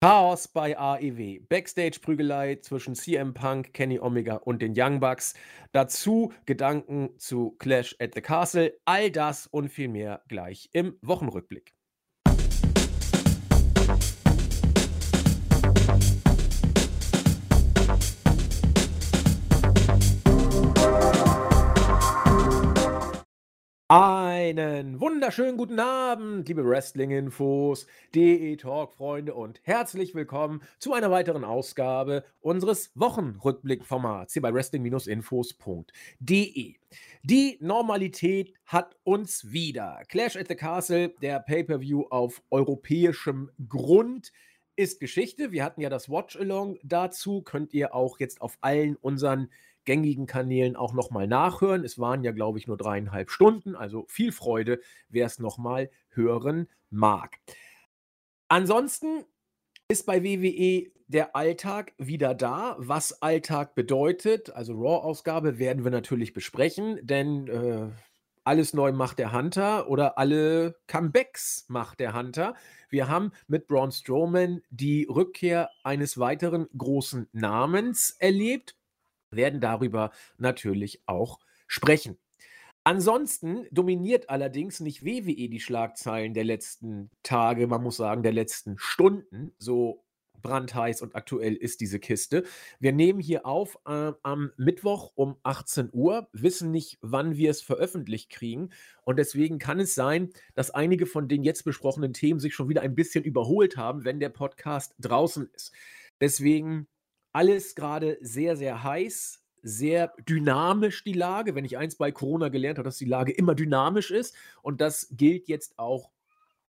Chaos bei AEW. Backstage-Prügelei zwischen CM Punk, Kenny Omega und den Young Bucks. Dazu Gedanken zu Clash at the Castle. All das und viel mehr gleich im Wochenrückblick. Einen wunderschönen guten Abend, liebe Wrestling-Infos, DE-Talk-Freunde und herzlich willkommen zu einer weiteren Ausgabe unseres Wochenrückblick-Formats hier bei wrestling-infos.de. Die Normalität hat uns wieder. Clash at the Castle, der Pay-Per-View auf europäischem Grund, ist Geschichte. Wir hatten ja das Watch-Along dazu, könnt ihr auch jetzt auf allen unseren gängigen Kanälen auch nochmal nachhören. Es waren ja, glaube ich, nur dreieinhalb Stunden, also viel Freude, wer es nochmal hören mag. Ansonsten ist bei WWE der Alltag wieder da. Was Alltag bedeutet, also Raw-Ausgabe, werden wir natürlich besprechen, denn äh, alles neu macht der Hunter oder alle Comebacks macht der Hunter. Wir haben mit Braun Strowman die Rückkehr eines weiteren großen Namens erlebt werden darüber natürlich auch sprechen. Ansonsten dominiert allerdings nicht WWE die Schlagzeilen der letzten Tage, man muss sagen, der letzten Stunden. So brandheiß und aktuell ist diese Kiste. Wir nehmen hier auf äh, am Mittwoch um 18 Uhr, wissen nicht, wann wir es veröffentlicht kriegen. Und deswegen kann es sein, dass einige von den jetzt besprochenen Themen sich schon wieder ein bisschen überholt haben, wenn der Podcast draußen ist. Deswegen alles gerade sehr, sehr heiß, sehr dynamisch die Lage. Wenn ich eins bei Corona gelernt habe, dass die Lage immer dynamisch ist. Und das gilt jetzt auch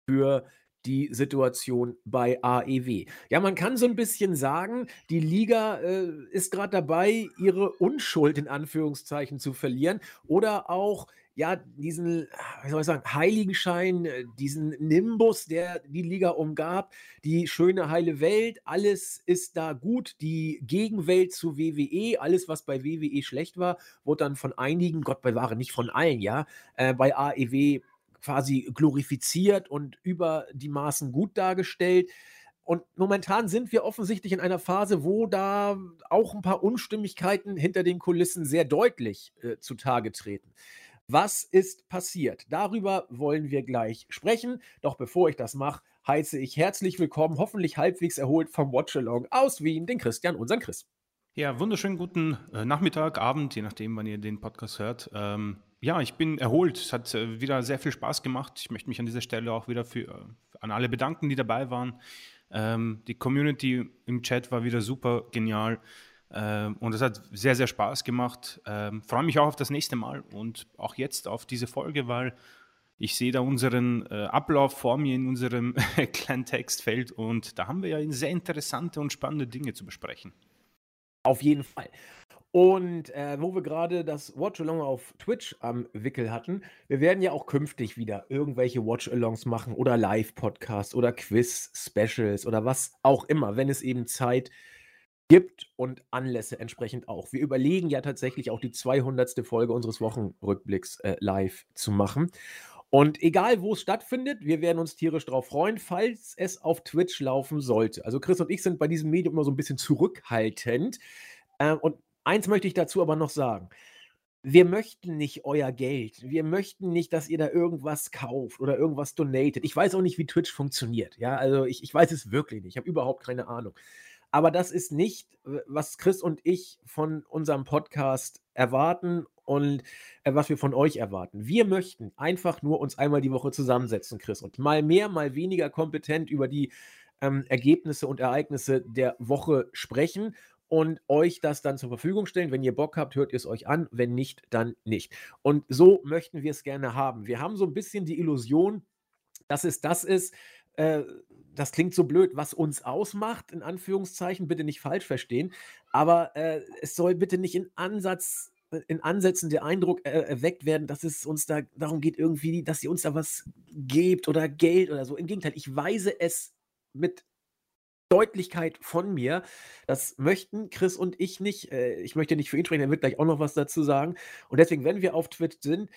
für die Situation bei AEW. Ja, man kann so ein bisschen sagen, die Liga äh, ist gerade dabei, ihre Unschuld in Anführungszeichen zu verlieren oder auch ja, diesen, wie soll ich sagen, Heiligenschein, äh, diesen Nimbus, der die Liga umgab, die schöne heile Welt, alles ist da gut. Die Gegenwelt zu WWE, alles, was bei WWE schlecht war, wurde dann von einigen, Gott bewahre, nicht von allen, ja, äh, bei AEW quasi glorifiziert und über die Maßen gut dargestellt. Und momentan sind wir offensichtlich in einer Phase, wo da auch ein paar Unstimmigkeiten hinter den Kulissen sehr deutlich äh, zutage treten. Was ist passiert? Darüber wollen wir gleich sprechen. Doch bevor ich das mache, heiße ich herzlich willkommen, hoffentlich halbwegs erholt vom Watchalong aus Wien, den Christian, unseren Chris. Ja, wunderschönen guten äh, Nachmittag, Abend, je nachdem, wann ihr den Podcast hört. Ähm, ja, ich bin erholt. Es hat äh, wieder sehr viel Spaß gemacht. Ich möchte mich an dieser Stelle auch wieder für, äh, an alle bedanken, die dabei waren. Ähm, die Community im Chat war wieder super genial. Ähm, und es hat sehr, sehr Spaß gemacht. Ähm, freue mich auch auf das nächste Mal und auch jetzt auf diese Folge, weil ich sehe da unseren äh, Ablauf vor mir in unserem kleinen Textfeld und da haben wir ja sehr interessante und spannende Dinge zu besprechen. Auf jeden Fall. Und äh, wo wir gerade das Watch-Along auf Twitch am Wickel hatten, wir werden ja auch künftig wieder irgendwelche Watch-Alongs machen oder Live-Podcasts oder Quiz-Specials oder was auch immer, wenn es eben Zeit gibt gibt und Anlässe entsprechend auch. Wir überlegen ja tatsächlich auch die 200. Folge unseres Wochenrückblicks äh, live zu machen. Und egal, wo es stattfindet, wir werden uns tierisch darauf freuen, falls es auf Twitch laufen sollte. Also Chris und ich sind bei diesem Medium immer so ein bisschen zurückhaltend. Äh, und eins möchte ich dazu aber noch sagen. Wir möchten nicht euer Geld. Wir möchten nicht, dass ihr da irgendwas kauft oder irgendwas donatet. Ich weiß auch nicht, wie Twitch funktioniert. Ja, also ich, ich weiß es wirklich nicht. Ich habe überhaupt keine Ahnung. Aber das ist nicht, was Chris und ich von unserem Podcast erwarten und äh, was wir von euch erwarten. Wir möchten einfach nur uns einmal die Woche zusammensetzen, Chris, und mal mehr, mal weniger kompetent über die ähm, Ergebnisse und Ereignisse der Woche sprechen und euch das dann zur Verfügung stellen. Wenn ihr Bock habt, hört ihr es euch an. Wenn nicht, dann nicht. Und so möchten wir es gerne haben. Wir haben so ein bisschen die Illusion, dass es das ist, äh, das klingt so blöd, was uns ausmacht, in Anführungszeichen, bitte nicht falsch verstehen, aber äh, es soll bitte nicht in Ansatz äh, in Ansätzen der Eindruck äh, erweckt werden, dass es uns da darum geht, irgendwie, dass ihr uns da was gebt oder Geld oder so. Im Gegenteil, ich weise es mit Deutlichkeit von mir. Das möchten Chris und ich nicht. Ich möchte nicht für ihn sprechen, er wird gleich auch noch was dazu sagen. Und deswegen, wenn wir auf Twitch sind,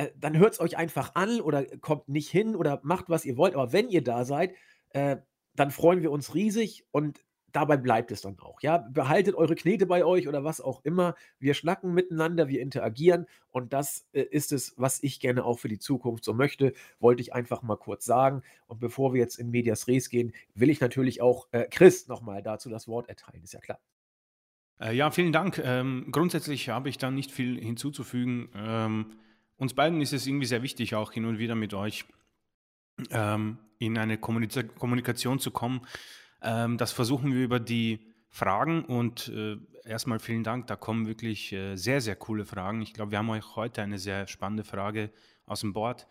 äh, dann hört es euch einfach an oder kommt nicht hin oder macht, was ihr wollt. Aber wenn ihr da seid, äh, dann freuen wir uns riesig und dabei bleibt es dann auch. Ja, behaltet eure Knete bei euch oder was auch immer. Wir schnacken miteinander, wir interagieren und das äh, ist es, was ich gerne auch für die Zukunft so möchte. Wollte ich einfach mal kurz sagen. Und bevor wir jetzt in Medias Res gehen, will ich natürlich auch äh, Chris nochmal dazu das Wort erteilen. Ist ja klar. Äh, ja, vielen Dank. Ähm, grundsätzlich habe ich da nicht viel hinzuzufügen. Ähm, uns beiden ist es irgendwie sehr wichtig, auch hin und wieder mit euch ähm, in eine Kommunikation zu kommen. Ähm, das versuchen wir über die Fragen und äh, erstmal vielen Dank. Da kommen wirklich äh, sehr, sehr coole Fragen. Ich glaube, wir haben euch heute eine sehr spannende Frage aus dem Board.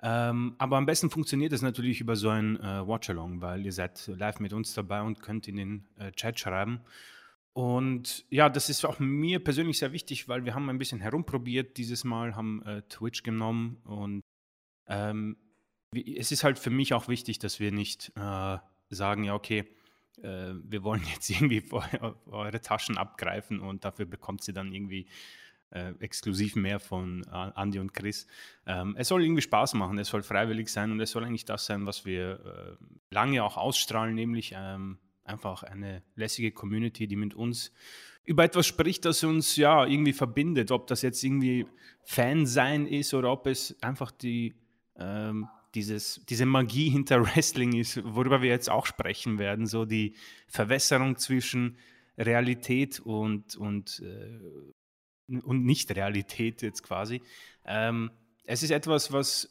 Ähm, aber am besten funktioniert es natürlich über so ein äh, Watch-Along, weil ihr seid live mit uns dabei und könnt in den äh, Chat schreiben. Und ja, das ist auch mir persönlich sehr wichtig, weil wir haben ein bisschen herumprobiert dieses Mal, haben äh, Twitch genommen und ähm, es ist halt für mich auch wichtig, dass wir nicht äh, sagen, ja, okay, äh, wir wollen jetzt irgendwie eure Taschen abgreifen und dafür bekommt sie dann irgendwie äh, exklusiv mehr von äh, Andy und Chris. Ähm, es soll irgendwie Spaß machen, es soll freiwillig sein und es soll eigentlich das sein, was wir äh, lange auch ausstrahlen, nämlich ähm, einfach eine lässige Community, die mit uns über etwas spricht, das uns ja irgendwie verbindet. Ob das jetzt irgendwie Fan sein ist oder ob es einfach die ähm, dieses, diese Magie hinter Wrestling ist, worüber wir jetzt auch sprechen werden, so die Verwässerung zwischen Realität und, und, äh, und Nicht-Realität jetzt quasi. Ähm, es ist etwas, was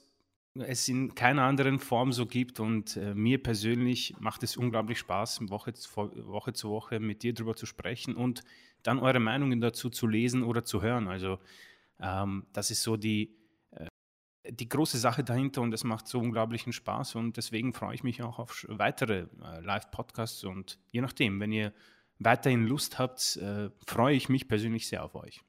es in keiner anderen Form so gibt und äh, mir persönlich macht es unglaublich Spaß, Woche zu, Woche zu Woche mit dir darüber zu sprechen und dann eure Meinungen dazu zu lesen oder zu hören. Also ähm, das ist so die, die große Sache dahinter und es macht so unglaublichen Spaß und deswegen freue ich mich auch auf weitere äh, Live-Podcasts und je nachdem, wenn ihr weiterhin Lust habt, äh, freue ich mich persönlich sehr auf euch.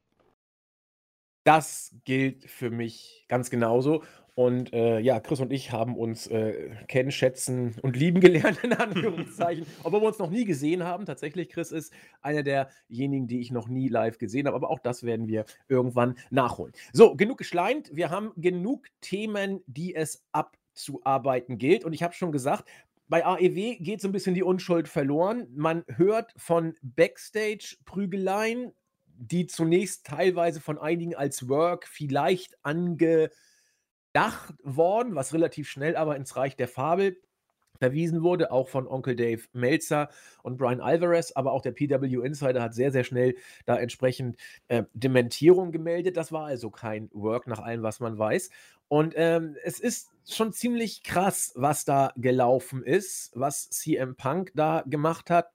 Das gilt für mich ganz genauso. Und äh, ja, Chris und ich haben uns äh, kennen, schätzen und lieben gelernt, in Anführungszeichen. Obwohl wir uns noch nie gesehen haben. Tatsächlich, Chris ist einer derjenigen, die ich noch nie live gesehen habe. Aber auch das werden wir irgendwann nachholen. So, genug geschleimt. Wir haben genug Themen, die es abzuarbeiten gilt. Und ich habe schon gesagt, bei AEW geht so ein bisschen die Unschuld verloren. Man hört von Backstage-Prügeleien, die zunächst teilweise von einigen als Work vielleicht ange gedacht worden, was relativ schnell aber ins Reich der Fabel verwiesen wurde, auch von Onkel Dave Meltzer und Brian Alvarez, aber auch der PW Insider hat sehr, sehr schnell da entsprechend äh, Dementierung gemeldet. Das war also kein Work nach allem, was man weiß. Und ähm, es ist schon ziemlich krass, was da gelaufen ist, was CM Punk da gemacht hat,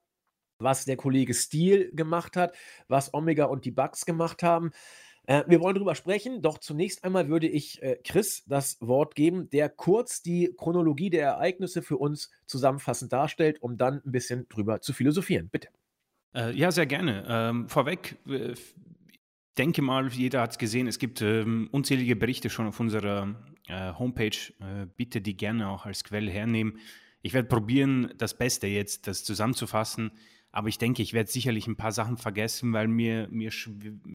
was der Kollege Steele gemacht hat, was Omega und die Bugs gemacht haben. Äh, wir wollen darüber sprechen, doch zunächst einmal würde ich äh, Chris das Wort geben, der kurz die Chronologie der Ereignisse für uns zusammenfassend darstellt, um dann ein bisschen drüber zu philosophieren. Bitte. Äh, ja, sehr gerne. Ähm, vorweg, äh, denke mal, jeder hat es gesehen, es gibt ähm, unzählige Berichte schon auf unserer äh, Homepage. Äh, bitte die gerne auch als Quelle hernehmen. Ich werde probieren, das Beste jetzt, das zusammenzufassen. Aber ich denke, ich werde sicherlich ein paar Sachen vergessen, weil mir, mir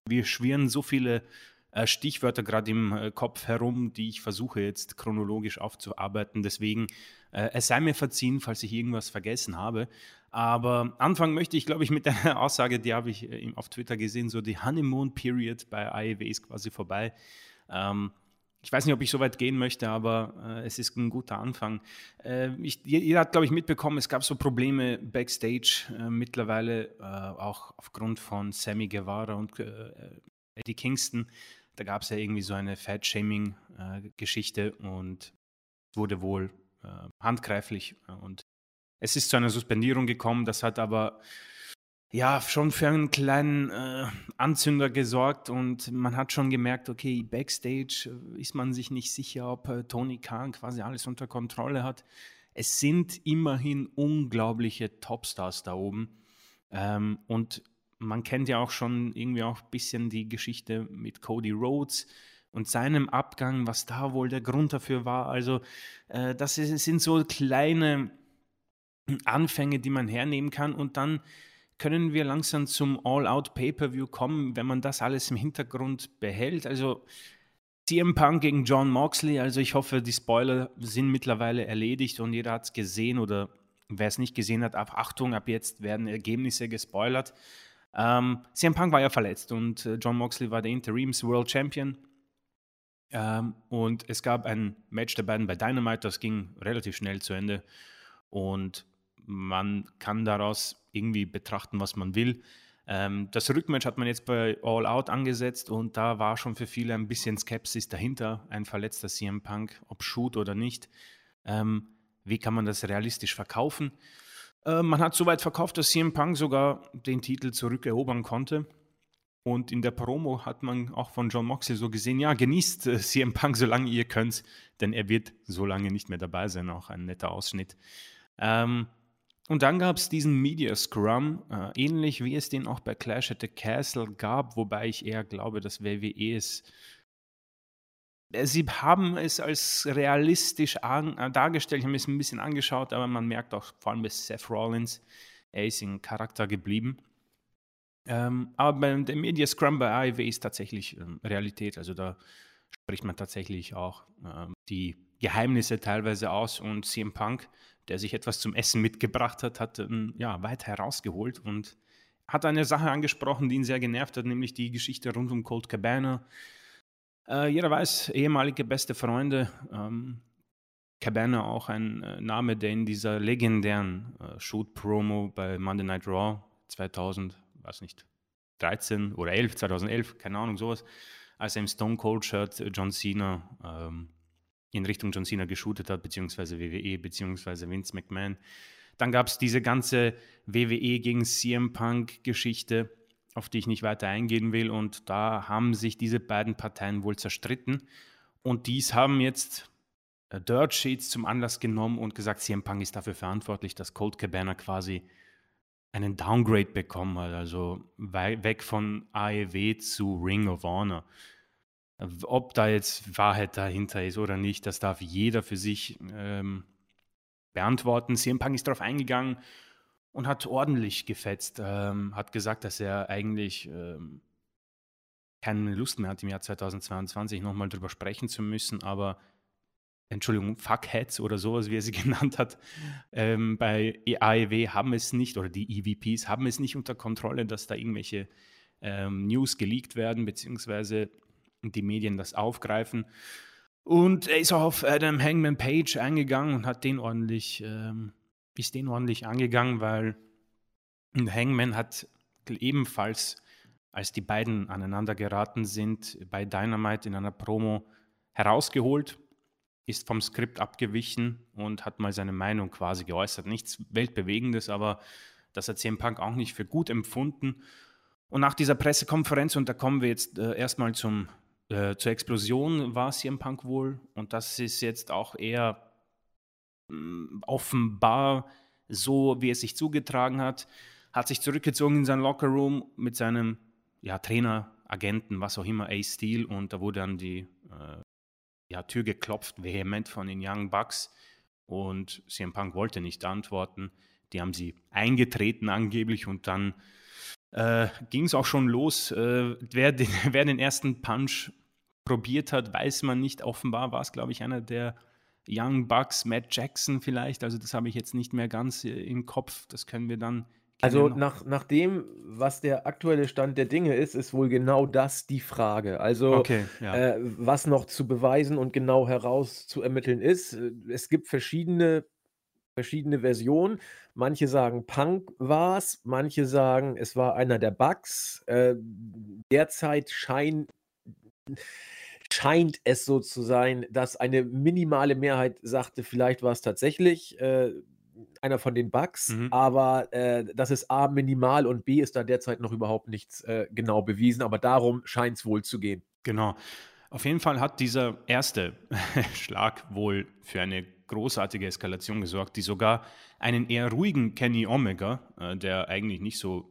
wir schwirren so viele äh, Stichwörter gerade im äh, Kopf herum, die ich versuche jetzt chronologisch aufzuarbeiten. Deswegen, äh, es sei mir verziehen, falls ich irgendwas vergessen habe. Aber anfangen möchte ich, glaube ich, mit der Aussage, die habe ich auf Twitter gesehen, so die Honeymoon Period bei AEW ist quasi vorbei. Ähm, ich weiß nicht, ob ich so weit gehen möchte, aber äh, es ist ein guter Anfang. Äh, ich, jeder hat, glaube ich, mitbekommen, es gab so Probleme backstage äh, mittlerweile, äh, auch aufgrund von Sammy Guevara und äh, Eddie Kingston. Da gab es ja irgendwie so eine Fat-Shaming-Geschichte und wurde wohl äh, handgreiflich. Und es ist zu einer Suspendierung gekommen. Das hat aber ja, schon für einen kleinen äh, Anzünder gesorgt und man hat schon gemerkt, okay, backstage äh, ist man sich nicht sicher, ob äh, Tony Khan quasi alles unter Kontrolle hat. Es sind immerhin unglaubliche Topstars da oben ähm, und man kennt ja auch schon irgendwie auch ein bisschen die Geschichte mit Cody Rhodes und seinem Abgang, was da wohl der Grund dafür war. Also äh, das ist, sind so kleine Anfänge, die man hernehmen kann und dann können wir langsam zum All-Out Pay-Per-View kommen, wenn man das alles im Hintergrund behält. Also CM Punk gegen John Moxley, also ich hoffe, die Spoiler sind mittlerweile erledigt und jeder hat es gesehen oder wer es nicht gesehen hat, ab Achtung, ab jetzt werden Ergebnisse gespoilert. Ähm, CM Punk war ja verletzt und äh, John Moxley war der Interims World Champion. Ähm, und es gab ein Match der beiden bei Dynamite, das ging relativ schnell zu Ende. Und man kann daraus irgendwie betrachten, was man will. Ähm, das Rückmatch hat man jetzt bei All Out angesetzt und da war schon für viele ein bisschen Skepsis dahinter. Ein verletzter CM Punk, ob Shoot oder nicht. Ähm, wie kann man das realistisch verkaufen? Äh, man hat so weit verkauft, dass CM Punk sogar den Titel zurückerobern konnte. Und in der Promo hat man auch von John Moxley so gesehen, ja, genießt äh, CM Punk, solange ihr könnt, denn er wird so lange nicht mehr dabei sein. Auch ein netter Ausschnitt. Ähm, und dann gab es diesen Media Scrum, äh, ähnlich wie es den auch bei Clash at the Castle gab, wobei ich eher glaube, dass WWE es äh, Sie haben es als realistisch äh, dargestellt, ich habe es ein bisschen angeschaut, aber man merkt auch vor allem bei Seth Rollins, er ist in Charakter geblieben. Ähm, aber beim der Media Scrum bei AEW ist tatsächlich ähm, Realität. Also da spricht man tatsächlich auch ähm, die Geheimnisse teilweise aus und CM Punk, der sich etwas zum Essen mitgebracht hat, hat ähm, ja, weit herausgeholt und hat eine Sache angesprochen, die ihn sehr genervt hat, nämlich die Geschichte rund um Colt Cabana. Äh, jeder weiß, ehemalige beste Freunde. Ähm, Cabana auch ein äh, Name, der in dieser legendären äh, Shoot-Promo bei Monday Night Raw 2000 weiß nicht, 13 oder 11, 2011, keine Ahnung, sowas, als er im Stone Cold Shirt John Cena ähm, in Richtung John Cena geshootet hat, beziehungsweise WWE, beziehungsweise Vince McMahon. Dann gab es diese ganze WWE gegen CM Punk Geschichte, auf die ich nicht weiter eingehen will. Und da haben sich diese beiden Parteien wohl zerstritten. Und dies haben jetzt äh, Dirt Sheets zum Anlass genommen und gesagt, CM Punk ist dafür verantwortlich, dass Cold Cabana quasi einen Downgrade bekommen hat, also weg von AEW zu Ring of Honor. Ob da jetzt Wahrheit dahinter ist oder nicht, das darf jeder für sich ähm, beantworten. CM Punk ist darauf eingegangen und hat ordentlich gefetzt, ähm, hat gesagt, dass er eigentlich ähm, keine Lust mehr hat, im Jahr 2022 nochmal drüber sprechen zu müssen, aber Entschuldigung, Fuckheads oder sowas, wie er sie genannt hat, ähm, bei AEW haben es nicht, oder die EVPs haben es nicht unter Kontrolle, dass da irgendwelche ähm, News geleakt werden, beziehungsweise die Medien das aufgreifen. Und er ist auch auf Adam Hangman Page eingegangen und hat den ordentlich, ähm, ist den ordentlich angegangen, weil Hangman hat ebenfalls, als die beiden aneinander geraten sind, bei Dynamite in einer Promo herausgeholt ist vom Skript abgewichen und hat mal seine Meinung quasi geäußert. Nichts Weltbewegendes, aber das hat CM Punk auch nicht für gut empfunden. Und nach dieser Pressekonferenz, und da kommen wir jetzt äh, erstmal zum, äh, zur Explosion, war CM Punk wohl, und das ist jetzt auch eher mm, offenbar so, wie es sich zugetragen hat, hat sich zurückgezogen in sein Lockerroom mit seinem ja, Trainer, Agenten, was auch immer, Ace Steel, und da wurde dann die äh, ja, Tür geklopft, vehement von den Young Bucks. Und CM Punk wollte nicht antworten. Die haben sie eingetreten angeblich und dann äh, ging es auch schon los. Äh, wer, den, wer den ersten Punch probiert hat, weiß man nicht. Offenbar war es, glaube ich, einer der Young Bucks, Matt Jackson vielleicht. Also das habe ich jetzt nicht mehr ganz äh, im Kopf. Das können wir dann also nach, nach dem, was der aktuelle Stand der Dinge ist, ist wohl genau das die Frage. Also okay, ja. äh, was noch zu beweisen und genau herauszuermitteln ist. Äh, es gibt verschiedene, verschiedene Versionen. Manche sagen, Punk war es, manche sagen, es war einer der Bugs. Äh, derzeit scheint scheint es so zu sein, dass eine minimale Mehrheit sagte, vielleicht war es tatsächlich äh, einer von den Bugs, mhm. aber äh, das ist A minimal und B ist da derzeit noch überhaupt nichts äh, genau bewiesen, aber darum scheint es wohl zu gehen. Genau. Auf jeden Fall hat dieser erste Schlag wohl für eine großartige Eskalation gesorgt, die sogar einen eher ruhigen Kenny Omega, äh, der eigentlich nicht so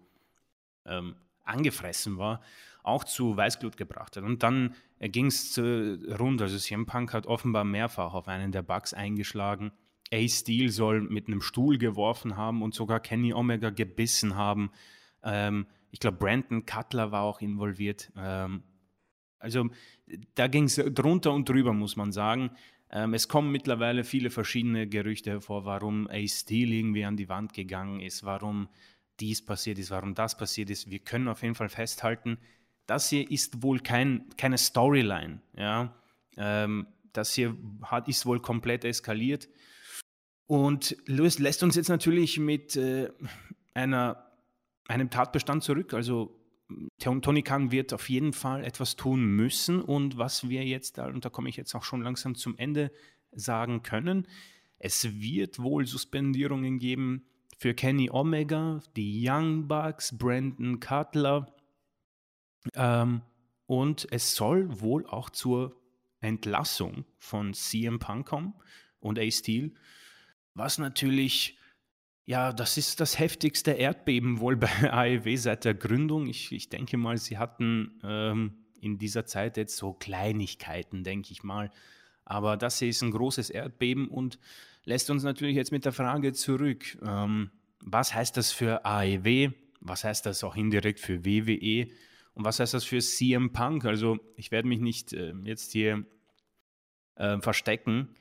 ähm, angefressen war, auch zu Weißglut gebracht hat. Und dann ging es rund. Also CM Punk hat offenbar mehrfach auf einen der Bugs eingeschlagen. Ace Steel soll mit einem Stuhl geworfen haben und sogar Kenny Omega gebissen haben. Ähm, ich glaube, Brandon Cutler war auch involviert. Ähm, also da ging es drunter und drüber, muss man sagen. Ähm, es kommen mittlerweile viele verschiedene Gerüchte hervor, warum Ace Steel irgendwie an die Wand gegangen ist, warum dies passiert ist, warum das passiert ist. Wir können auf jeden Fall festhalten, das hier ist wohl kein, keine Storyline. Ja? Ähm, das hier hat, ist wohl komplett eskaliert. Und Lewis lässt uns jetzt natürlich mit äh, einer, einem Tatbestand zurück. Also Tony Khan wird auf jeden Fall etwas tun müssen. Und was wir jetzt, und da komme ich jetzt auch schon langsam zum Ende, sagen können, es wird wohl Suspendierungen geben für Kenny Omega, die Young Bucks, Brandon Cutler. Ähm, und es soll wohl auch zur Entlassung von CM Punk kommen und Ace Steel, was natürlich ja, das ist das heftigste Erdbeben wohl bei AEW seit der Gründung. Ich, ich denke mal, sie hatten ähm, in dieser Zeit jetzt so Kleinigkeiten, denke ich mal. Aber das ist ein großes Erdbeben und lässt uns natürlich jetzt mit der Frage zurück, ähm, was heißt das für AEW? Was heißt das auch indirekt für WWE? Und was heißt das für CM Punk? Also ich werde mich nicht äh, jetzt hier äh, verstecken.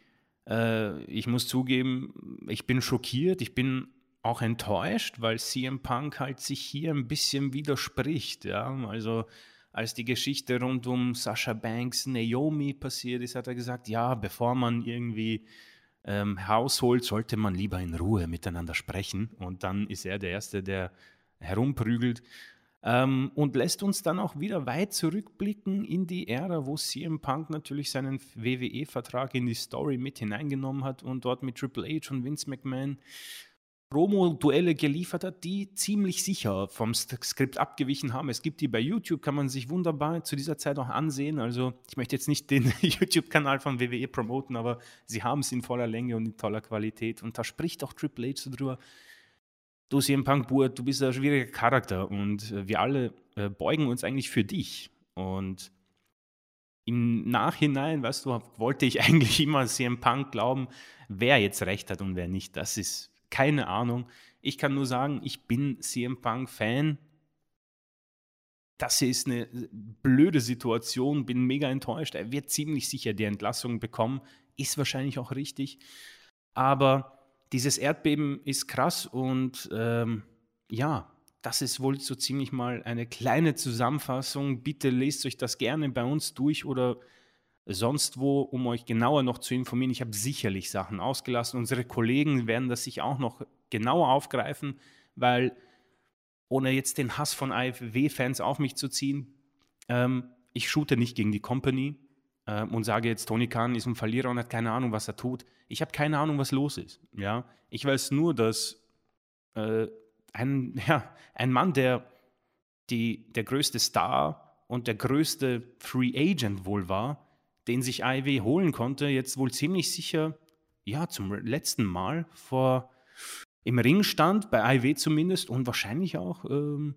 Äh, ich muss zugeben, ich bin schockiert, ich bin auch enttäuscht, weil CM Punk halt sich hier ein bisschen widerspricht. Ja? Also als die Geschichte rund um Sasha Banks, Naomi passiert ist, hat er gesagt, ja, bevor man irgendwie ähm, Haus holt, sollte man lieber in Ruhe miteinander sprechen. Und dann ist er der Erste, der herumprügelt. Ähm, und lässt uns dann auch wieder weit zurückblicken in die Ära, wo CM Punk natürlich seinen WWE-Vertrag in die Story mit hineingenommen hat und dort mit Triple H und Vince McMahon Promo-Duelle geliefert hat, die ziemlich sicher vom Skript abgewichen haben. Es gibt die bei YouTube, kann man sich wunderbar zu dieser Zeit auch ansehen. Also ich möchte jetzt nicht den YouTube-Kanal von WWE promoten, aber sie haben es in voller Länge und in toller Qualität. Und da spricht auch Triple H so drüber. Du CM Punk, Burt, du bist ein schwieriger Charakter und äh, wir alle äh, beugen uns eigentlich für dich. Und im Nachhinein, weißt du, wollte ich eigentlich immer CM Punk glauben, wer jetzt recht hat und wer nicht. Das ist keine Ahnung. Ich kann nur sagen, ich bin CM Punk-Fan. Das hier ist eine blöde Situation, bin mega enttäuscht. Er wird ziemlich sicher die Entlassung bekommen, ist wahrscheinlich auch richtig. Aber dieses Erdbeben ist krass und ähm, ja, das ist wohl so ziemlich mal eine kleine Zusammenfassung. Bitte lest euch das gerne bei uns durch oder sonst wo, um euch genauer noch zu informieren. Ich habe sicherlich Sachen ausgelassen. Unsere Kollegen werden das sich auch noch genauer aufgreifen, weil ohne jetzt den Hass von AFW-Fans auf mich zu ziehen, ähm, ich shoote nicht gegen die Company äh, und sage jetzt, Tony Khan ist ein Verlierer und hat keine Ahnung, was er tut. Ich habe keine Ahnung, was los ist. Ja? Ich weiß nur, dass äh, ein, ja, ein Mann, der die, der größte Star und der größte Free Agent wohl war, den sich AEW holen konnte, jetzt wohl ziemlich sicher, ja, zum letzten Mal vor im Ring stand, bei AEW zumindest und wahrscheinlich auch ähm,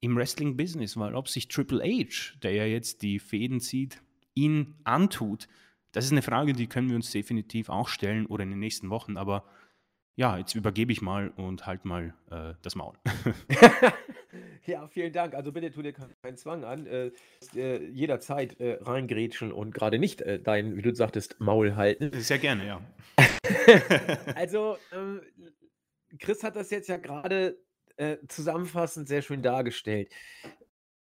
im Wrestling-Business, weil ob sich Triple H, der ja jetzt die Fäden zieht, ihn antut, das ist eine Frage, die können wir uns definitiv auch stellen oder in den nächsten Wochen, aber ja, jetzt übergebe ich mal und halt mal äh, das Maul. ja, vielen Dank. Also bitte tu dir keinen Zwang an. Äh, äh, jederzeit äh, reingrätschen und gerade nicht äh, dein, wie du sagtest, Maul halten. Sehr gerne, ja. also, ähm, Chris hat das jetzt ja gerade äh, zusammenfassend sehr schön dargestellt.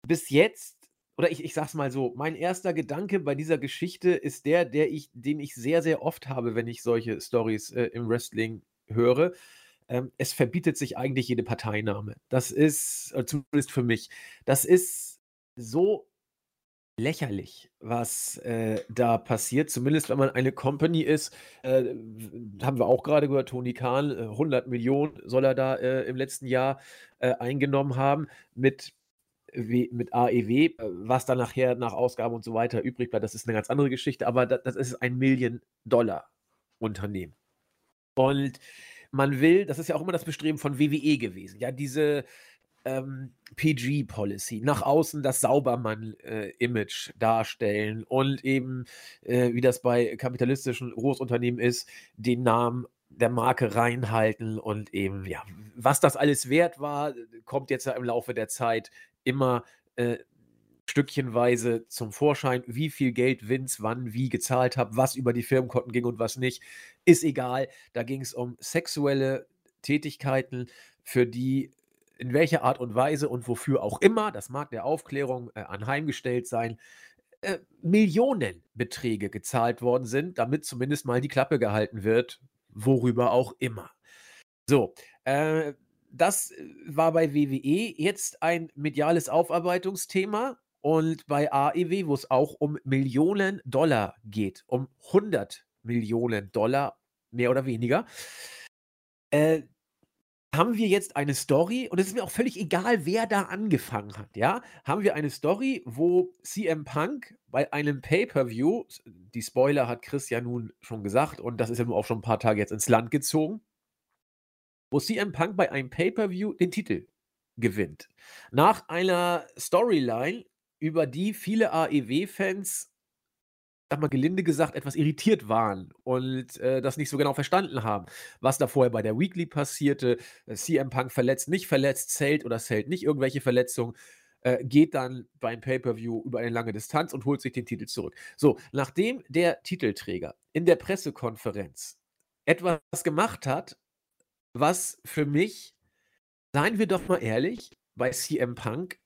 Bis jetzt oder ich, ich sag's mal so, mein erster Gedanke bei dieser Geschichte ist der, der ich, den ich sehr, sehr oft habe, wenn ich solche Stories äh, im Wrestling höre, ähm, es verbietet sich eigentlich jede Parteinahme. Das ist, äh, zumindest für mich, das ist so lächerlich, was äh, da passiert. Zumindest wenn man eine Company ist, äh, haben wir auch gerade gehört, Tony Kahn, 100 äh, Millionen soll er da äh, im letzten Jahr äh, eingenommen haben mit mit AEW, was dann nachher nach Ausgaben und so weiter übrig bleibt, das ist eine ganz andere Geschichte, aber das, das ist ein Million-Dollar-Unternehmen. Und man will, das ist ja auch immer das Bestreben von WWE gewesen, ja, diese ähm, PG-Policy, nach außen das Saubermann-Image äh, darstellen und eben, äh, wie das bei kapitalistischen Großunternehmen ist, den Namen der Marke reinhalten und eben, ja, was das alles wert war, kommt jetzt ja im Laufe der Zeit immer äh, stückchenweise zum Vorschein, wie viel Geld Vince wann wie gezahlt hat, was über die Firmenkonten ging und was nicht, ist egal. Da ging es um sexuelle Tätigkeiten, für die in welcher Art und Weise und wofür auch immer, das mag der Aufklärung äh, anheimgestellt sein, äh, Millionenbeträge gezahlt worden sind, damit zumindest mal die Klappe gehalten wird, worüber auch immer. So, äh, das war bei WWE jetzt ein mediales Aufarbeitungsthema und bei AEW, wo es auch um Millionen Dollar geht, um 100 Millionen Dollar, mehr oder weniger. Äh, haben wir jetzt eine Story, und es ist mir auch völlig egal, wer da angefangen hat, ja? Haben wir eine Story, wo CM Punk bei einem Pay-Per-View, die Spoiler hat Chris ja nun schon gesagt, und das ist ja nun auch schon ein paar Tage jetzt ins Land gezogen, wo CM Punk bei einem Pay-Per-View den Titel gewinnt. Nach einer Storyline, über die viele AEW-Fans sag mal gelinde gesagt, etwas irritiert waren und äh, das nicht so genau verstanden haben, was da vorher bei der Weekly passierte. CM Punk verletzt, nicht verletzt, zählt oder zählt nicht irgendwelche Verletzungen, äh, geht dann beim Pay-Per-View über eine lange Distanz und holt sich den Titel zurück. So, nachdem der Titelträger in der Pressekonferenz etwas gemacht hat, was für mich, seien wir doch mal ehrlich, bei CM Punk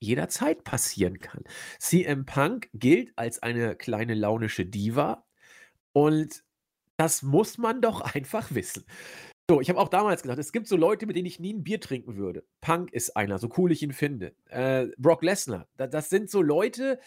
jederzeit passieren kann. CM Punk gilt als eine kleine launische Diva und das muss man doch einfach wissen. So, ich habe auch damals gesagt, es gibt so Leute, mit denen ich nie ein Bier trinken würde. Punk ist einer, so cool ich ihn finde. Äh, Brock Lesnar, das sind so Leute,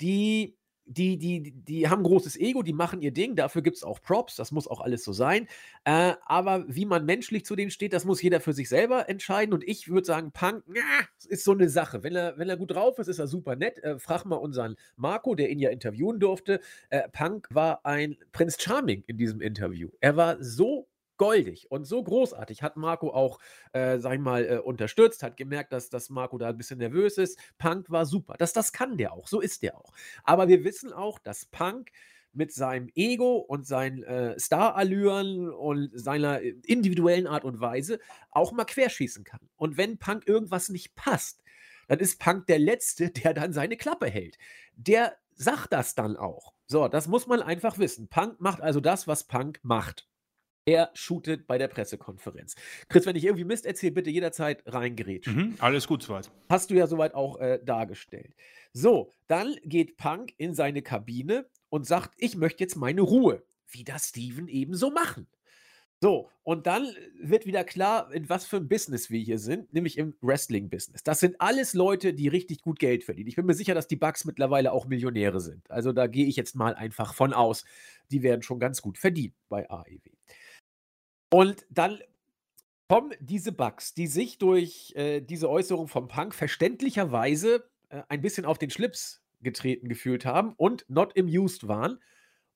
die die, die, die haben großes Ego, die machen ihr Ding, dafür gibt es auch Props, das muss auch alles so sein. Äh, aber wie man menschlich zu denen steht, das muss jeder für sich selber entscheiden. Und ich würde sagen, Punk na, ist so eine Sache. Wenn er, wenn er gut drauf ist, ist er super nett. Äh, frag mal unseren Marco, der ihn ja interviewen durfte. Äh, Punk war ein Prinz Charming in diesem Interview. Er war so goldig und so großartig. Hat Marco auch, äh, sag ich mal, äh, unterstützt, hat gemerkt, dass, dass Marco da ein bisschen nervös ist. Punk war super. Das, das kann der auch, so ist der auch. Aber wir wissen auch, dass Punk mit seinem Ego und seinen äh, Starallüren und seiner äh, individuellen Art und Weise auch mal querschießen kann. Und wenn Punk irgendwas nicht passt, dann ist Punk der Letzte, der dann seine Klappe hält. Der sagt das dann auch. So, das muss man einfach wissen. Punk macht also das, was Punk macht. Er shootet bei der Pressekonferenz. Chris, wenn ich irgendwie Mist erzähle, bitte jederzeit reingerätschen. Mhm, alles gut soweit. Hast du ja soweit auch äh, dargestellt. So, dann geht Punk in seine Kabine und sagt, ich möchte jetzt meine Ruhe. Wie das Steven ebenso machen. So, und dann wird wieder klar, in was für ein Business wir hier sind, nämlich im Wrestling-Business. Das sind alles Leute, die richtig gut Geld verdienen. Ich bin mir sicher, dass die Bugs mittlerweile auch Millionäre sind. Also da gehe ich jetzt mal einfach von aus. Die werden schon ganz gut verdienen bei AEW. Und dann kommen diese Bugs, die sich durch äh, diese Äußerung vom Punk verständlicherweise äh, ein bisschen auf den Schlips getreten gefühlt haben und not amused waren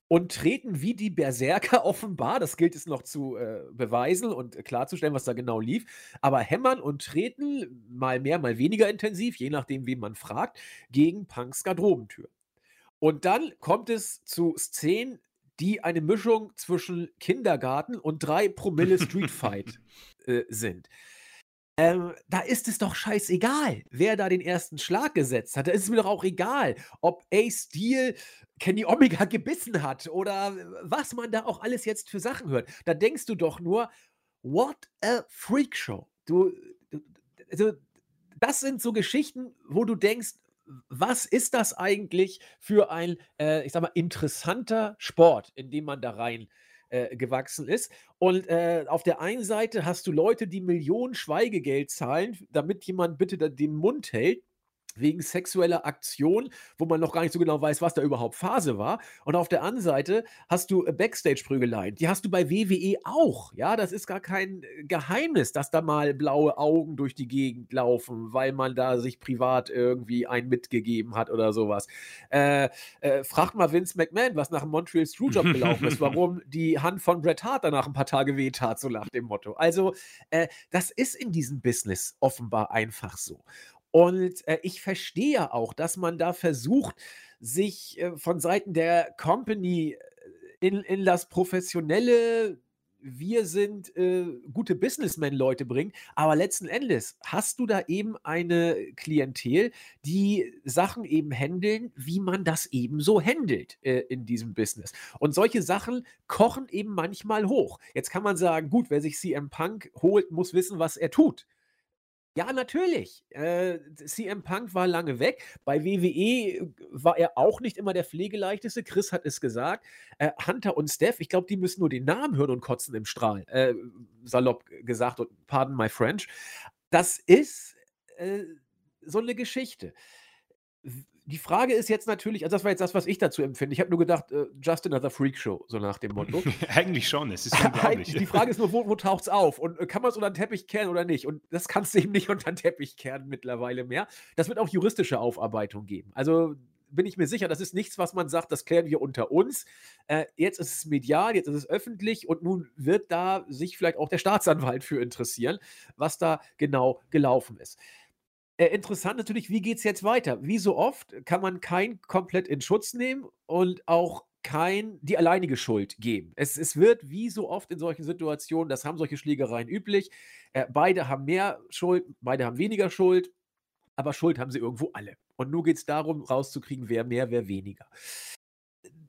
und treten wie die Berserker offenbar, das gilt es noch zu äh, beweisen und klarzustellen, was da genau lief, aber hämmern und treten mal mehr, mal weniger intensiv, je nachdem, wen man fragt, gegen Punks Garderobentür. Und dann kommt es zu Szenen, die eine Mischung zwischen Kindergarten und drei Promille Street Fight äh, sind. Ähm, da ist es doch scheißegal, wer da den ersten Schlag gesetzt hat. Da ist es mir doch auch egal, ob Ace Steel Kenny Omega gebissen hat oder was man da auch alles jetzt für Sachen hört. Da denkst du doch nur, what a freak show. Du, du also, das sind so Geschichten, wo du denkst, was ist das eigentlich für ein, äh, ich sag mal, interessanter Sport, in dem man da rein äh, gewachsen ist. Und äh, auf der einen Seite hast du Leute, die Millionen Schweigegeld zahlen, damit jemand bitte den Mund hält wegen sexueller Aktion, wo man noch gar nicht so genau weiß, was da überhaupt Phase war. Und auf der anderen Seite hast du äh, Backstage-Prügeleien. Die hast du bei WWE auch. Ja, das ist gar kein äh, Geheimnis, dass da mal blaue Augen durch die Gegend laufen, weil man da sich privat irgendwie einen mitgegeben hat oder sowas. Äh, äh, fragt mal Vince McMahon, was nach dem Montreal Screwjob gelaufen ist, warum die Hand von Bret Hart danach ein paar Tage wehtat, so nach dem Motto. Also, äh, das ist in diesem Business offenbar einfach so. Und äh, ich verstehe auch, dass man da versucht, sich äh, von Seiten der Company äh, in, in das professionelle wir sind äh, gute Businessmen-Leute bringen, aber letzten Endes hast du da eben eine Klientel, die Sachen eben handeln, wie man das eben so handelt äh, in diesem Business. Und solche Sachen kochen eben manchmal hoch. Jetzt kann man sagen, gut, wer sich CM Punk holt, muss wissen, was er tut. Ja, natürlich. Äh, CM Punk war lange weg. Bei WWE war er auch nicht immer der Pflegeleichteste. Chris hat es gesagt. Äh, Hunter und Steph, ich glaube, die müssen nur den Namen hören und kotzen im Strahl. Äh, salopp gesagt und pardon my French. Das ist äh, so eine Geschichte die Frage ist jetzt natürlich, also das war jetzt das, was ich dazu empfinde. Ich habe nur gedacht, äh, just another Freak Show, so nach dem Motto. Eigentlich schon, es ist unglaublich. die Frage ist nur, wo, wo taucht es auf? Und äh, kann man es unter den Teppich kehren oder nicht? Und das kannst du eben nicht unter den Teppich kehren mittlerweile mehr. Das wird auch juristische Aufarbeitung geben. Also bin ich mir sicher, das ist nichts, was man sagt, das klären wir unter uns. Äh, jetzt ist es medial, jetzt ist es öffentlich und nun wird da sich vielleicht auch der Staatsanwalt für interessieren, was da genau gelaufen ist. Äh, interessant natürlich, wie geht es jetzt weiter? Wie so oft kann man kein komplett in Schutz nehmen und auch kein die alleinige Schuld geben. Es, es wird wie so oft in solchen Situationen, das haben solche Schlägereien üblich. Äh, beide haben mehr Schuld, beide haben weniger Schuld, aber Schuld haben sie irgendwo alle. Und nur geht es darum, rauszukriegen, wer mehr, wer weniger.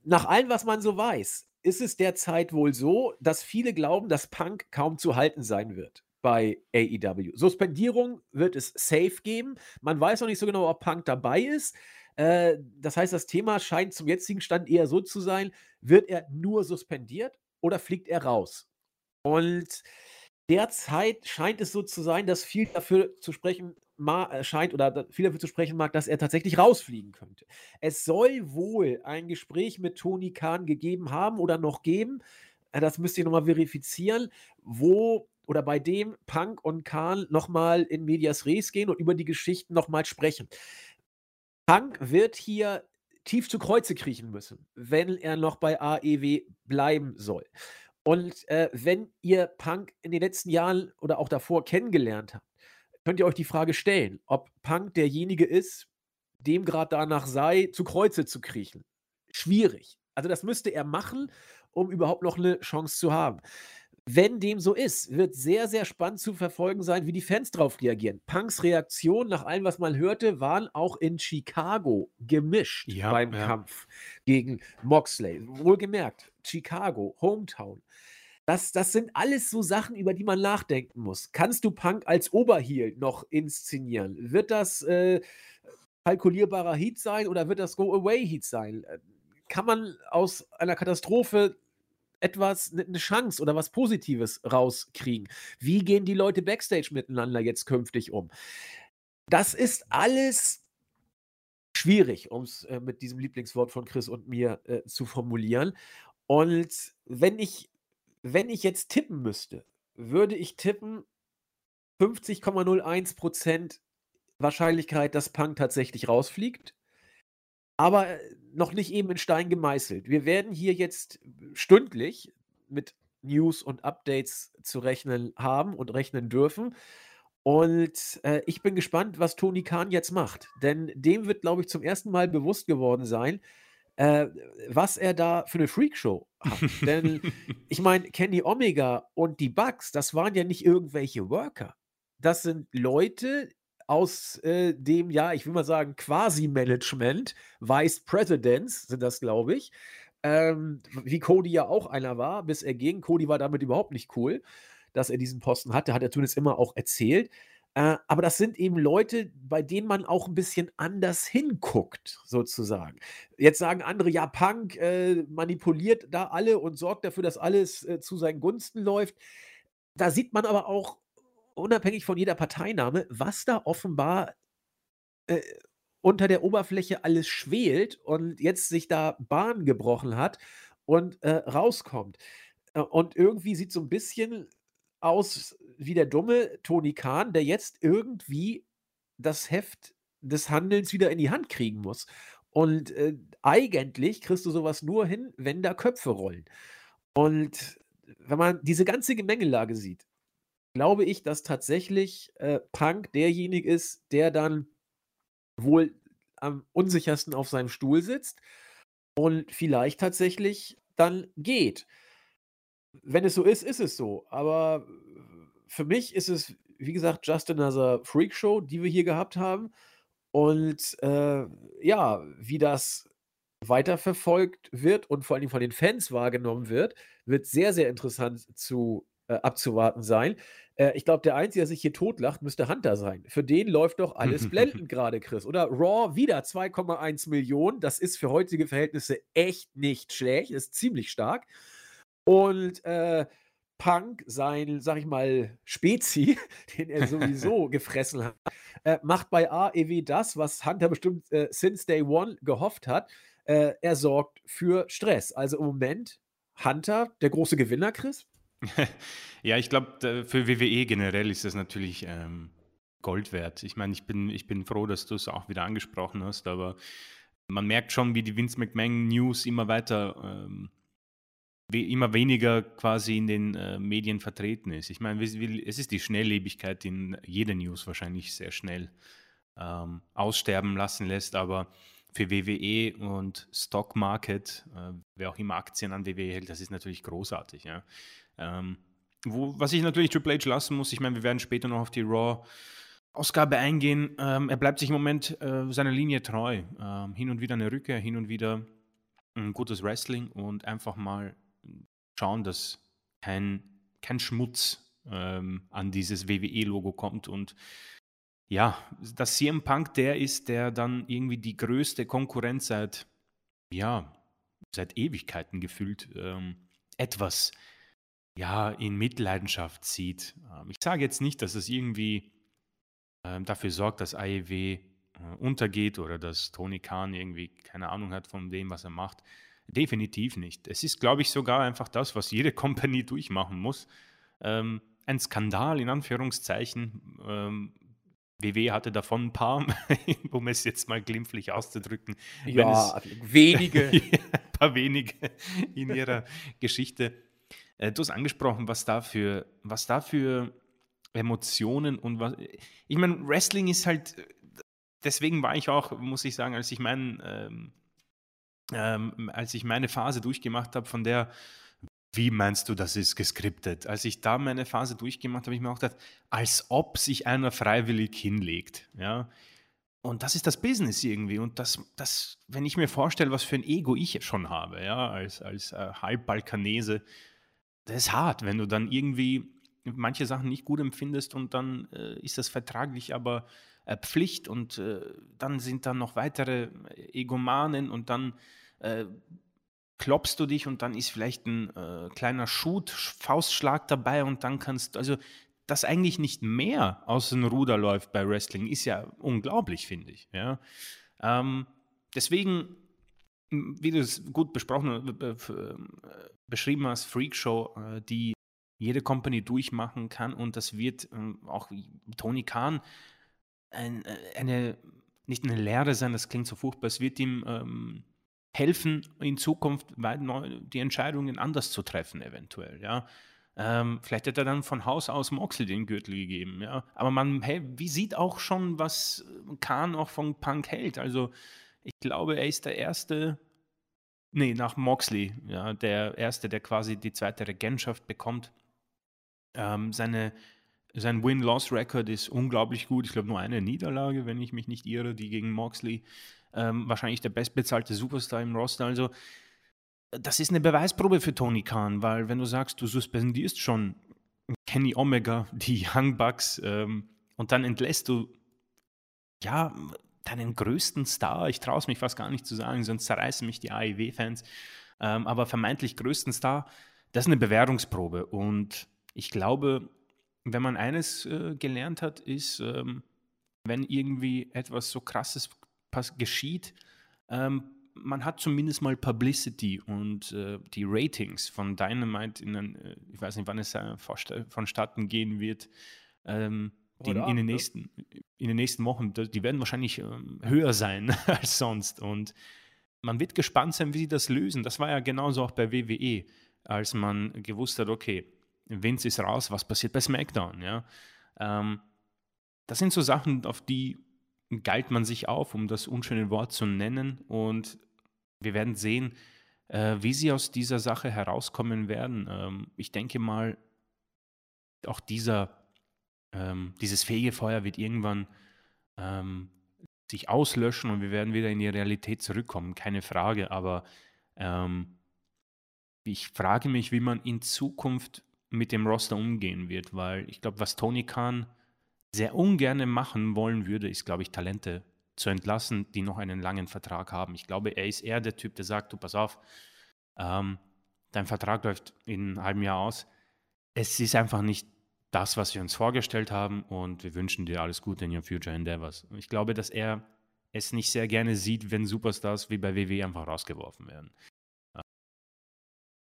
Nach allem, was man so weiß, ist es derzeit wohl so, dass viele glauben, dass Punk kaum zu halten sein wird bei AEW. Suspendierung wird es safe geben. Man weiß noch nicht so genau, ob Punk dabei ist. Äh, das heißt, das Thema scheint zum jetzigen Stand eher so zu sein: Wird er nur suspendiert oder fliegt er raus? Und derzeit scheint es so zu sein, dass viel dafür zu sprechen äh, scheint oder viel dafür zu sprechen mag, dass er tatsächlich rausfliegen könnte. Es soll wohl ein Gespräch mit Tony Khan gegeben haben oder noch geben. Äh, das müsst ihr nochmal verifizieren, wo oder bei dem Punk und Kahn nochmal in Medias Res gehen und über die Geschichten nochmal sprechen. Punk wird hier tief zu Kreuze kriechen müssen, wenn er noch bei AEW bleiben soll. Und äh, wenn ihr Punk in den letzten Jahren oder auch davor kennengelernt habt, könnt ihr euch die Frage stellen, ob Punk derjenige ist, dem gerade danach sei, zu Kreuze zu kriechen. Schwierig. Also das müsste er machen, um überhaupt noch eine Chance zu haben. Wenn dem so ist, wird sehr, sehr spannend zu verfolgen sein, wie die Fans darauf reagieren. Punks Reaktion nach allem, was man hörte, waren auch in Chicago gemischt ja, beim ja. Kampf gegen Moxley. Wohlgemerkt, Chicago, Hometown. Das, das sind alles so Sachen, über die man nachdenken muss. Kannst du Punk als Oberheel noch inszenieren? Wird das äh, kalkulierbarer Heat sein oder wird das Go-Away-Heat sein? Äh, kann man aus einer Katastrophe etwas, eine Chance oder was Positives rauskriegen? Wie gehen die Leute backstage miteinander jetzt künftig um? Das ist alles schwierig, um es äh, mit diesem Lieblingswort von Chris und mir äh, zu formulieren. Und wenn ich, wenn ich jetzt tippen müsste, würde ich tippen 50,01% Wahrscheinlichkeit, dass Punk tatsächlich rausfliegt aber äh, noch nicht eben in Stein gemeißelt. Wir werden hier jetzt stündlich mit News und Updates zu rechnen haben und rechnen dürfen. Und äh, ich bin gespannt, was Tony Khan jetzt macht. Denn dem wird, glaube ich, zum ersten Mal bewusst geworden sein, äh, was er da für eine Freakshow hat. Denn ich meine, Kenny Omega und die Bugs, das waren ja nicht irgendwelche Worker. Das sind Leute, aus äh, dem, ja, ich will mal sagen, Quasi-Management, Vice Presidents sind das, glaube ich. Ähm, wie Cody ja auch einer war, bis er ging. Cody war damit überhaupt nicht cool, dass er diesen Posten hatte, hat er zumindest immer auch erzählt. Äh, aber das sind eben Leute, bei denen man auch ein bisschen anders hinguckt, sozusagen. Jetzt sagen andere, ja, Punk äh, manipuliert da alle und sorgt dafür, dass alles äh, zu seinen Gunsten läuft. Da sieht man aber auch unabhängig von jeder Parteinahme, was da offenbar äh, unter der Oberfläche alles schwelt und jetzt sich da Bahn gebrochen hat und äh, rauskommt. Äh, und irgendwie sieht so ein bisschen aus wie der dumme Tony Kahn, der jetzt irgendwie das Heft des Handelns wieder in die Hand kriegen muss. Und äh, eigentlich kriegst du sowas nur hin, wenn da Köpfe rollen. Und wenn man diese ganze Gemengelage sieht, glaube ich, dass tatsächlich äh, Punk derjenige ist, der dann wohl am unsichersten auf seinem Stuhl sitzt und vielleicht tatsächlich dann geht. wenn es so ist, ist es so. Aber für mich ist es, wie gesagt, just another Freak Show, die wir hier gehabt haben. Und äh, ja, wie das weiterverfolgt wird und vor allem von den Fans wahrgenommen wird, wird sehr, sehr interessant zu, äh, abzuwarten sein. Äh, ich glaube, der Einzige, der sich hier totlacht, müsste Hunter sein. Für den läuft doch alles blendend gerade, Chris. Oder Raw wieder 2,1 Millionen. Das ist für heutige Verhältnisse echt nicht schlecht. Ist ziemlich stark. Und äh, Punk, sein, sag ich mal, Spezi, den er sowieso gefressen hat, äh, macht bei AEW das, was Hunter bestimmt äh, since day one gehofft hat. Äh, er sorgt für Stress. Also im Moment Hunter der große Gewinner, Chris? ja, ich glaube, für WWE generell ist das natürlich ähm, Gold wert. Ich meine, ich bin, ich bin froh, dass du es auch wieder angesprochen hast, aber man merkt schon, wie die Vince McMahon News immer weiter ähm, immer weniger quasi in den äh, Medien vertreten ist. Ich meine, es ist die Schnelllebigkeit, die in jede News wahrscheinlich sehr schnell ähm, aussterben lassen lässt, aber für WWE und Stock Market, äh, wer auch immer Aktien an WWE hält, das ist natürlich großartig. Ja. Ähm, wo, was ich natürlich Triple H lassen muss, ich meine, wir werden später noch auf die Raw Ausgabe eingehen. Ähm, er bleibt sich im Moment äh, seiner Linie treu. Ähm, hin und wieder eine Rückkehr, hin und wieder ein gutes Wrestling und einfach mal schauen, dass kein, kein Schmutz ähm, an dieses WWE-Logo kommt und ja, dass CM Punk der ist, der dann irgendwie die größte Konkurrenz seit, ja, seit Ewigkeiten gefühlt ähm, etwas, ja, in Mitleidenschaft zieht. Ähm, ich sage jetzt nicht, dass es irgendwie ähm, dafür sorgt, dass AEW äh, untergeht oder dass Tony Khan irgendwie keine Ahnung hat von dem, was er macht. Definitiv nicht. Es ist, glaube ich, sogar einfach das, was jede Company durchmachen muss. Ähm, ein Skandal in Anführungszeichen. Ähm, WW hatte davon ein paar, um es jetzt mal glimpflich auszudrücken. Ja, wenige. ein paar wenige in ihrer Geschichte. Äh, du hast angesprochen, was da für, was da für Emotionen und was. Ich meine, Wrestling ist halt. Deswegen war ich auch, muss ich sagen, als ich meinen ähm, ähm, als ich meine Phase durchgemacht habe, von der, wie meinst du, das ist geskriptet? Als ich da meine Phase durchgemacht habe, habe ich mir auch gedacht, als ob sich einer freiwillig hinlegt. Ja? Und das ist das Business irgendwie. Und das, das, wenn ich mir vorstelle, was für ein Ego ich schon habe, ja, als, als äh, Halbbalkanese, das ist hart, wenn du dann irgendwie manche Sachen nicht gut empfindest und dann äh, ist das vertraglich aber äh, Pflicht und äh, dann sind dann noch weitere Egomanen und dann äh, klopfst du dich und dann ist vielleicht ein äh, kleiner Shoot, Faustschlag dabei und dann kannst du, also dass eigentlich nicht mehr aus dem Ruder läuft bei Wrestling, ist ja unglaublich, finde ich. Ja? Ähm, deswegen, wie du es gut besprochen, äh, beschrieben hast, Freakshow, äh, die jede Company durchmachen kann und das wird ähm, auch Tony Khan ein, äh, eine, nicht eine Lehre sein, das klingt so furchtbar, es wird ihm ähm, helfen, in Zukunft die Entscheidungen anders zu treffen, eventuell, ja. Ähm, vielleicht hat er dann von Haus aus Moxley den Gürtel gegeben, ja. Aber man, hey, wie sieht auch schon, was Khan auch von Punk hält? Also, ich glaube, er ist der Erste, nee, nach Moxley, ja, der Erste, der quasi die zweite Regentschaft bekommt. Ähm, seine, sein Win-Loss-Record ist unglaublich gut. Ich glaube, nur eine Niederlage, wenn ich mich nicht irre, die gegen Moxley ähm, wahrscheinlich der bestbezahlte Superstar im Roster. Also, das ist eine Beweisprobe für Tony Khan, weil wenn du sagst, du suspendierst schon Kenny Omega, die Young Bucks, ähm, und dann entlässt du, ja, deinen größten Star, ich traue es mich fast gar nicht zu sagen, sonst zerreißen mich die AEW-Fans, ähm, aber vermeintlich größten Star, das ist eine Bewährungsprobe. Und ich glaube, wenn man eines äh, gelernt hat, ist, ähm, wenn irgendwie etwas so krasses geschieht, ähm, man hat zumindest mal Publicity und äh, die Ratings von Dynamite in äh, ich weiß nicht, wann es äh, vonstatten gehen wird, ähm, die, in, den nächsten, in den nächsten Wochen, die werden wahrscheinlich ähm, höher sein als sonst. Und man wird gespannt sein, wie sie das lösen. Das war ja genauso auch bei WWE, als man gewusst hat, okay, Vince ist raus, was passiert bei SmackDown? Ja? Ähm, das sind so Sachen, auf die galt man sich auf, um das unschöne Wort zu nennen. Und wir werden sehen, äh, wie sie aus dieser Sache herauskommen werden. Ähm, ich denke mal, auch dieser, ähm, dieses Fegefeuer wird irgendwann ähm, sich auslöschen und wir werden wieder in die Realität zurückkommen, keine Frage. Aber ähm, ich frage mich, wie man in Zukunft mit dem Roster umgehen wird, weil ich glaube, was Tony Khan sehr ungern machen wollen würde, ist, glaube ich, Talente zu entlassen, die noch einen langen Vertrag haben. Ich glaube, er ist eher der Typ, der sagt, du pass auf, ähm, dein Vertrag läuft in einem halben Jahr aus. Es ist einfach nicht das, was wir uns vorgestellt haben und wir wünschen dir alles Gute in your future endeavors. Ich glaube, dass er es nicht sehr gerne sieht, wenn Superstars wie bei WWE einfach rausgeworfen werden.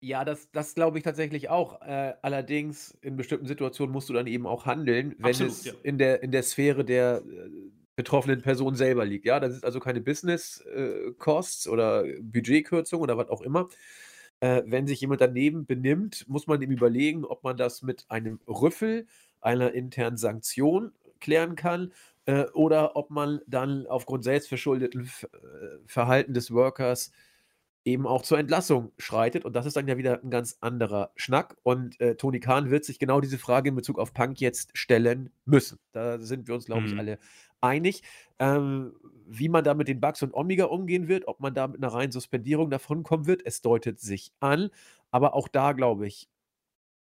Ja, das, das glaube ich tatsächlich auch. Äh, allerdings in bestimmten Situationen musst du dann eben auch handeln, wenn Absolut, es ja. in, der, in der Sphäre der äh, betroffenen Person selber liegt. Ja, das ist also keine Business-Costs äh, oder Budgetkürzung oder was auch immer. Äh, wenn sich jemand daneben benimmt, muss man ihm überlegen, ob man das mit einem Rüffel, einer internen Sanktion klären kann äh, oder ob man dann aufgrund selbstverschuldeten äh, Verhalten des Workers eben auch zur Entlassung schreitet. Und das ist dann ja wieder ein ganz anderer Schnack. Und äh, Tony Khan wird sich genau diese Frage in Bezug auf Punk jetzt stellen müssen. Da sind wir uns, glaube ich, mhm. alle einig. Ähm, wie man da mit den Bugs und Omega umgehen wird, ob man da mit einer reinen Suspendierung davonkommen wird, es deutet sich an. Aber auch da, glaube ich,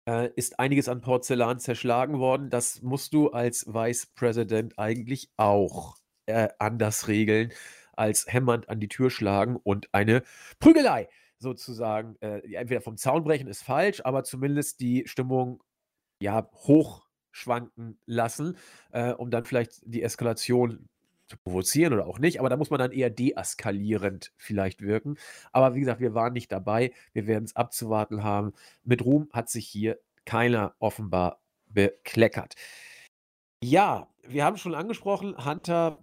äh, ist einiges an Porzellan zerschlagen worden. Das musst du als Vice President eigentlich auch äh, anders regeln als hämmernd an die Tür schlagen und eine Prügelei sozusagen, äh, entweder vom Zaun brechen ist falsch, aber zumindest die Stimmung ja hochschwanken lassen, äh, um dann vielleicht die Eskalation zu provozieren oder auch nicht, aber da muss man dann eher deeskalierend vielleicht wirken. Aber wie gesagt, wir waren nicht dabei, wir werden es abzuwarten haben. Mit Ruhm hat sich hier keiner offenbar bekleckert. Ja, wir haben schon angesprochen, Hunter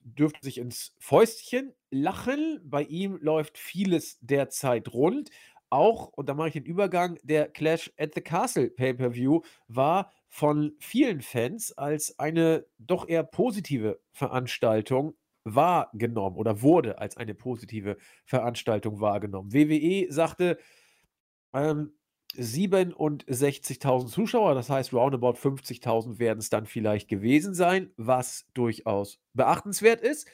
dürfte sich ins Fäustchen lachen. Bei ihm läuft vieles derzeit rund. Auch, und da mache ich den Übergang, der Clash at the Castle Pay-per-View war von vielen Fans als eine doch eher positive Veranstaltung wahrgenommen oder wurde als eine positive Veranstaltung wahrgenommen. WWE sagte, ähm, 67.000 Zuschauer, das heißt roundabout 50.000 werden es dann vielleicht gewesen sein, was durchaus beachtenswert ist.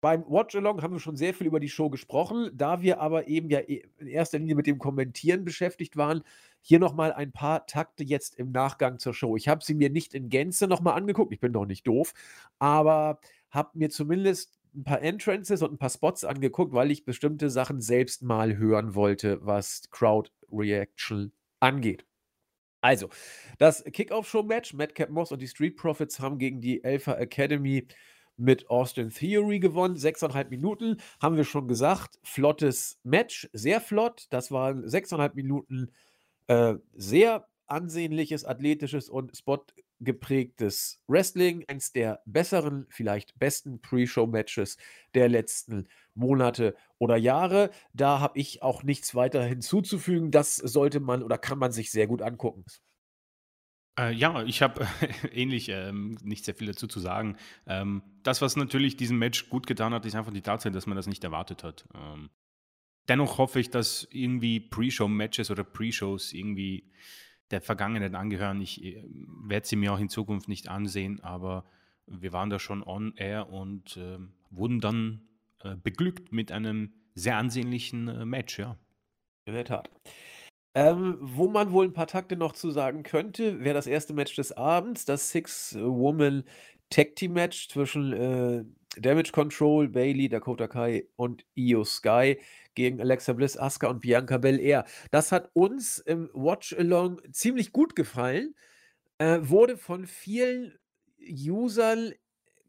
Beim Watch-Along haben wir schon sehr viel über die Show gesprochen, da wir aber eben ja in erster Linie mit dem Kommentieren beschäftigt waren. Hier nochmal ein paar Takte jetzt im Nachgang zur Show. Ich habe sie mir nicht in Gänze nochmal angeguckt, ich bin doch nicht doof, aber habe mir zumindest ein paar Entrances und ein paar Spots angeguckt, weil ich bestimmte Sachen selbst mal hören wollte, was Crowd Reaction angeht. Also, das Kickoff-Show-Match, Madcap Moss und die Street Profits haben gegen die Alpha Academy mit Austin Theory gewonnen. Sechseinhalb Minuten, haben wir schon gesagt. Flottes Match, sehr flott. Das waren sechseinhalb Minuten äh, sehr ansehnliches, athletisches und spotgeprägtes Wrestling. Eins der besseren, vielleicht besten Pre-Show-Matches der letzten Monate oder Jahre. Da habe ich auch nichts weiter hinzuzufügen. Das sollte man oder kann man sich sehr gut angucken. Äh, ja, ich habe ähnlich ähm, nicht sehr viel dazu zu sagen. Ähm, das, was natürlich diesem Match gut getan hat, ist einfach die Tatsache, dass man das nicht erwartet hat. Ähm, dennoch hoffe ich, dass irgendwie Pre-Show-Matches oder Pre-Shows irgendwie der Vergangenheit angehören. Ich äh, werde sie mir auch in Zukunft nicht ansehen, aber wir waren da schon on air und äh, wurden dann äh, beglückt mit einem sehr ansehnlichen äh, Match, ja. In der Tat. Ähm, wo man wohl ein paar Takte noch zu sagen könnte, wäre das erste Match des Abends, das Six-Woman Tag Team Match zwischen äh, Damage Control, Bailey, Dakota Kai und Io Sky gegen Alexa Bliss, Asuka und Bianca Belair. Das hat uns im Watch Along ziemlich gut gefallen. Äh, wurde von vielen Usern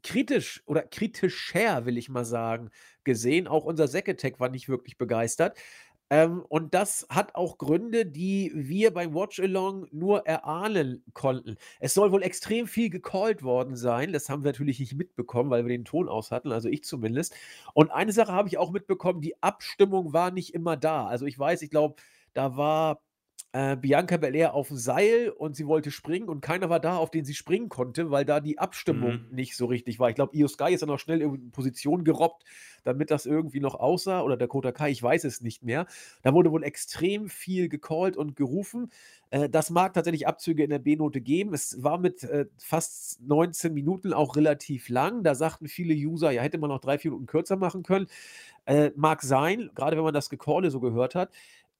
kritisch oder kritischer, will ich mal sagen, gesehen. Auch unser Seketech war nicht wirklich begeistert. Ähm, und das hat auch Gründe, die wir beim Watch-Along nur erahnen konnten. Es soll wohl extrem viel gecallt worden sein. Das haben wir natürlich nicht mitbekommen, weil wir den Ton aus hatten, also ich zumindest. Und eine Sache habe ich auch mitbekommen, die Abstimmung war nicht immer da. Also ich weiß, ich glaube, da war äh, Bianca Belair auf dem Seil und sie wollte springen und keiner war da, auf den sie springen konnte, weil da die Abstimmung Mhm. nicht so richtig war. Ich glaube, Io Sky ist dann noch schnell in Position gerobbt, damit das irgendwie noch aussah oder Dakota Kai, ich weiß es nicht mehr. Da wurde wohl extrem viel gecallt und gerufen. Äh, das mag tatsächlich Abzüge in der B-Note geben. Es war mit äh, fast 19 Minuten auch relativ lang. Da sagten viele User, ja, hätte man noch drei, vier Minuten kürzer machen können. Äh, mag sein, gerade wenn man das Gecalle so gehört hat.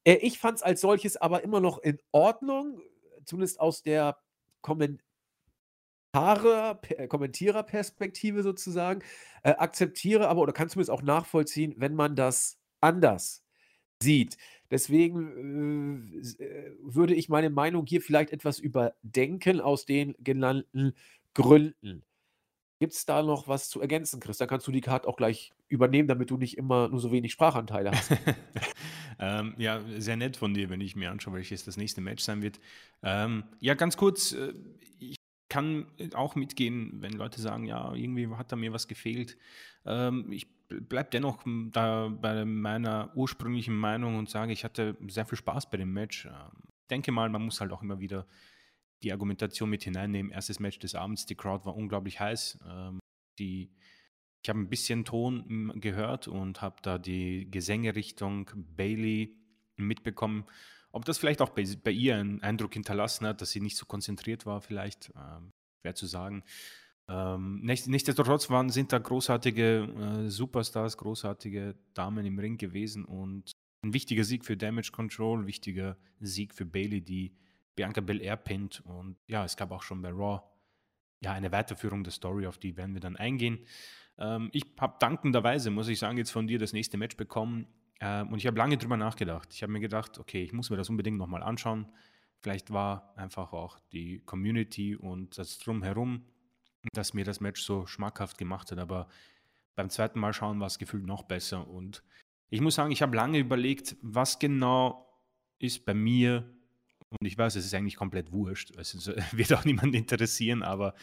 Äh, ich fand es als solches aber immer noch in Ordnung, zumindest aus der Pe- Kommentiererperspektive sozusagen. Äh, akzeptiere aber oder kann zumindest auch nachvollziehen, wenn man das anders sieht. Deswegen äh, äh, würde ich meine Meinung hier vielleicht etwas überdenken aus den genannten Gründen. Gibt es da noch was zu ergänzen, Chris? Dann kannst du die Karte auch gleich übernehmen, damit du nicht immer nur so wenig Sprachanteile hast. ähm, ja, sehr nett von dir, wenn ich mir anschaue, welches das nächste Match sein wird. Ähm, ja, ganz kurz, äh, ich kann auch mitgehen, wenn Leute sagen, ja, irgendwie hat da mir was gefehlt. Ähm, ich bleibe dennoch da bei meiner ursprünglichen Meinung und sage, ich hatte sehr viel Spaß bei dem Match. Ähm, ich denke mal, man muss halt auch immer wieder die Argumentation mit hineinnehmen. Erstes Match des Abends, die Crowd war unglaublich heiß. Ähm, die, ich habe ein bisschen Ton mm, gehört und habe da die Gesänge Richtung Bailey mitbekommen. Ob das vielleicht auch bei, bei ihr einen Eindruck hinterlassen hat, dass sie nicht so konzentriert war, vielleicht, ähm, schwer zu sagen. Ähm, nicht, nichtsdestotrotz waren, sind da großartige äh, Superstars, großartige Damen im Ring gewesen und ein wichtiger Sieg für Damage Control, wichtiger Sieg für Bailey, die Bianca Belair pinnt. Und ja, es gab auch schon bei Raw ja eine Weiterführung der Story, auf die werden wir dann eingehen. Ähm, ich habe dankenderweise, muss ich sagen, jetzt von dir das nächste Match bekommen. Ähm, und ich habe lange drüber nachgedacht. Ich habe mir gedacht, okay, ich muss mir das unbedingt nochmal anschauen. Vielleicht war einfach auch die Community und das Drumherum, das mir das Match so schmackhaft gemacht hat. Aber beim zweiten Mal schauen war es gefühlt noch besser. Und ich muss sagen, ich habe lange überlegt, was genau ist bei mir und ich weiß, es ist eigentlich komplett wurscht. Es ist, wird auch niemand interessieren, aber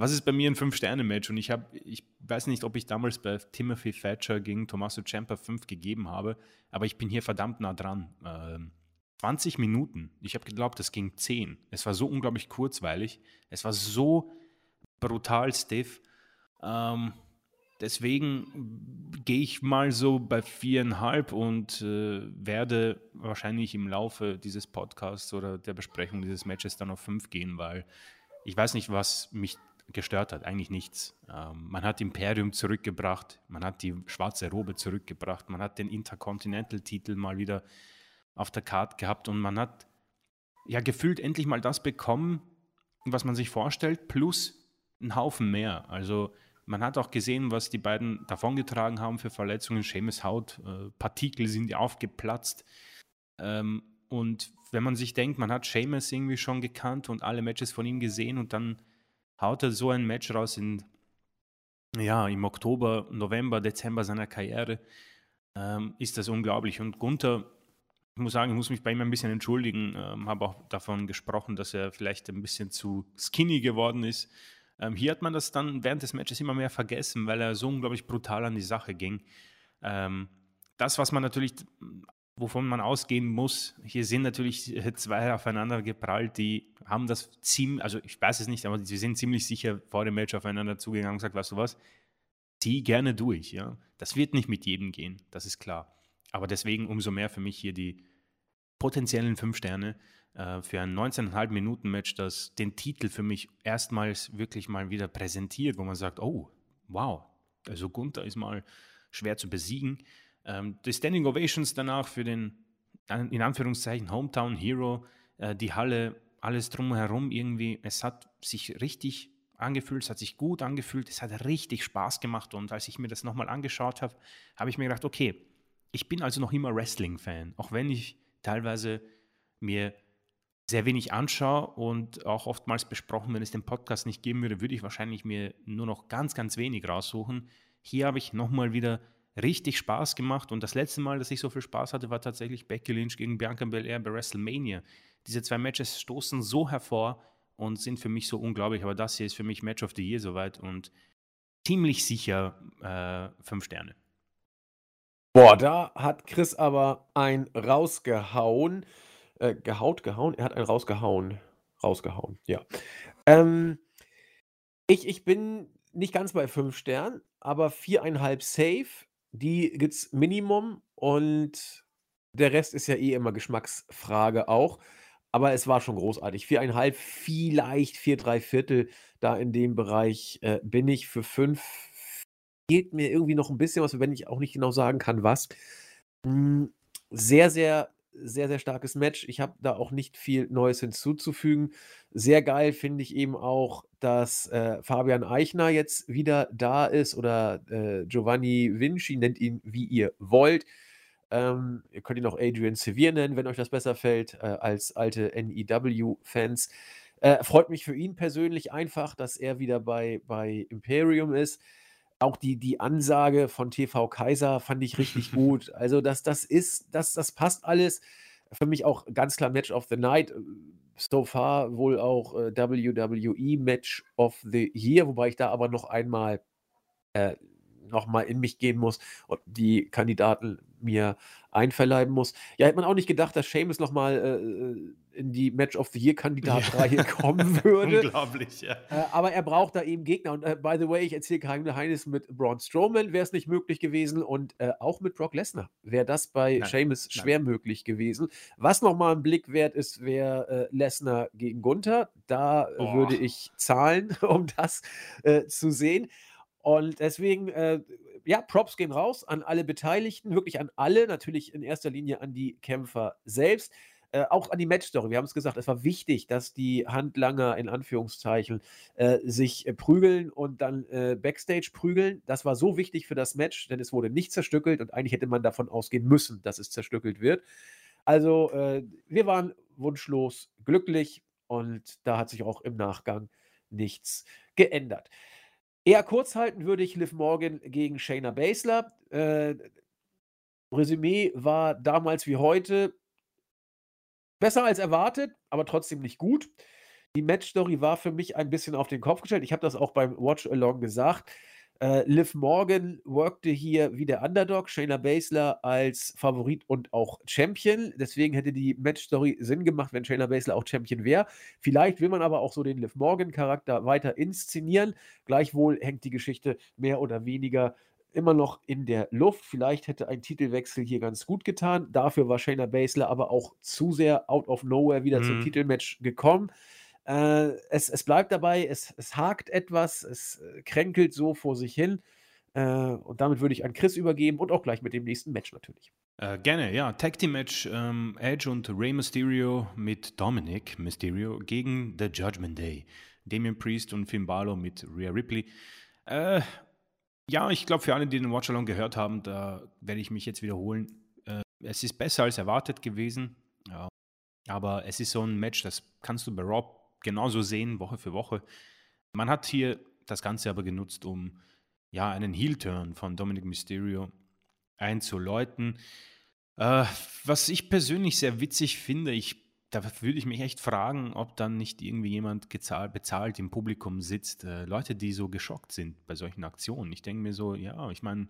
was ist bei mir ein Fünf-Sterne-Match? Und ich habe, ich weiß nicht, ob ich damals bei Timothy Thatcher gegen Tommaso Ciampa 5 gegeben habe, aber ich bin hier verdammt nah dran. Ähm, 20 Minuten. Ich habe geglaubt, das ging 10. Es war so unglaublich kurzweilig. Es war so brutal stiff. Ähm, deswegen gehe ich mal so bei viereinhalb und äh, werde wahrscheinlich im Laufe dieses Podcasts oder der Besprechung dieses Matches dann auf fünf gehen, weil ich weiß nicht, was mich gestört hat. Eigentlich nichts. Ähm, man hat Imperium zurückgebracht, man hat die schwarze Robe zurückgebracht, man hat den Intercontinental-Titel mal wieder auf der Karte gehabt und man hat ja gefühlt endlich mal das bekommen, was man sich vorstellt, plus einen Haufen mehr. Also man hat auch gesehen, was die beiden davongetragen haben für Verletzungen. Seamus Haut, äh, Partikel sind aufgeplatzt. Ähm, und wenn man sich denkt, man hat Seamus irgendwie schon gekannt und alle Matches von ihm gesehen und dann haut er so ein Match raus in, ja, im Oktober, November, Dezember seiner Karriere, ähm, ist das unglaublich. Und Gunther, ich muss sagen, ich muss mich bei ihm ein bisschen entschuldigen, ähm, habe auch davon gesprochen, dass er vielleicht ein bisschen zu skinny geworden ist. Ähm, hier hat man das dann während des Matches immer mehr vergessen, weil er so unglaublich brutal an die Sache ging. Ähm, das, was man natürlich, wovon man ausgehen muss, hier sind natürlich zwei aufeinander geprallt, die haben das ziemlich, also ich weiß es nicht, aber sie sind ziemlich sicher vor dem Match aufeinander zugegangen und gesagt, weißt du was, zieh gerne durch, ja. Das wird nicht mit jedem gehen, das ist klar. Aber deswegen umso mehr für mich hier die potenziellen fünf Sterne äh, für ein 19,5 Minuten Match, das den Titel für mich erstmals wirklich mal wieder präsentiert, wo man sagt, oh, wow, also Gunther ist mal schwer zu besiegen. Ähm, die Standing Ovations danach für den, in Anführungszeichen, Hometown Hero, äh, die Halle, alles drumherum irgendwie, es hat sich richtig angefühlt, es hat sich gut angefühlt, es hat richtig Spaß gemacht und als ich mir das nochmal angeschaut habe, habe ich mir gedacht, okay, ich bin also noch immer Wrestling-Fan, auch wenn ich teilweise mir sehr wenig anschaue und auch oftmals besprochen, wenn es den Podcast nicht geben würde, würde ich wahrscheinlich mir nur noch ganz, ganz wenig raussuchen. Hier habe ich nochmal wieder richtig Spaß gemacht und das letzte Mal, dass ich so viel Spaß hatte, war tatsächlich Becky Lynch gegen Bianca Belair bei WrestleMania. Diese zwei Matches stoßen so hervor und sind für mich so unglaublich, aber das hier ist für mich Match of the Year soweit und ziemlich sicher äh, fünf Sterne. Boah, da hat Chris aber ein rausgehauen. äh, gehaut, gehauen? Er hat einen rausgehauen. Rausgehauen, ja. Ähm, ich ich bin nicht ganz bei 5 Sternen, aber 4,5 safe. Die gibt's Minimum und der Rest ist ja eh immer Geschmacksfrage auch. Aber es war schon großartig. 4,5, vielleicht 4 3/4, da in dem Bereich, äh, bin ich. Für 5 fehlt mir irgendwie noch ein bisschen was, wenn ich auch nicht genau sagen kann, was. Hm, sehr, sehr sehr, sehr starkes Match. Ich habe da auch nicht viel Neues hinzuzufügen. Sehr geil finde ich eben auch, dass äh, Fabian Eichner jetzt wieder da ist oder äh, Giovanni Vinci, nennt ihn wie ihr wollt. Ähm, ihr könnt ihn auch Adrian Sevier nennen, wenn euch das besser fällt, äh, als alte NEW-Fans. Äh, freut mich für ihn persönlich einfach, dass er wieder bei, bei Imperium ist. Auch die, die Ansage von TV Kaiser fand ich richtig gut. Also, das, das ist, das, das passt alles. Für mich auch ganz klar Match of the Night. So far wohl auch äh, WWE Match of the Year, wobei ich da aber noch einmal äh, noch mal in mich gehen muss und die Kandidaten mir einverleiben muss. Ja, hätte man auch nicht gedacht, dass Seamus noch mal äh, in die Match of the Year Kandidatreihe ja. kommen würde. Unglaublich, ja. Äh, aber er braucht da eben Gegner. Und äh, by the way, ich erzähle kein Geheimnis, mit Braun Strowman wäre es nicht möglich gewesen und äh, auch mit Brock Lesnar wäre das bei nein, Seamus schwer nein. möglich gewesen. Was noch mal ein Blick wert ist, wäre äh, Lesnar gegen Gunther. Da oh. würde ich zahlen, um das äh, zu sehen. Und deswegen, ja, Props gehen raus an alle Beteiligten, wirklich an alle, natürlich in erster Linie an die Kämpfer selbst. Äh, auch an die Matchstory. Wir haben es gesagt, es war wichtig, dass die Handlanger in Anführungszeichen äh, sich äh, prügeln und dann äh, Backstage prügeln. Das war so wichtig für das Match, denn es wurde nicht zerstückelt und eigentlich hätte man davon ausgehen müssen, dass es zerstückelt wird. Also, wir waren wunschlos glücklich und da hat sich auch im Nachgang nichts geändert. Eher kurz halten würde ich Liv Morgan gegen Shayna Baszler. Äh, Resümee war damals wie heute besser als erwartet, aber trotzdem nicht gut. Die Matchstory war für mich ein bisschen auf den Kopf gestellt. Ich habe das auch beim Watch Along gesagt. Äh, Liv Morgan workte hier wie der Underdog, Shayna Baszler als Favorit und auch Champion. Deswegen hätte die Matchstory Sinn gemacht, wenn Shayna Baszler auch Champion wäre. Vielleicht will man aber auch so den Liv Morgan-Charakter weiter inszenieren. Gleichwohl hängt die Geschichte mehr oder weniger immer noch in der Luft. Vielleicht hätte ein Titelwechsel hier ganz gut getan. Dafür war Shayna Baszler aber auch zu sehr out of nowhere wieder mhm. zum Titelmatch gekommen. Äh, es, es bleibt dabei, es, es hakt etwas, es äh, kränkelt so vor sich hin. Äh, und damit würde ich an Chris übergeben und auch gleich mit dem nächsten Match natürlich. Äh, gerne, ja. Tag Team Match ähm, Edge und Rey Mysterio mit Dominic Mysterio gegen The Judgment Day. Damien Priest und Finn Balor mit Rhea Ripley. Äh, ja, ich glaube, für alle, die den Watch-Along gehört haben, da werde ich mich jetzt wiederholen. Äh, es ist besser als erwartet gewesen. Ja. Aber es ist so ein Match, das kannst du bei Raw genauso sehen, Woche für Woche. Man hat hier das Ganze aber genutzt, um ja einen Heel-Turn von Dominic Mysterio einzuläuten. Äh, was ich persönlich sehr witzig finde, ich, da würde ich mich echt fragen, ob dann nicht irgendwie jemand gezahlt, bezahlt im Publikum sitzt. Äh, Leute, die so geschockt sind bei solchen Aktionen. Ich denke mir so, ja, ich meine,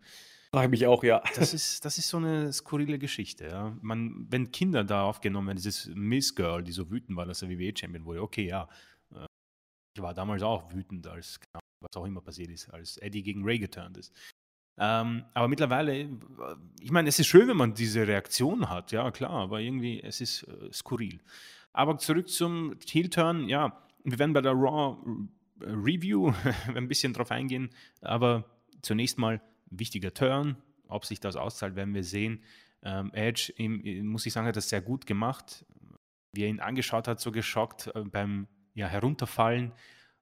Frage mich auch, ja. Das ist, das ist so eine skurrile Geschichte. Ja. Man, wenn Kinder da aufgenommen werden, dieses Miss Girl, die so wütend war, dass er WWE-Champion wurde, okay, ja. Äh, ich war damals auch wütend, als was auch immer passiert ist, als Eddie gegen Ray geturnt ist. Ähm, aber mittlerweile, äh, ich meine, es ist schön, wenn man diese Reaktion hat, ja klar, aber irgendwie, es ist äh, skurril. Aber zurück zum Heel-Turn, ja, wir werden bei der Raw Review ein bisschen drauf eingehen, aber zunächst mal wichtiger Turn. Ob sich das auszahlt, werden wir sehen. Ähm, Edge, ihm, muss ich sagen, hat das sehr gut gemacht. Wie er ihn angeschaut hat, so geschockt äh, beim ja, Herunterfallen.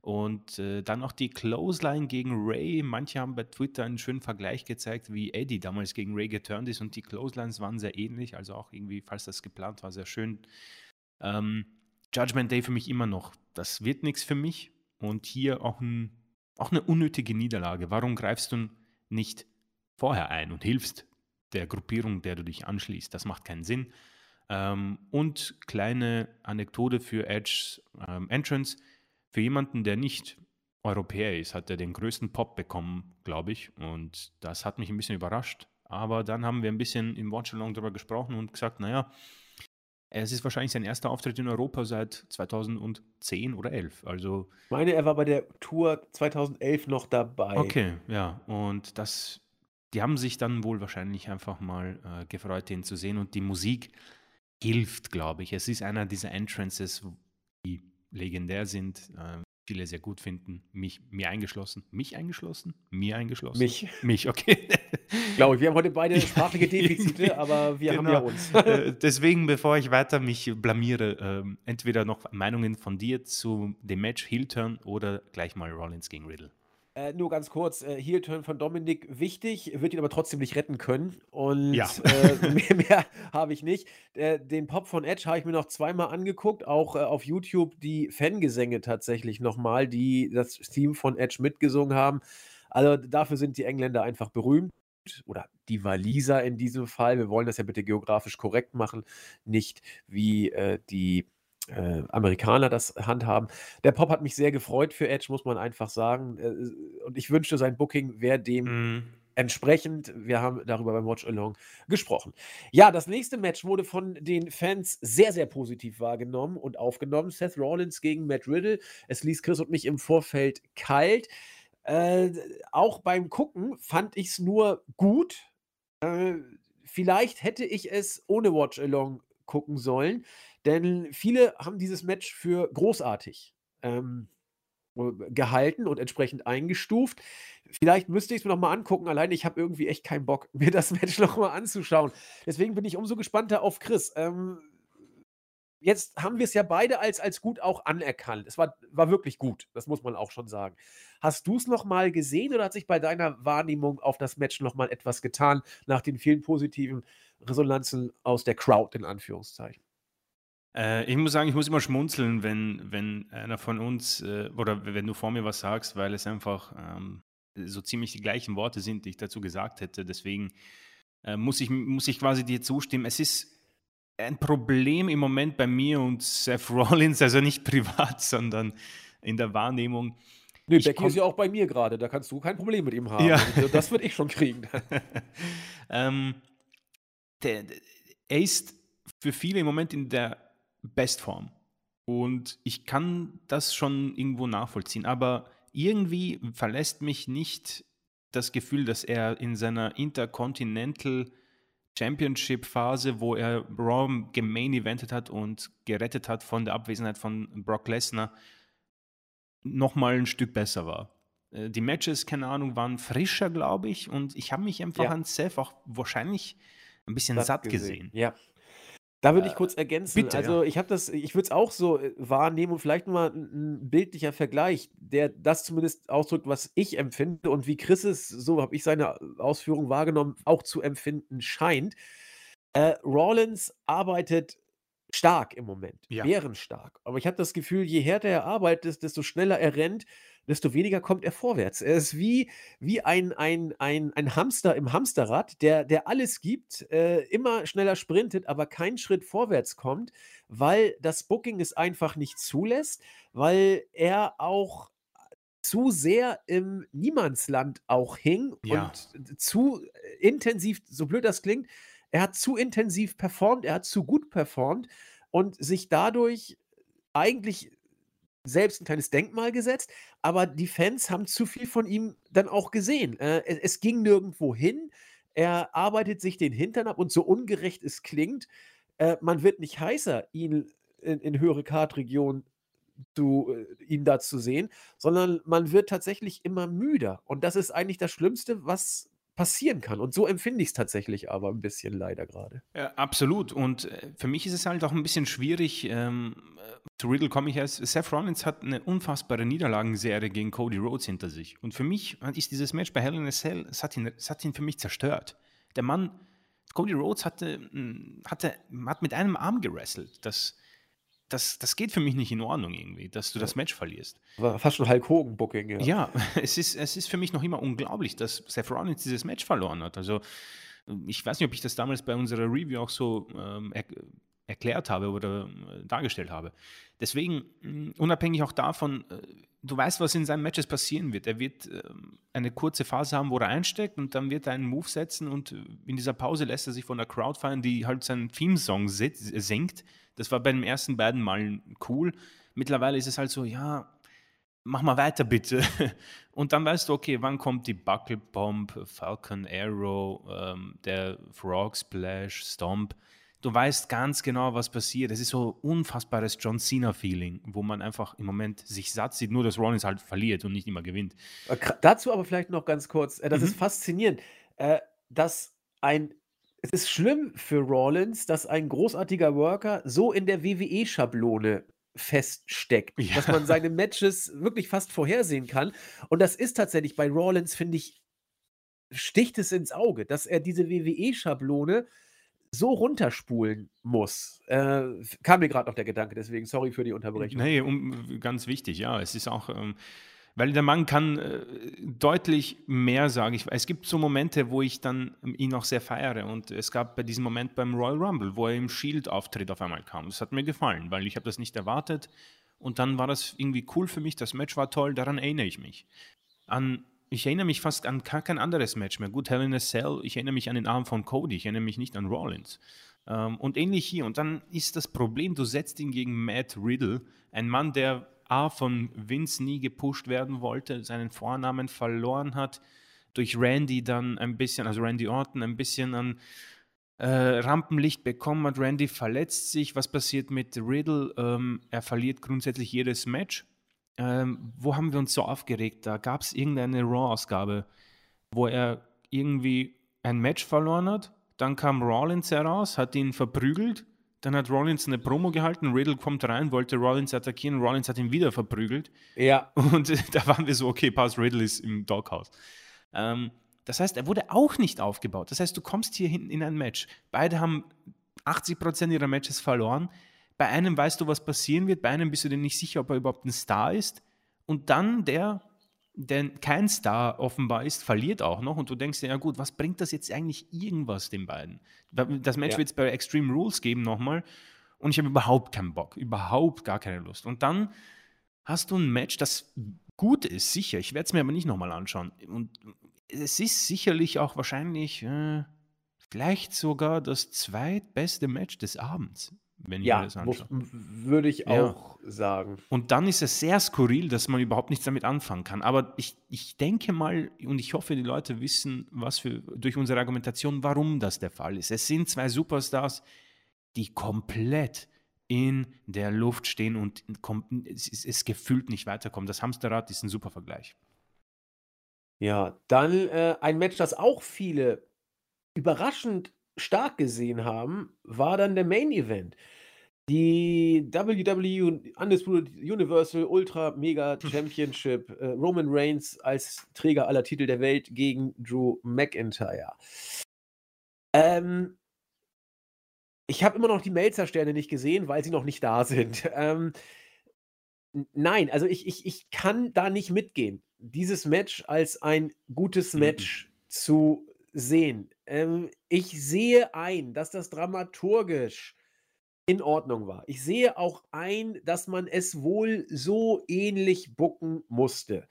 Und äh, dann noch die Clothesline gegen Ray. Manche haben bei Twitter einen schönen Vergleich gezeigt, wie Eddie damals gegen Ray geturnt ist. Und die Clotheslines waren sehr ähnlich. Also auch irgendwie, falls das geplant war, sehr schön. Ähm, Judgment Day für mich immer noch. Das wird nichts für mich. Und hier auch, ein, auch eine unnötige Niederlage. Warum greifst du nicht vorher ein und hilfst der Gruppierung, der du dich anschließt. Das macht keinen Sinn. Ähm, und kleine Anekdote für Edge ähm, Entrance. Für jemanden, der nicht Europäer ist, hat er den größten Pop bekommen, glaube ich. Und das hat mich ein bisschen überrascht. Aber dann haben wir ein bisschen im Watch Along darüber gesprochen und gesagt, naja, Es ist wahrscheinlich sein erster Auftritt in Europa seit 2010 oder 11. Also Ich meine, er war bei der Tour 2011 noch dabei. okay, ja. Und das, die haben sich dann wohl wahrscheinlich einfach mal äh, gefreut, den zu sehen. Und die Musik hilft, glaube ich. Es ist einer dieser Entrances, die legendär sind. Äh, viele sehr gut finden. Mich, mir eingeschlossen. Mich eingeschlossen? Mir eingeschlossen? Mich, Mich, okay. glaube ich. Wir haben heute beide sprachliche Defizite, aber wir haben ja Genau. uns. Äh, Deswegen, bevor ich weiter mich blamiere, ähm, entweder noch Meinungen von dir zu dem Match Heel-Turn oder gleich mal Rollins gegen Riddle. Äh, nur ganz kurz, äh, Heel-Turn von Dominik wichtig, wird ihn aber trotzdem nicht retten können. Und Ja. äh, mehr, mehr habe ich nicht. Äh, den Pop von Edge habe ich mir noch zweimal angeguckt, auch äh, auf YouTube die Fangesänge tatsächlich nochmal, die das Theme von Edge mitgesungen haben. Also dafür sind die Engländer einfach berühmt. Oder die Waliser in diesem Fall. Wir wollen das ja bitte geografisch korrekt machen, nicht wie äh, die äh, Amerikaner das handhaben. Der Pop hat mich sehr gefreut für Edge, muss man einfach sagen. Äh, und ich wünschte, sein Booking wäre dem Mhm. entsprechend. Wir haben darüber beim Watch Along gesprochen. Ja, das nächste Match wurde von den Fans sehr, sehr positiv wahrgenommen und aufgenommen. Seth Rollins gegen Matt Riddle. Es ließ Chris und mich im Vorfeld kalt. Äh, auch beim Gucken fand ich es nur gut. Äh, vielleicht hätte ich es ohne Watch Along gucken sollen, denn viele haben dieses Match für großartig ähm, äh, gehalten und entsprechend eingestuft. Vielleicht müsste ich es mir noch mal angucken. Allein ich habe irgendwie echt keinen Bock, mir das Match noch mal anzuschauen. Deswegen bin ich umso gespannter auf Chris. Ähm, jetzt haben wir es ja beide als, als gut auch anerkannt. Es war, war wirklich gut, das muss man auch schon sagen. Hast du es noch mal gesehen oder hat sich bei deiner Wahrnehmung auf das Match noch mal etwas getan nach den vielen positiven Resonanzen aus der Crowd in Anführungszeichen? Äh, ich muss sagen, ich muss immer schmunzeln, wenn, wenn einer von uns äh, oder wenn du vor mir was sagst, weil es einfach ähm, so ziemlich die gleichen Worte sind, die ich dazu gesagt hätte. Deswegen äh, muss, ich, muss ich quasi dir zustimmen. Es ist ein Problem im Moment bei mir und Seth Rollins, also nicht privat, sondern in der Wahrnehmung. Nö, Ich Becky ist ja auch bei mir gerade, da kannst du kein Problem mit ihm haben. Ja. Also, Das würde ich schon kriegen. ähm, der, der, er ist für viele im Moment in der Bestform. Und ich kann das schon irgendwo nachvollziehen. Aber irgendwie verlässt mich nicht das Gefühl, dass er in seiner Intercontinental Championship Phase, wo er Raw gemain eventet hat und gerettet hat von der Abwesenheit von Brock Lesnar, nochmal ein Stück besser war. Äh, Die Matches, keine Ahnung, waren frischer, glaube ich. Und ich habe mich einfach Ja. an Seth auch wahrscheinlich ein bisschen satt, gesehen. Ja. Da würde ich Äh, kurz ergänzen. bitte, also ich habe das, ich würde es auch so äh, wahrnehmen und vielleicht mal ein, bildlicher Vergleich, der das zumindest ausdrückt, was ich empfinde und wie Chris es, so habe ich seine Ausführung wahrgenommen, auch zu empfinden scheint. Äh, Rollins arbeitet stark im Moment, Ja. bärenstark. Aber ich habe das Gefühl, je härter er arbeitet, desto schneller er rennt, desto weniger kommt er vorwärts. Er ist wie, wie ein, ein, ein, ein Hamster im Hamsterrad, der, der alles gibt, äh, immer schneller sprintet, aber keinen Schritt vorwärts kommt, weil das Booking es einfach nicht zulässt, weil er auch zu sehr im Niemandsland auch hing Ja. und zu intensiv, so blöd das klingt, er hat zu intensiv performt, er hat zu gut performt und sich dadurch eigentlich selbst ein kleines Denkmal gesetzt, aber die Fans haben zu viel von ihm dann auch gesehen. Äh, es, es ging nirgendwo hin. Er arbeitet sich den Hintern ab und so ungerecht es klingt, äh, man wird nicht heißer, ihn in, in höhere Kartregionen zu, äh, ihn da zu sehen, sondern man wird tatsächlich immer müder. Und das ist eigentlich das Schlimmste, was passieren kann. Und so empfinde ich es tatsächlich aber ein bisschen leider gerade. Ja, absolut. Und äh, für mich ist es halt auch ein bisschen schwierig. Ähm, äh, zu Riddle komme ich erst. Seth Rollins hat eine unfassbare Niederlagenserie gegen Cody Rhodes hinter sich. Und für mich ist dieses Match bei Hell in a Cell, es hat ihn, es hat ihn für mich zerstört. Der Mann, Cody Rhodes hatte, mh, hatte, hat mit einem Arm gerasselt. Das, das, das geht für mich nicht in Ordnung irgendwie, dass du das Match verlierst. War fast schon Hulk Hogan-Booking, ja. Ja, es ist, es ist für mich noch immer unglaublich, dass Seth Rollins dieses Match verloren hat. Also ich weiß nicht, ob ich das damals bei unserer Review auch so ähm, er, erklärt habe oder äh, dargestellt habe. Deswegen, mh, unabhängig auch davon, äh, du weißt, was in seinen Matches passieren wird. Er wird äh, eine kurze Phase haben, wo er einsteckt und dann wird er einen Move setzen und in dieser Pause lässt er sich von der Crowd feiern, die halt seinen Theme-Song singt. Das war bei den ersten beiden Malen cool. Mittlerweile ist es halt so, ja, mach mal weiter bitte. Und dann weißt du, okay, wann kommt die Buckle Bomb, Falcon Arrow, ähm, der Frog Splash, Stomp du weißt ganz genau, was passiert. Es ist so unfassbares John Cena-Feeling, wo man einfach im Moment sich satt sieht, nur dass Rollins halt verliert und nicht immer gewinnt. Äh, dazu aber vielleicht noch ganz kurz, äh, das mhm. ist faszinierend, äh, dass ein es ist schlimm für Rollins, dass ein großartiger Worker so in der WWE-Schablone feststeckt, ja. dass man seine Matches wirklich fast vorhersehen kann. Und das ist tatsächlich bei Rollins, finde ich, sticht es ins Auge, dass er diese WWE-Schablone so runterspulen muss. Äh, kam mir gerade noch der Gedanke, deswegen sorry für die Unterbrechung. Nee, um, ganz wichtig, ja. Es ist auch, ähm, weil der Mann kann äh, deutlich mehr, sage ich. Es gibt so Momente, wo ich dann ihn auch sehr feiere. Und es gab bei diesem Moment beim Royal Rumble, wo er im Shield-Auftritt auf einmal kam. Das hat mir gefallen, weil ich habe das nicht erwartet. Und dann war das irgendwie cool für mich. Das Match war toll, daran erinnere ich mich. An ich erinnere mich fast an gar kein anderes Match mehr. Gut, Hell in a Cell, ich erinnere mich an den Arm von Cody, ich erinnere mich nicht an Rollins. Ähm, und ähnlich hier. Und dann ist das Problem, du setzt ihn gegen Matt Riddle, ein Mann, der A von Vince nie gepusht werden wollte, seinen Vornamen verloren hat, durch Randy dann ein bisschen, also Randy Orton, ein bisschen an äh, Rampenlicht bekommen hat. Randy verletzt sich. Was passiert mit Riddle? Ähm, er verliert grundsätzlich jedes Match ähm, wo haben wir uns so aufgeregt? Da gab es irgendeine Raw-Ausgabe, wo er irgendwie ein Match verloren hat. Dann kam Rollins heraus, hat ihn verprügelt. Dann hat Rollins eine Promo gehalten. Riddle kommt rein, wollte Rollins attackieren. Rollins hat ihn wieder verprügelt. Ja. Und da waren wir so, okay, pass, Riddle ist im Doghouse. Ähm, das heißt, er wurde auch nicht aufgebaut. Das heißt, du kommst hier hinten in ein Match. Beide haben 80% ihrer Matches verloren. Bei einem weißt du, was passieren wird, bei einem bist du dir nicht sicher, ob er überhaupt ein Star ist. Und dann der, der kein Star offenbar ist, verliert auch noch. Und du denkst dir, ja gut, was bringt das jetzt eigentlich irgendwas den beiden? Das Match ja. wird es bei Extreme Rules geben nochmal. Und ich habe überhaupt keinen Bock, überhaupt gar keine Lust. Und dann hast du ein Match, das gut ist, sicher. Ich werde es mir aber nicht nochmal anschauen. Und es ist sicherlich auch wahrscheinlich, äh, vielleicht sogar das zweitbeste Match des Abends wenn ja, ich mir das anschaue. würde ich ja. auch sagen. Und dann ist es sehr skurril, dass man überhaupt nichts damit anfangen kann. Aber ich, ich denke mal und ich hoffe, die Leute wissen, was für durch unsere Argumentation, warum das der Fall ist. Es sind zwei Superstars, die komplett in der Luft stehen und es, es gefühlt nicht weiterkommen. Das Hamsterrad ist ein super Vergleich. Ja, dann äh, ein Match, das auch viele überraschend stark gesehen haben, war dann der Main Event. Die WWE Undisputed Universal Ultra Mega Championship äh, Roman Reigns als Träger aller Titel der Welt gegen Drew McIntyre. Ähm, ich habe immer noch die Melzer-Sterne nicht gesehen, weil sie noch nicht da sind. Ähm, nein, also ich, ich, ich kann da nicht mitgehen, dieses Match als ein gutes Match mhm. zu sehen. Ähm, ich sehe ein, dass das dramaturgisch in Ordnung war. Ich sehe auch ein, dass man es wohl so ähnlich bucken musste.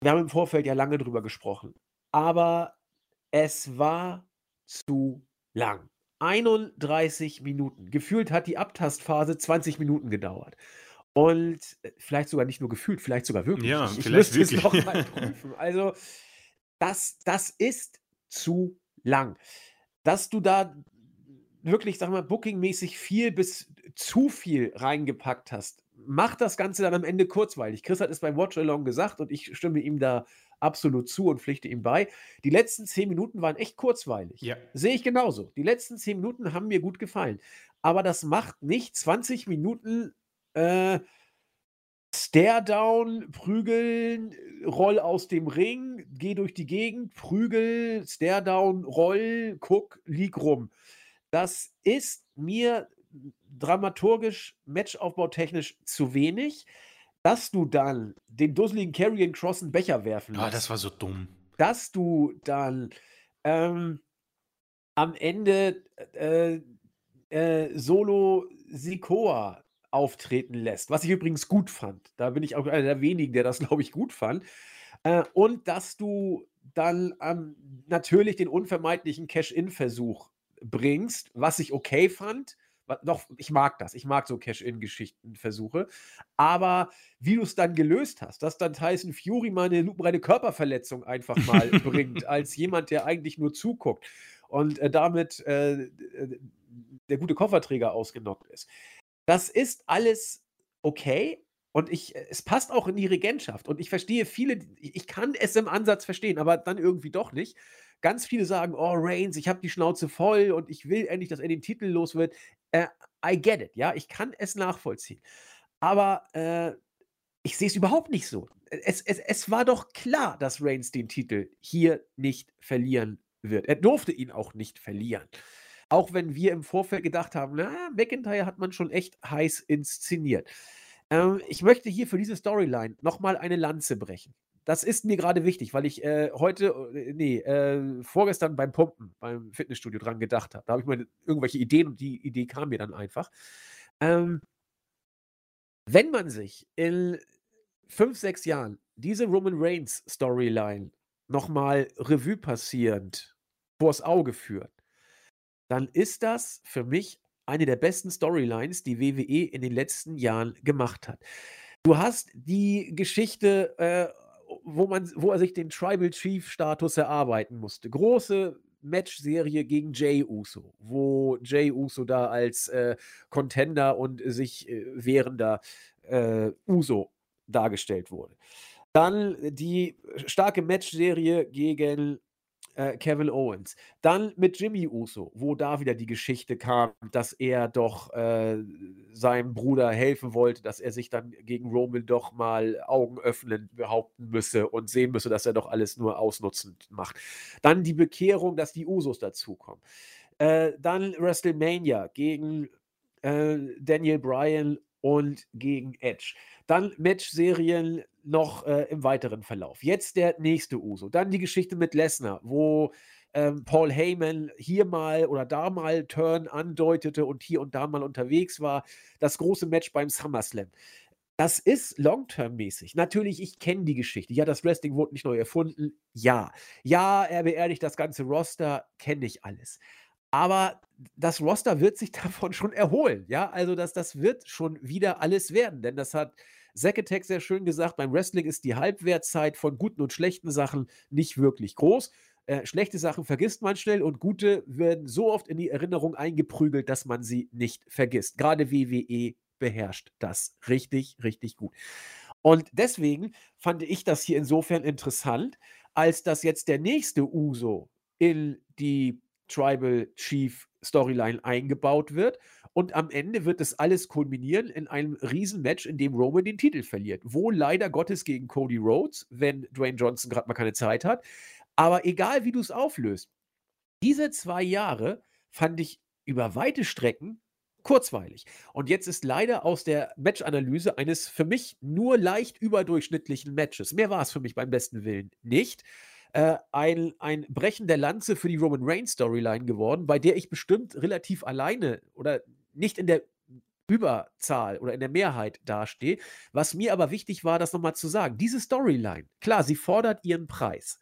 Wir haben im Vorfeld ja lange drüber gesprochen. Aber es war zu lang. 31 Minuten. Gefühlt hat die Abtastphase 20 Minuten gedauert. Und äh, vielleicht sogar nicht nur gefühlt, vielleicht sogar wirklich. Ja, ich, ich vielleicht müsste wirklich. es noch mal prüfen. Also das, das ist zu lang. Dass du da wirklich, sag mal, bookingmäßig viel bis zu viel reingepackt hast, macht das Ganze dann am Ende kurzweilig. Chris hat es beim Watch Along gesagt und ich stimme ihm da absolut zu und pflichte ihm bei. Die letzten zehn Minuten waren echt kurzweilig. Ja. Sehe ich genauso. Die letzten zehn Minuten haben mir gut gefallen. Aber das macht nicht 20 Minuten äh, Stare-Down, prügeln, roll aus dem Ring, geh durch die Gegend, prügel, Stare-Down, roll, guck, lieg rum. Das ist mir dramaturgisch, matchaufbautechnisch zu wenig, dass du dann den dusseligen Carrion Cross einen Becher werfen Ah, das war so dumm. Dass du dann ähm, am Ende äh, äh, Solo Sikoa auftreten lässt, was ich übrigens gut fand. Da bin ich auch einer der wenigen, der das, glaube ich, gut fand. Äh, und dass du dann ähm, natürlich den unvermeidlichen Cash-In-Versuch bringst, was ich okay fand. Doch, ich mag das. Ich mag so Cash-In-Geschichten-Versuche. Aber wie du es dann gelöst hast, dass dann Tyson Fury mal eine lupenreine Körperverletzung einfach mal bringt, als jemand, der eigentlich nur zuguckt und äh, damit äh, der gute Kofferträger ausgenockt ist. Das ist alles okay, und ich, äh, es passt auch in die Regentschaft. Und ich verstehe viele, ich kann es im Ansatz verstehen, aber dann irgendwie doch nicht. Ganz viele sagen, oh, Reigns, ich habe die Schnauze voll und ich will endlich, dass er den Titel los wird. Äh, I get it, ja, ich kann es nachvollziehen. Aber äh, ich sehe es überhaupt nicht so. Es, es, es war doch klar, dass Reigns den Titel hier nicht verlieren wird. Er durfte ihn auch nicht verlieren. Auch wenn wir im Vorfeld gedacht haben, na, McIntyre hat man schon echt heiß inszeniert. Ähm, ich möchte hier für diese Storyline nochmal eine Lanze brechen. Das ist mir gerade wichtig, weil ich äh, heute, äh, nee, äh, vorgestern beim Pumpen, beim Fitnessstudio dran gedacht habe. Da habe ich mal irgendwelche Ideen und die Idee kam mir dann einfach. Ähm, wenn man sich in fünf, sechs Jahren diese Roman Reigns Storyline nochmal Revue passierend vors Auge führt, dann ist das für mich eine der besten Storylines, die WWE in den letzten Jahren gemacht hat. Du hast die Geschichte, äh, wo, man, wo er sich den Tribal Chief Status erarbeiten musste. Große Match-Serie gegen Jay Uso, wo Jay Uso da als äh, Contender und sich äh, wehrender äh, Uso dargestellt wurde. Dann die starke Match-Serie gegen äh, Kevin Owens. Dann mit Jimmy Uso, wo da wieder die Geschichte kam, dass er doch äh, seinem Bruder helfen wollte, dass er sich dann gegen Roman doch mal Augen öffnen behaupten müsse und sehen müsse, dass er doch alles nur ausnutzend macht. Dann die Bekehrung, dass die Usos dazukommen. Äh, dann WrestleMania gegen äh, Daniel Bryan und gegen Edge. Dann Match-Serien noch äh, im weiteren Verlauf. Jetzt der nächste Uso. Dann die Geschichte mit Lesnar, wo ähm, Paul Heyman hier mal oder da mal Turn andeutete und hier und da mal unterwegs war. Das große Match beim SummerSlam. Das ist long-term-mäßig. Natürlich, ich kenne die Geschichte. Ja, das Wrestling wurde nicht neu erfunden. Ja. Ja, er beerdigt das ganze Roster. Kenne ich alles. Aber das Roster wird sich davon schon erholen. Ja, also das, das wird schon wieder alles werden. Denn das hat Zacketek sehr schön gesagt, beim Wrestling ist die Halbwertzeit von guten und schlechten Sachen nicht wirklich groß. Äh, schlechte Sachen vergisst man schnell und gute werden so oft in die Erinnerung eingeprügelt, dass man sie nicht vergisst. Gerade WWE beherrscht das richtig, richtig gut. Und deswegen fand ich das hier insofern interessant, als dass jetzt der nächste Uso in die Tribal Chief Storyline eingebaut wird. Und am Ende wird das alles kulminieren in einem Riesenmatch, in dem Roman den Titel verliert. Wo leider Gottes gegen Cody Rhodes, wenn Dwayne Johnson gerade mal keine Zeit hat. Aber egal, wie du es auflöst, diese zwei Jahre fand ich über weite Strecken kurzweilig. Und jetzt ist leider aus der Matchanalyse eines für mich nur leicht überdurchschnittlichen Matches, mehr war es für mich beim besten Willen nicht, äh, ein, ein Brechen der Lanze für die Roman Reigns Storyline geworden, bei der ich bestimmt relativ alleine oder nicht in der Überzahl oder in der Mehrheit dastehe. Was mir aber wichtig war, das nochmal zu sagen. Diese Storyline, klar, sie fordert ihren Preis,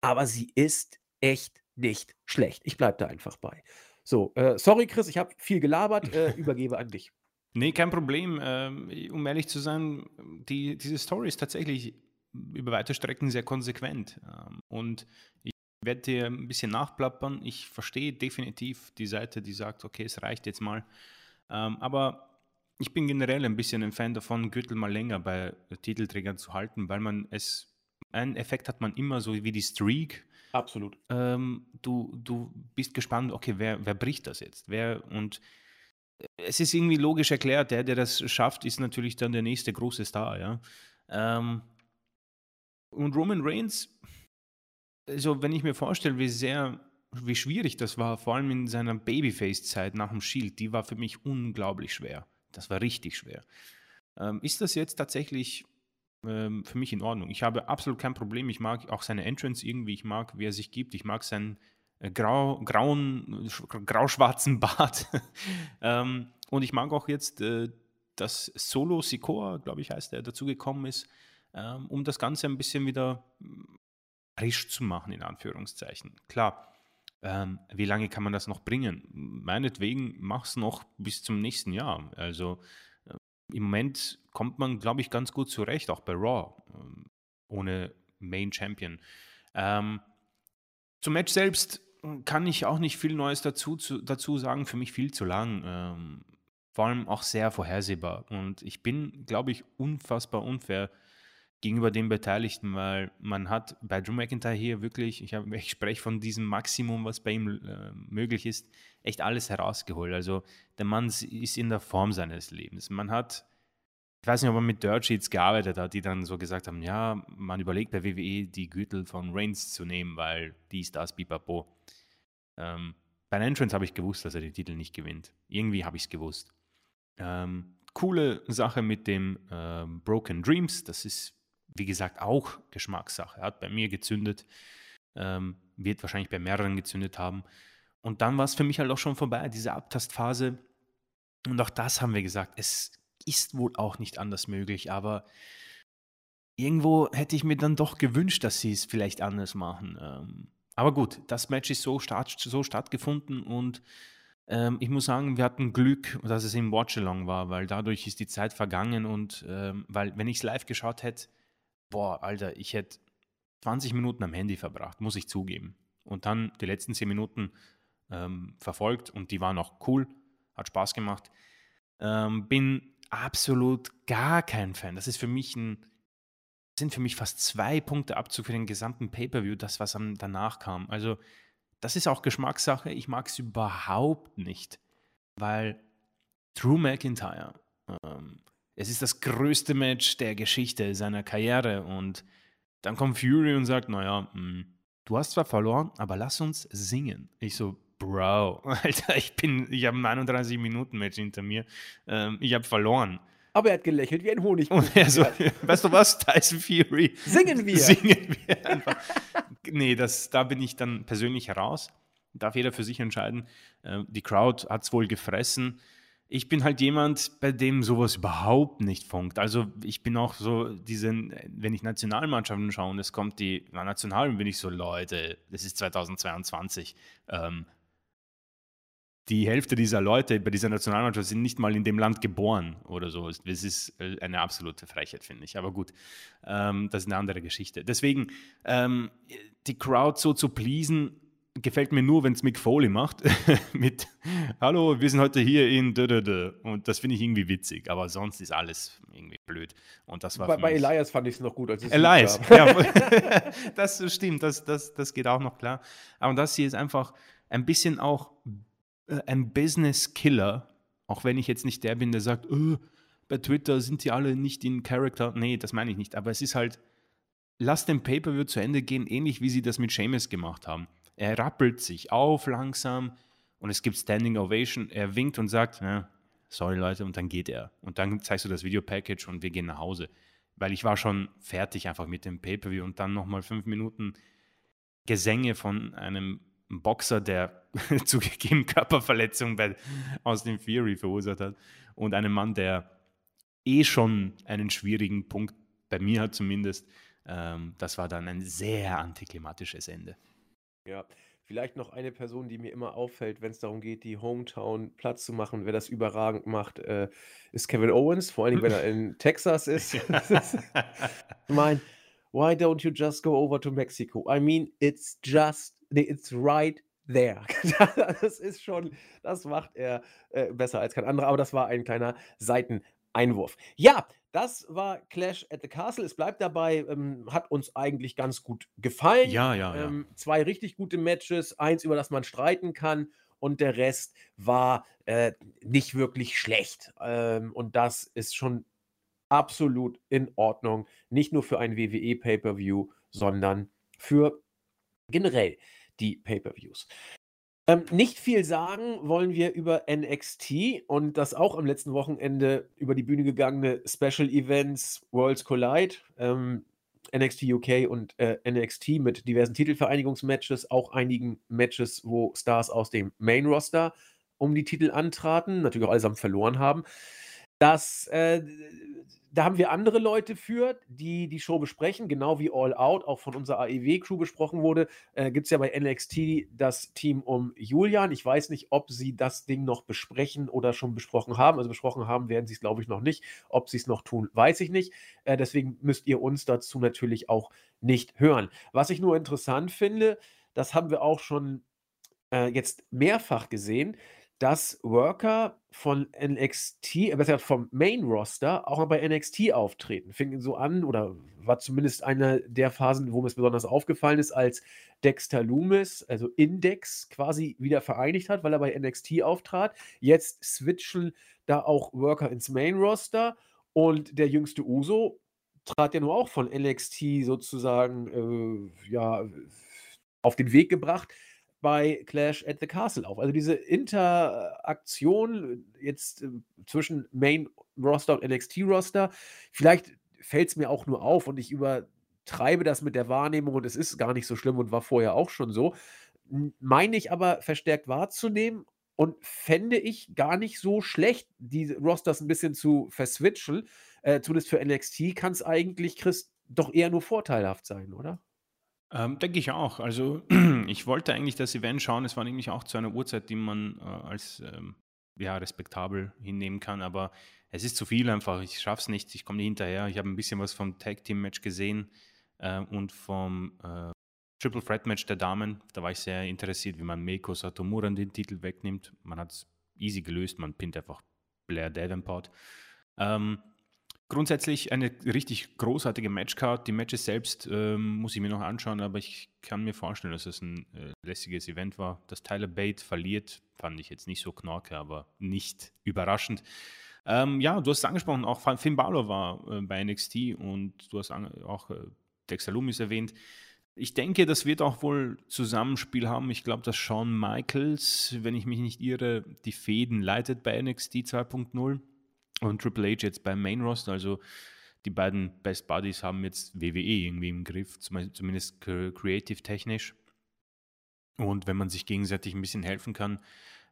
aber sie ist echt nicht schlecht. Ich bleibe da einfach bei. So, äh, sorry, Chris, ich habe viel gelabert, äh, übergebe an dich. Nee, kein Problem. Ähm, um ehrlich zu sein, die, diese Story ist tatsächlich über weite Strecken sehr konsequent. Ähm, und ich werde dir ein bisschen nachplappern. Ich verstehe definitiv die Seite, die sagt, okay, es reicht jetzt mal. Ähm, aber ich bin generell ein bisschen ein Fan davon, Gürtel mal länger bei Titelträgern zu halten, weil man es, einen Effekt hat man immer so wie die Streak. Absolut. Ähm, du, du bist gespannt, okay, wer, wer bricht das jetzt? Wer und es ist irgendwie logisch erklärt, der, der das schafft, ist natürlich dann der nächste große Star, ja. Ähm, und Roman Reigns, also wenn ich mir vorstelle, wie sehr, wie schwierig das war, vor allem in seiner Babyface-Zeit nach dem Shield, die war für mich unglaublich schwer. Das war richtig schwer. Ähm, ist das jetzt tatsächlich ähm, für mich in Ordnung? Ich habe absolut kein Problem. Ich mag auch seine Entrance irgendwie. Ich mag, wie er sich gibt. Ich mag sein äh, grau, grauen, grau-schwarzen Bart. ähm, und ich mag auch jetzt, äh, dass Solo Sikoa, glaube ich, heißt er, dazugekommen ist, ähm, um das Ganze ein bisschen wieder frisch zu machen, in Anführungszeichen. Klar, ähm, wie lange kann man das noch bringen? Meinetwegen mach es noch bis zum nächsten Jahr. Also äh, im Moment kommt man, glaube ich, ganz gut zurecht, auch bei Raw, äh, ohne Main Champion. Ähm, zum Match selbst kann ich auch nicht viel Neues dazu, zu, dazu sagen. Für mich viel zu lang. Ähm, vor allem auch sehr vorhersehbar. Und ich bin, glaube ich, unfassbar unfair gegenüber den Beteiligten, weil man hat bei Drew McIntyre hier wirklich, ich, ich spreche von diesem Maximum, was bei ihm äh, möglich ist, echt alles herausgeholt. Also der Mann ist in der Form seines Lebens. Man hat, ich weiß nicht, ob man mit Dirt Sheets gearbeitet hat, die dann so gesagt haben, ja, man überlegt bei WWE die Gürtel von Reigns zu nehmen, weil dies, das, bipapo. Ähm, bei Entrance habe ich gewusst, dass er den Titel nicht gewinnt. Irgendwie habe ich es gewusst. Ähm, coole Sache mit dem äh, Broken Dreams, das ist wie gesagt, auch Geschmackssache. Hat bei mir gezündet, ähm, wird wahrscheinlich bei mehreren gezündet haben. Und dann war es für mich halt auch schon vorbei, diese Abtastphase. Und auch das haben wir gesagt, es ist wohl auch nicht anders möglich, aber irgendwo hätte ich mir dann doch gewünscht, dass sie es vielleicht anders machen. Ähm, aber gut, das Match ist so, start, so stattgefunden und ähm, ich muss sagen, wir hatten Glück, dass es im Watchalong war, weil dadurch ist die Zeit vergangen und ähm, weil, wenn ich es live geschaut hätte, boah, Alter, ich hätte 20 Minuten am Handy verbracht, muss ich zugeben. Und dann die letzten 10 Minuten ähm, verfolgt und die waren auch cool, hat Spaß gemacht. Ähm, bin absolut gar kein Fan. Das ist für mich ein, sind für mich fast zwei Punkte Abzug für den gesamten Pay-Per-View, das, was danach kam. Also, das ist auch Geschmackssache. Ich mag es überhaupt nicht, weil Drew McIntyre ähm, es ist das größte Match der Geschichte seiner Karriere. Und dann kommt Fury und sagt, naja, mh, hm, du hast zwar verloren, aber lass uns singen. Ich so, Bro, Alter, ich bin, ich habe ein 31-Minuten-Match hinter mir. Ähm, ich habe verloren. Aber er hat gelächelt wie ein Honig. So, weißt du was, Tyson Fury? Singen wir. Singen wir einfach. nee, das, da bin ich dann persönlich heraus. Darf jeder für sich entscheiden. Äh, die Crowd hat es wohl gefressen ich bin halt jemand, bei dem sowas überhaupt nicht funkt. Also ich bin auch so, diesen, wenn ich Nationalmannschaften schaue und es kommt die na, Nationalen, bin ich so, Leute, das ist 2022. Ähm, die Hälfte dieser Leute bei dieser Nationalmannschaft sind nicht mal in dem Land geboren oder so. Das ist äh, eine absolute Frechheit, finde ich. Aber gut, ähm, das ist eine andere Geschichte. Deswegen, ähm, die Crowd so zu pleasen, gefällt mir nur, wenn es Mick Foley macht. mit Hallo, wir sind heute hier in. Und das finde ich irgendwie witzig, aber sonst ist alles irgendwie blöd. Und das war bei, bei Elias fand ich es noch gut. Als Elias, ja. das stimmt, das, das, das geht auch noch klar. Aber das hier ist einfach ein bisschen auch äh, ein Business-Killer. Auch wenn ich jetzt nicht der bin, der sagt, oh, bei Twitter sind die alle nicht in Character. Nee, das meine ich nicht. Aber es ist halt, lass den Pay-Per-View zu Ende gehen, ähnlich wie sie das mit Seamus gemacht haben er rappelt sich auf langsam und es gibt Standing Ovation. Er winkt und sagt, ja, sorry Leute, und dann geht er. Und dann zeigst du das Video-Package und wir gehen nach Hause. Weil ich war schon fertig einfach mit dem Pay-Per-View und dann nochmal fünf Minuten Gesänge von einem Boxer, der zugegeben Körperverletzung bei Austin Fury verursacht hat und einem Mann, der eh schon einen schwierigen Punkt bei mir hat zumindest. Ähm, das war dann ein sehr antiklimatisches Ende. Ja, vielleicht noch eine Person, die mir immer auffällt, wenn es darum geht, die Hometown Platz zu machen, wer das überragend macht, äh, ist Kevin Owens, vor allen Dingen, wenn er in Texas ist. ist ich meine, why don't you just go over to Mexico? I mean, it's just, it's right there. das ist schon, das macht er äh, besser als kein anderer, aber das war ein kleiner Seiteneinwurf. Ja, das war Clash at the Castle. Es bleibt dabei, ähm, hat uns eigentlich ganz gut gefallen. Ja, ja, ja. Ähm, zwei richtig gute Matches, eins, über das man streiten kann, und der Rest war äh, nicht wirklich schlecht. Ähm, und das ist schon absolut in Ordnung. Nicht nur für ein WWE Pay-Per-View, sondern für generell die Pay-Per-Views. Ähm, nicht viel sagen wollen wir über NXT und das auch am letzten Wochenende über die Bühne gegangene Special Events Worlds Collide. Ähm, NXT UK und äh, NXT mit diversen Titelvereinigungsmatches, auch einigen Matches, wo Stars aus dem Main Roster um die Titel antraten, natürlich auch allesamt verloren haben. Das, äh, da haben wir andere Leute für, die die Show besprechen, genau wie All Out auch von unserer AEW-Crew besprochen wurde. Äh, Gibt es ja bei NXT das Team um Julian. Ich weiß nicht, ob sie das Ding noch besprechen oder schon besprochen haben. Also besprochen haben werden sie es, glaube ich, noch nicht. Ob sie es noch tun, weiß ich nicht. Äh, deswegen müsst ihr uns dazu natürlich auch nicht hören. Was ich nur interessant finde, das haben wir auch schon äh, jetzt mehrfach gesehen, dass Worker von NXT, äh, besser gesagt vom Main Roster, auch mal bei NXT auftreten. Fing so an, oder war zumindest eine der Phasen, wo mir es besonders aufgefallen ist, als Dexter Loomis, also Index, quasi wieder vereinigt hat, weil er bei NXT auftrat. Jetzt switchen da auch Worker ins Main Roster und der jüngste Uso trat ja nur auch von NXT sozusagen äh, ja, auf den Weg gebracht bei Clash at the Castle auf. Also diese Interaktion jetzt äh, zwischen Main Roster und NXT Roster, vielleicht fällt es mir auch nur auf und ich übertreibe das mit der Wahrnehmung und es ist gar nicht so schlimm und war vorher auch schon so. Meine ich aber verstärkt wahrzunehmen und fände ich gar nicht so schlecht, die Rosters ein bisschen zu verswitchen. Äh, zumindest für NXT kann es eigentlich, Chris, doch eher nur vorteilhaft sein, oder? Ähm, denke ich auch. Also ich wollte eigentlich das Event schauen. Es war nämlich auch zu einer Uhrzeit, die man äh, als ähm, ja, respektabel hinnehmen kann. Aber es ist zu viel einfach. Ich schaffe es nicht. Ich komme nicht hinterher. Ich habe ein bisschen was vom Tag Team Match gesehen äh, und vom äh, Triple Threat Match der Damen. Da war ich sehr interessiert, wie man Meiko Satomura den Titel wegnimmt. Man hat es easy gelöst. Man pinnt einfach Blair Davenport. Ähm, Grundsätzlich eine richtig großartige Matchcard. Die Matches selbst ähm, muss ich mir noch anschauen, aber ich kann mir vorstellen, dass es ein äh, lässiges Event war. Dass Tyler Bate verliert, fand ich jetzt nicht so knorke, aber nicht überraschend. Ähm, ja, du hast es angesprochen, auch Finn Balor war äh, bei NXT und du hast auch äh, Dexter Loomis erwähnt. Ich denke, das wird auch wohl Zusammenspiel haben. Ich glaube, dass Shawn Michaels, wenn ich mich nicht irre, die Fäden leitet bei NXT 2.0 und Triple H jetzt beim Main Roster, also die beiden Best Buddies haben jetzt WWE irgendwie im Griff, zumindest creative technisch. Und wenn man sich gegenseitig ein bisschen helfen kann,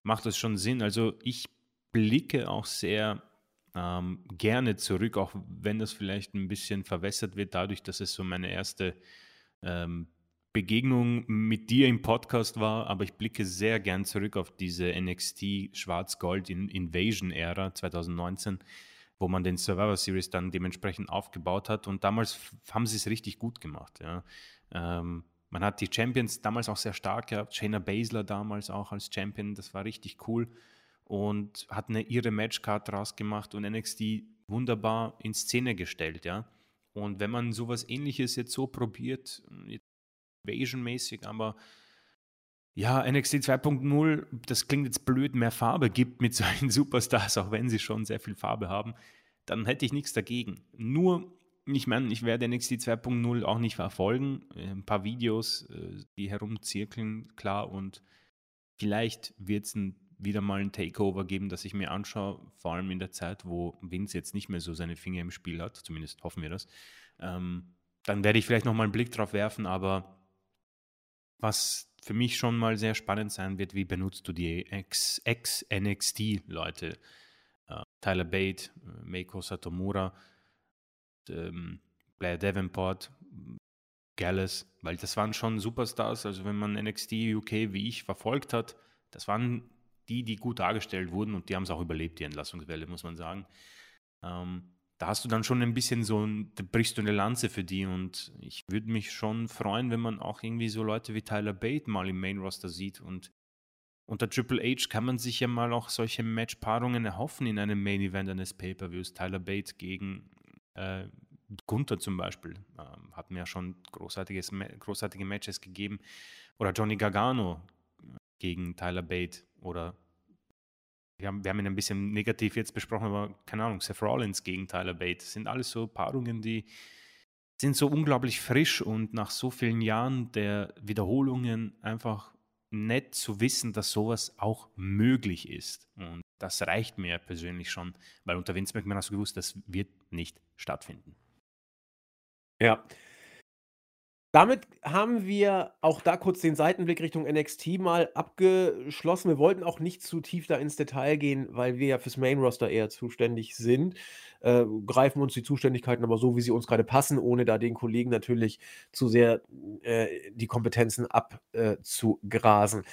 macht das schon Sinn. Also ich blicke auch sehr ähm, gerne zurück, auch wenn das vielleicht ein bisschen verwässert wird, dadurch, dass es so meine erste ähm, Begegnung mit dir im Podcast war, aber ich blicke sehr gern zurück auf diese NXT Schwarz-Gold Invasion-Ära 2019, wo man den Survivor Series dann dementsprechend aufgebaut hat. Und damals haben sie es richtig gut gemacht. Ja. Ähm, man hat die Champions damals auch sehr stark gehabt. Shayna Baszler damals auch als Champion, das war richtig cool. Und hat eine ihre Matchcard draus gemacht und NXT wunderbar in Szene gestellt, ja. Und wenn man sowas ähnliches jetzt so probiert, Invasion-mäßig, aber ja, NXT 2.0, das klingt jetzt blöd, mehr Farbe gibt mit solchen Superstars, auch wenn sie schon sehr viel Farbe haben, dann hätte ich nichts dagegen. Nur, ich meine, ich werde NXT 2.0 auch nicht verfolgen. Äh, ein paar Videos, äh, die herumzirkeln, klar, und vielleicht wird es wieder mal ein Takeover geben, das ich mir anschaue, vor allem in der Zeit, wo Vince jetzt nicht mehr so seine Finger im Spiel hat, zumindest hoffen wir das. Ähm, dann werde ich vielleicht nochmal einen Blick drauf werfen, aber was für mich schon mal sehr spannend sein wird, wie benutzt du die Ex-NXT-Leute? Äh, Tyler Bate, äh, Meiko Satomura, ähm, Blair Davenport, Gallus, weil das waren schon Superstars. Also wenn man NXT UK wie ich verfolgt hat, das waren die, die gut dargestellt wurden und die haben es auch überlebt, die Entlassungswelle, muss man sagen. Ähm, da hast du dann schon ein bisschen so, da brichst du eine Lanze für die und ich würde mich schon freuen, wenn man auch irgendwie so Leute wie Tyler Bate mal im Main Roster sieht und unter Triple H kann man sich ja mal auch solche Matchpaarungen erhoffen in einem Main Event eines Pay-Per-Views. Tyler Bate gegen äh, Gunther zum Beispiel. Ähm, hat mir ja schon großartiges, großartige Matches gegeben. Oder Johnny Gargano gegen Tyler Bate oder wir haben, wir haben ihn ein bisschen negativ jetzt besprochen, aber keine Ahnung, Seth Rollins gegen Tyler Bate. Das sind alles so Paarungen, die sind so unglaublich frisch und nach so vielen Jahren der Wiederholungen einfach nett zu wissen, dass sowas auch möglich ist. Und das reicht mir persönlich schon, weil unter Vince McMahon hast du gewusst, das wird nicht stattfinden. Ja, Damit haben wir auch da kurz den Seitenblick Richtung NXT mal abgeschlossen. Wir wollten auch nicht zu tief da ins Detail gehen, weil wir ja fürs Main Roster eher zuständig sind. Äh, greifen uns die Zuständigkeiten aber so, wie sie uns gerade passen, ohne da den Kollegen natürlich zu sehr äh, die Kompetenzen abzugrasen.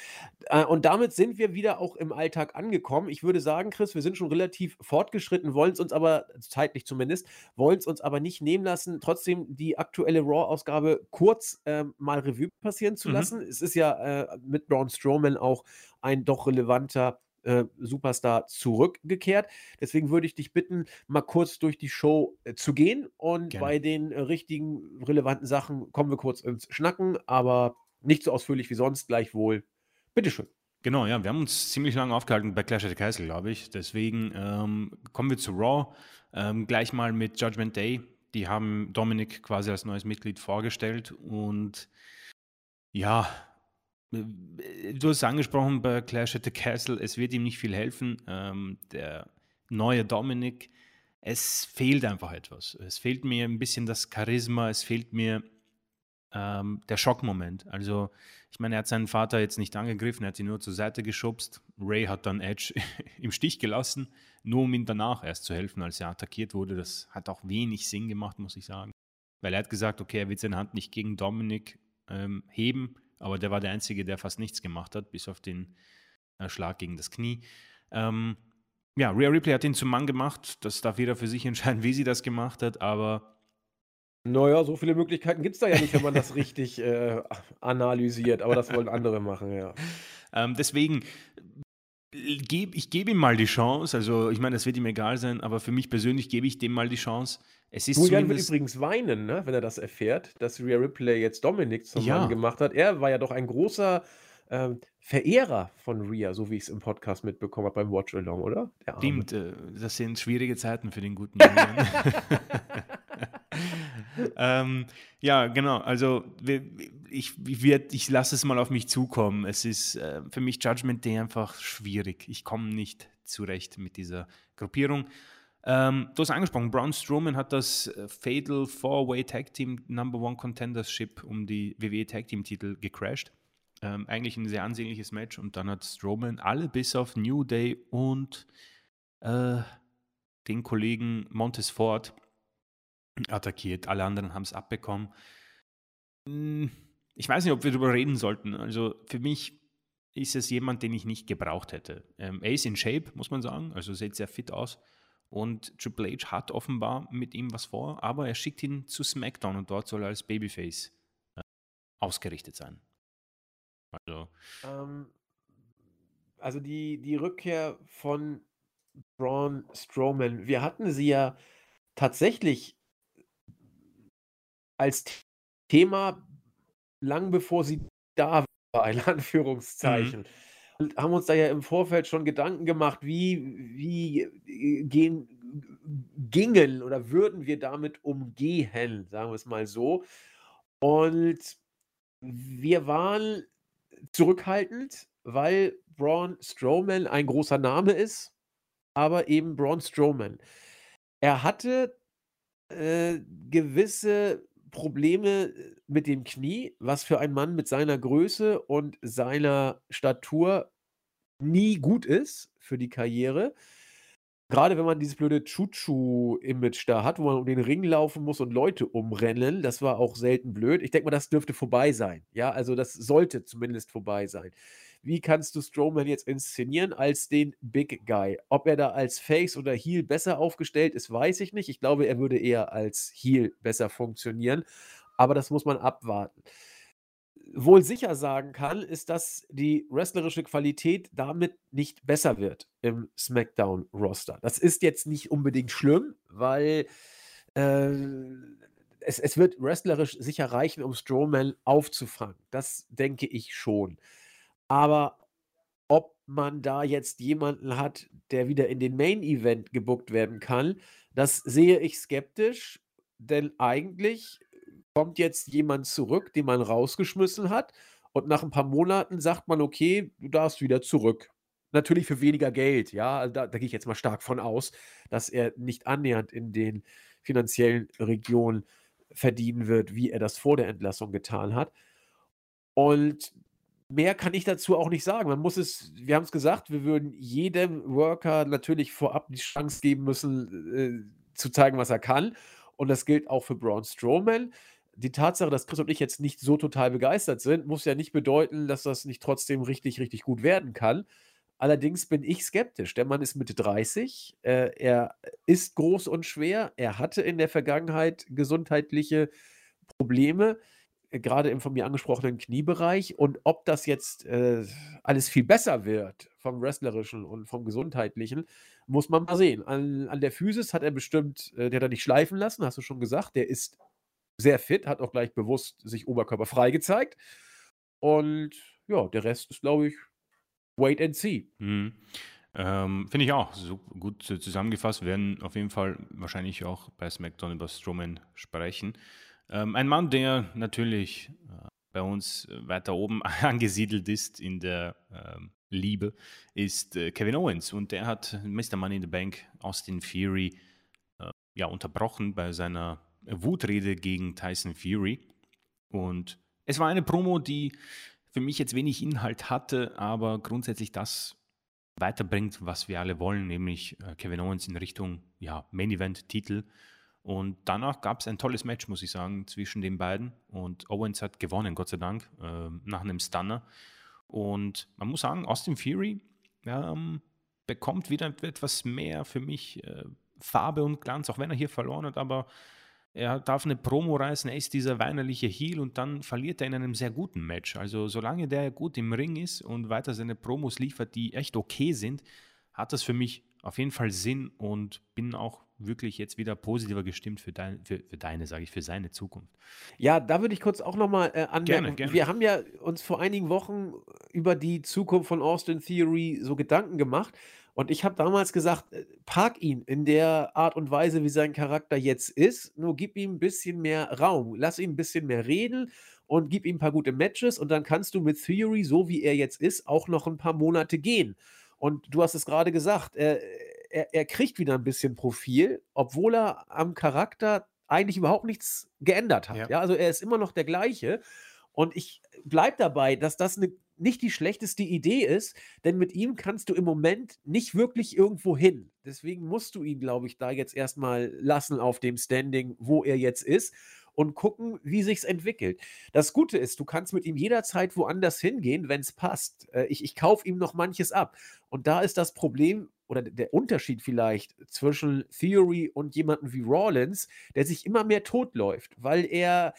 Äh, und damit sind wir wieder auch im Alltag angekommen. Ich würde sagen, Chris, wir sind schon relativ fortgeschritten, wollen es uns aber, zeitlich zumindest, wollen es uns aber nicht nehmen lassen, trotzdem die aktuelle Raw-Ausgabe kurz äh, mal Revue passieren zu mhm. lassen. Es ist ja äh, mit Braun Strowman auch ein doch relevanter äh, Superstar zurückgekehrt. Deswegen würde ich dich bitten, mal kurz durch die Show äh, zu gehen und Gerne. bei den richtigen, relevanten Sachen kommen wir kurz ins Schnacken, aber nicht so ausführlich wie sonst, gleichwohl. Bitteschön. Genau, ja, wir haben uns ziemlich lange aufgehalten bei Clash of the Castle, glaube ich. Deswegen ähm, kommen wir zu Raw. Ähm, gleich mal mit Judgment Day. Die haben Dominik quasi als neues Mitglied vorgestellt und ja, Du hast es angesprochen bei Clash at the Castle, es wird ihm nicht viel helfen. Ähm, der neue Dominik, es fehlt einfach etwas. Es fehlt mir ein bisschen das Charisma, es fehlt mir ähm, der Schockmoment. Also, ich meine, er hat seinen Vater jetzt nicht angegriffen, er hat ihn nur zur Seite geschubst. Ray hat dann Edge im Stich gelassen, nur um ihm danach erst zu helfen, als er attackiert wurde. Das hat auch wenig Sinn gemacht, muss ich sagen. Weil er hat gesagt, okay, er wird seine Hand nicht gegen Dominik ähm, heben aber der war der Einzige, der fast nichts gemacht hat, bis auf den äh, Schlag gegen das Knie. Ähm, ja, Rhea Ripley hat ihn zum Mann gemacht. Das darf jeder für sich entscheiden, wie sie das gemacht hat, aber. Naja, so viele Möglichkeiten gibt es da ja nicht, wenn man das richtig äh, analysiert, aber das wollen andere machen, ja. Ähm, deswegen, geb, ich gebe ihm mal die Chance. Also, ich meine, das wird ihm egal sein, aber für mich persönlich gebe ich dem mal die Chance. Es ist Julian wird übrigens weinen, ne, wenn er das erfährt, dass Rhea Ripley jetzt Dominik zum ja. Mann gemacht hat. Er war ja doch ein großer ähm, Verehrer von Rhea, so wie ich es im Podcast mitbekommen habe beim Watch Along, oder? Stimmt, äh, das sind schwierige Zeiten für den guten Julian. ähm, ja, genau. Also ich, ich, ich lasse es mal auf mich zukommen. Es ist äh, für mich Judgment Day einfach schwierig. Ich komme nicht zurecht mit dieser Gruppierung. Ähm, du hast angesprochen, Braun Strowman hat das äh, Fatal Four-Way Tag Team Number One Contendership um die WWE Tag Team Titel gecrashed. Ähm, eigentlich ein sehr ansehnliches Match und dann hat Strowman alle bis auf New Day und äh, den Kollegen Montes Ford attackiert. Alle anderen haben es abbekommen. Hm, ich weiß nicht, ob wir darüber reden sollten. Also für mich ist es jemand, den ich nicht gebraucht hätte. Ähm, er ist in Shape, muss man sagen. Also sieht sehr fit aus. Und Triple H hat offenbar mit ihm was vor, aber er schickt ihn zu SmackDown und dort soll er als Babyface äh, ausgerichtet sein. Also, ähm, also die, die Rückkehr von Braun Strowman, wir hatten sie ja tatsächlich als Thema lang bevor sie da war, in Anführungszeichen. Mhm und haben uns da ja im Vorfeld schon Gedanken gemacht, wie, wie äh, gehen, gingen oder würden wir damit umgehen, sagen wir es mal so. Und wir waren zurückhaltend, weil Braun Strowman ein großer Name ist, aber eben Braun Strowman. Er hatte äh, gewisse Probleme mit dem Knie, was für einen Mann mit seiner Größe und seiner Statur nie gut ist für die Karriere. Gerade wenn man dieses blöde Chuchu-Image da hat, wo man um den Ring laufen muss und Leute umrennen, das war auch selten blöd. Ich denke mal, das dürfte vorbei sein. Ja, also das sollte zumindest vorbei sein. Wie kannst du Strowman jetzt inszenieren als den Big Guy? Ob er da als Face oder Heel besser aufgestellt ist, weiß ich nicht. Ich glaube, er würde eher als Heel besser funktionieren. Aber das muss man abwarten. Wohl sicher sagen kann, ist, dass die wrestlerische Qualität damit nicht besser wird im SmackDown-Roster. Das ist jetzt nicht unbedingt schlimm, weil äh, es, es wird wrestlerisch sicher reichen, um Strowman aufzufangen. Das denke ich schon. Aber ob man da jetzt jemanden hat, der wieder in den Main Event gebuckt werden kann, das sehe ich skeptisch, denn eigentlich kommt jetzt jemand zurück, den man rausgeschmissen hat und nach ein paar Monaten sagt man, okay, du darfst wieder zurück. Natürlich für weniger Geld, ja, also da, da gehe ich jetzt mal stark von aus, dass er nicht annähernd in den finanziellen Regionen verdienen wird, wie er das vor der Entlassung getan hat. Und mehr kann ich dazu auch nicht sagen. Man muss es, wir haben es gesagt, wir würden jedem Worker natürlich vorab die Chance geben müssen, äh, zu zeigen, was er kann. Und das gilt auch für Braun Strowman. Die Tatsache, dass Chris und ich jetzt nicht so total begeistert sind, muss ja nicht bedeuten, dass das nicht trotzdem richtig, richtig gut werden kann. Allerdings bin ich skeptisch. Der Mann ist Mitte 30. Äh, er ist groß und schwer. Er hatte in der Vergangenheit gesundheitliche Probleme, äh, gerade im von mir angesprochenen Kniebereich. Und ob das jetzt äh, alles viel besser wird vom Wrestlerischen und vom Gesundheitlichen, muss man mal sehen. An, an der Physis hat er bestimmt, äh, der hat er nicht schleifen lassen, hast du schon gesagt. Der ist sehr fit, hat auch gleich bewusst sich oberkörperfrei gezeigt. Und ja, der Rest ist, glaube ich, wait and see. Mhm. Ähm, Finde ich auch. So gut zusammengefasst. Wir werden auf jeden Fall wahrscheinlich auch bei SmackDown über Strowman sprechen. Ähm, ein Mann, der natürlich äh, bei uns weiter oben angesiedelt ist in der ähm, Liebe, ist äh, Kevin Owens. Und der hat Mr. Money in the Bank, Austin Fury, äh, ja, unterbrochen bei seiner Wutrede gegen Tyson Fury. Und es war eine Promo, die für mich jetzt wenig Inhalt hatte, aber grundsätzlich das weiterbringt, was wir alle wollen, nämlich äh, Kevin Owens in Richtung ja, Main Event Titel. Und danach gab es ein tolles Match, muss ich sagen, zwischen den beiden. Und Owens hat gewonnen, Gott sei Dank, äh, nach einem Stunner. Und man muss sagen, Austin Fury ähm, bekommt wieder etwas mehr für mich äh, Farbe und Glanz, auch wenn er hier verloren hat, aber er darf eine Promo reißen, er ist dieser weinerliche Heel und dann verliert er in einem sehr guten Match. Also solange der gut im Ring ist und weiter seine Promos liefert, die echt okay sind, hat das für mich auf jeden Fall Sinn und bin auch wirklich jetzt wieder positiver gestimmt für, dein, für, für deine, sage ich, für seine Zukunft. Ja, da würde ich kurz auch nochmal äh, anmerken. Gerne, gerne. Wir haben ja uns vor einigen Wochen über die Zukunft von Austin Theory so Gedanken gemacht und ich habe damals gesagt, äh, park ihn in der Art und Weise, wie sein Charakter jetzt ist, nur gib ihm ein bisschen mehr Raum. Lass ihn ein bisschen mehr reden und gib ihm ein paar gute Matches und dann kannst du mit Theory, so wie er jetzt ist, auch noch ein paar Monate gehen. Und du hast es gerade gesagt, er, er, er kriegt wieder ein bisschen Profil, obwohl er am Charakter eigentlich überhaupt nichts geändert hat. Ja. Ja, also er ist immer noch der gleiche. Und ich bleibe dabei, dass das eine nicht die schlechteste Idee ist, denn mit ihm kannst du im Moment nicht wirklich irgendwo hin. Deswegen musst du ihn, glaube ich, da jetzt erstmal lassen auf dem Standing, wo er jetzt ist und gucken, wie sich's entwickelt. Das Gute ist, du kannst mit ihm jederzeit woanders hingehen, wenn es passt. Äh, ich, ich kaufe ihm noch manches ab. Und da ist das Problem oder der Unterschied vielleicht zwischen Theory und jemandem wie Rawlins, der sich immer mehr totläuft, weil er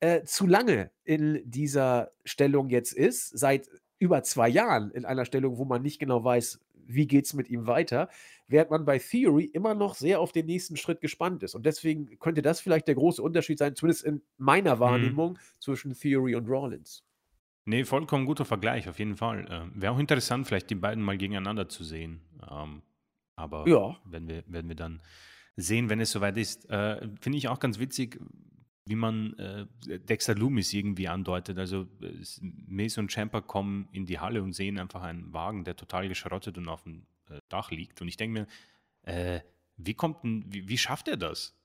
äh, zu lange in dieser Stellung jetzt ist, seit über zwei Jahren in einer Stellung, wo man nicht genau weiß, wie geht es mit ihm weiter, während man bei Theory immer noch sehr auf den nächsten Schritt gespannt ist. Und deswegen könnte das vielleicht der große Unterschied sein, zumindest in meiner mhm. Wahrnehmung, mhm. zwischen Theory und Rollins. Nee, vollkommen guter Vergleich, auf jeden Fall. Ähm, Wäre auch interessant, vielleicht die beiden mal gegeneinander zu sehen. Ähm, aber ja. werden, wir, werden wir dann sehen, wenn es soweit ist. Äh, Finde ich auch ganz witzig, wie man äh, Dexter Loomis irgendwie andeutet. Also äh, Mace und Champa kommen in die Halle und sehen einfach einen Wagen, der total geschrottet und auf dem äh, Dach liegt. Und ich denke mir, äh, wie kommt denn, wie, wie, schafft er das?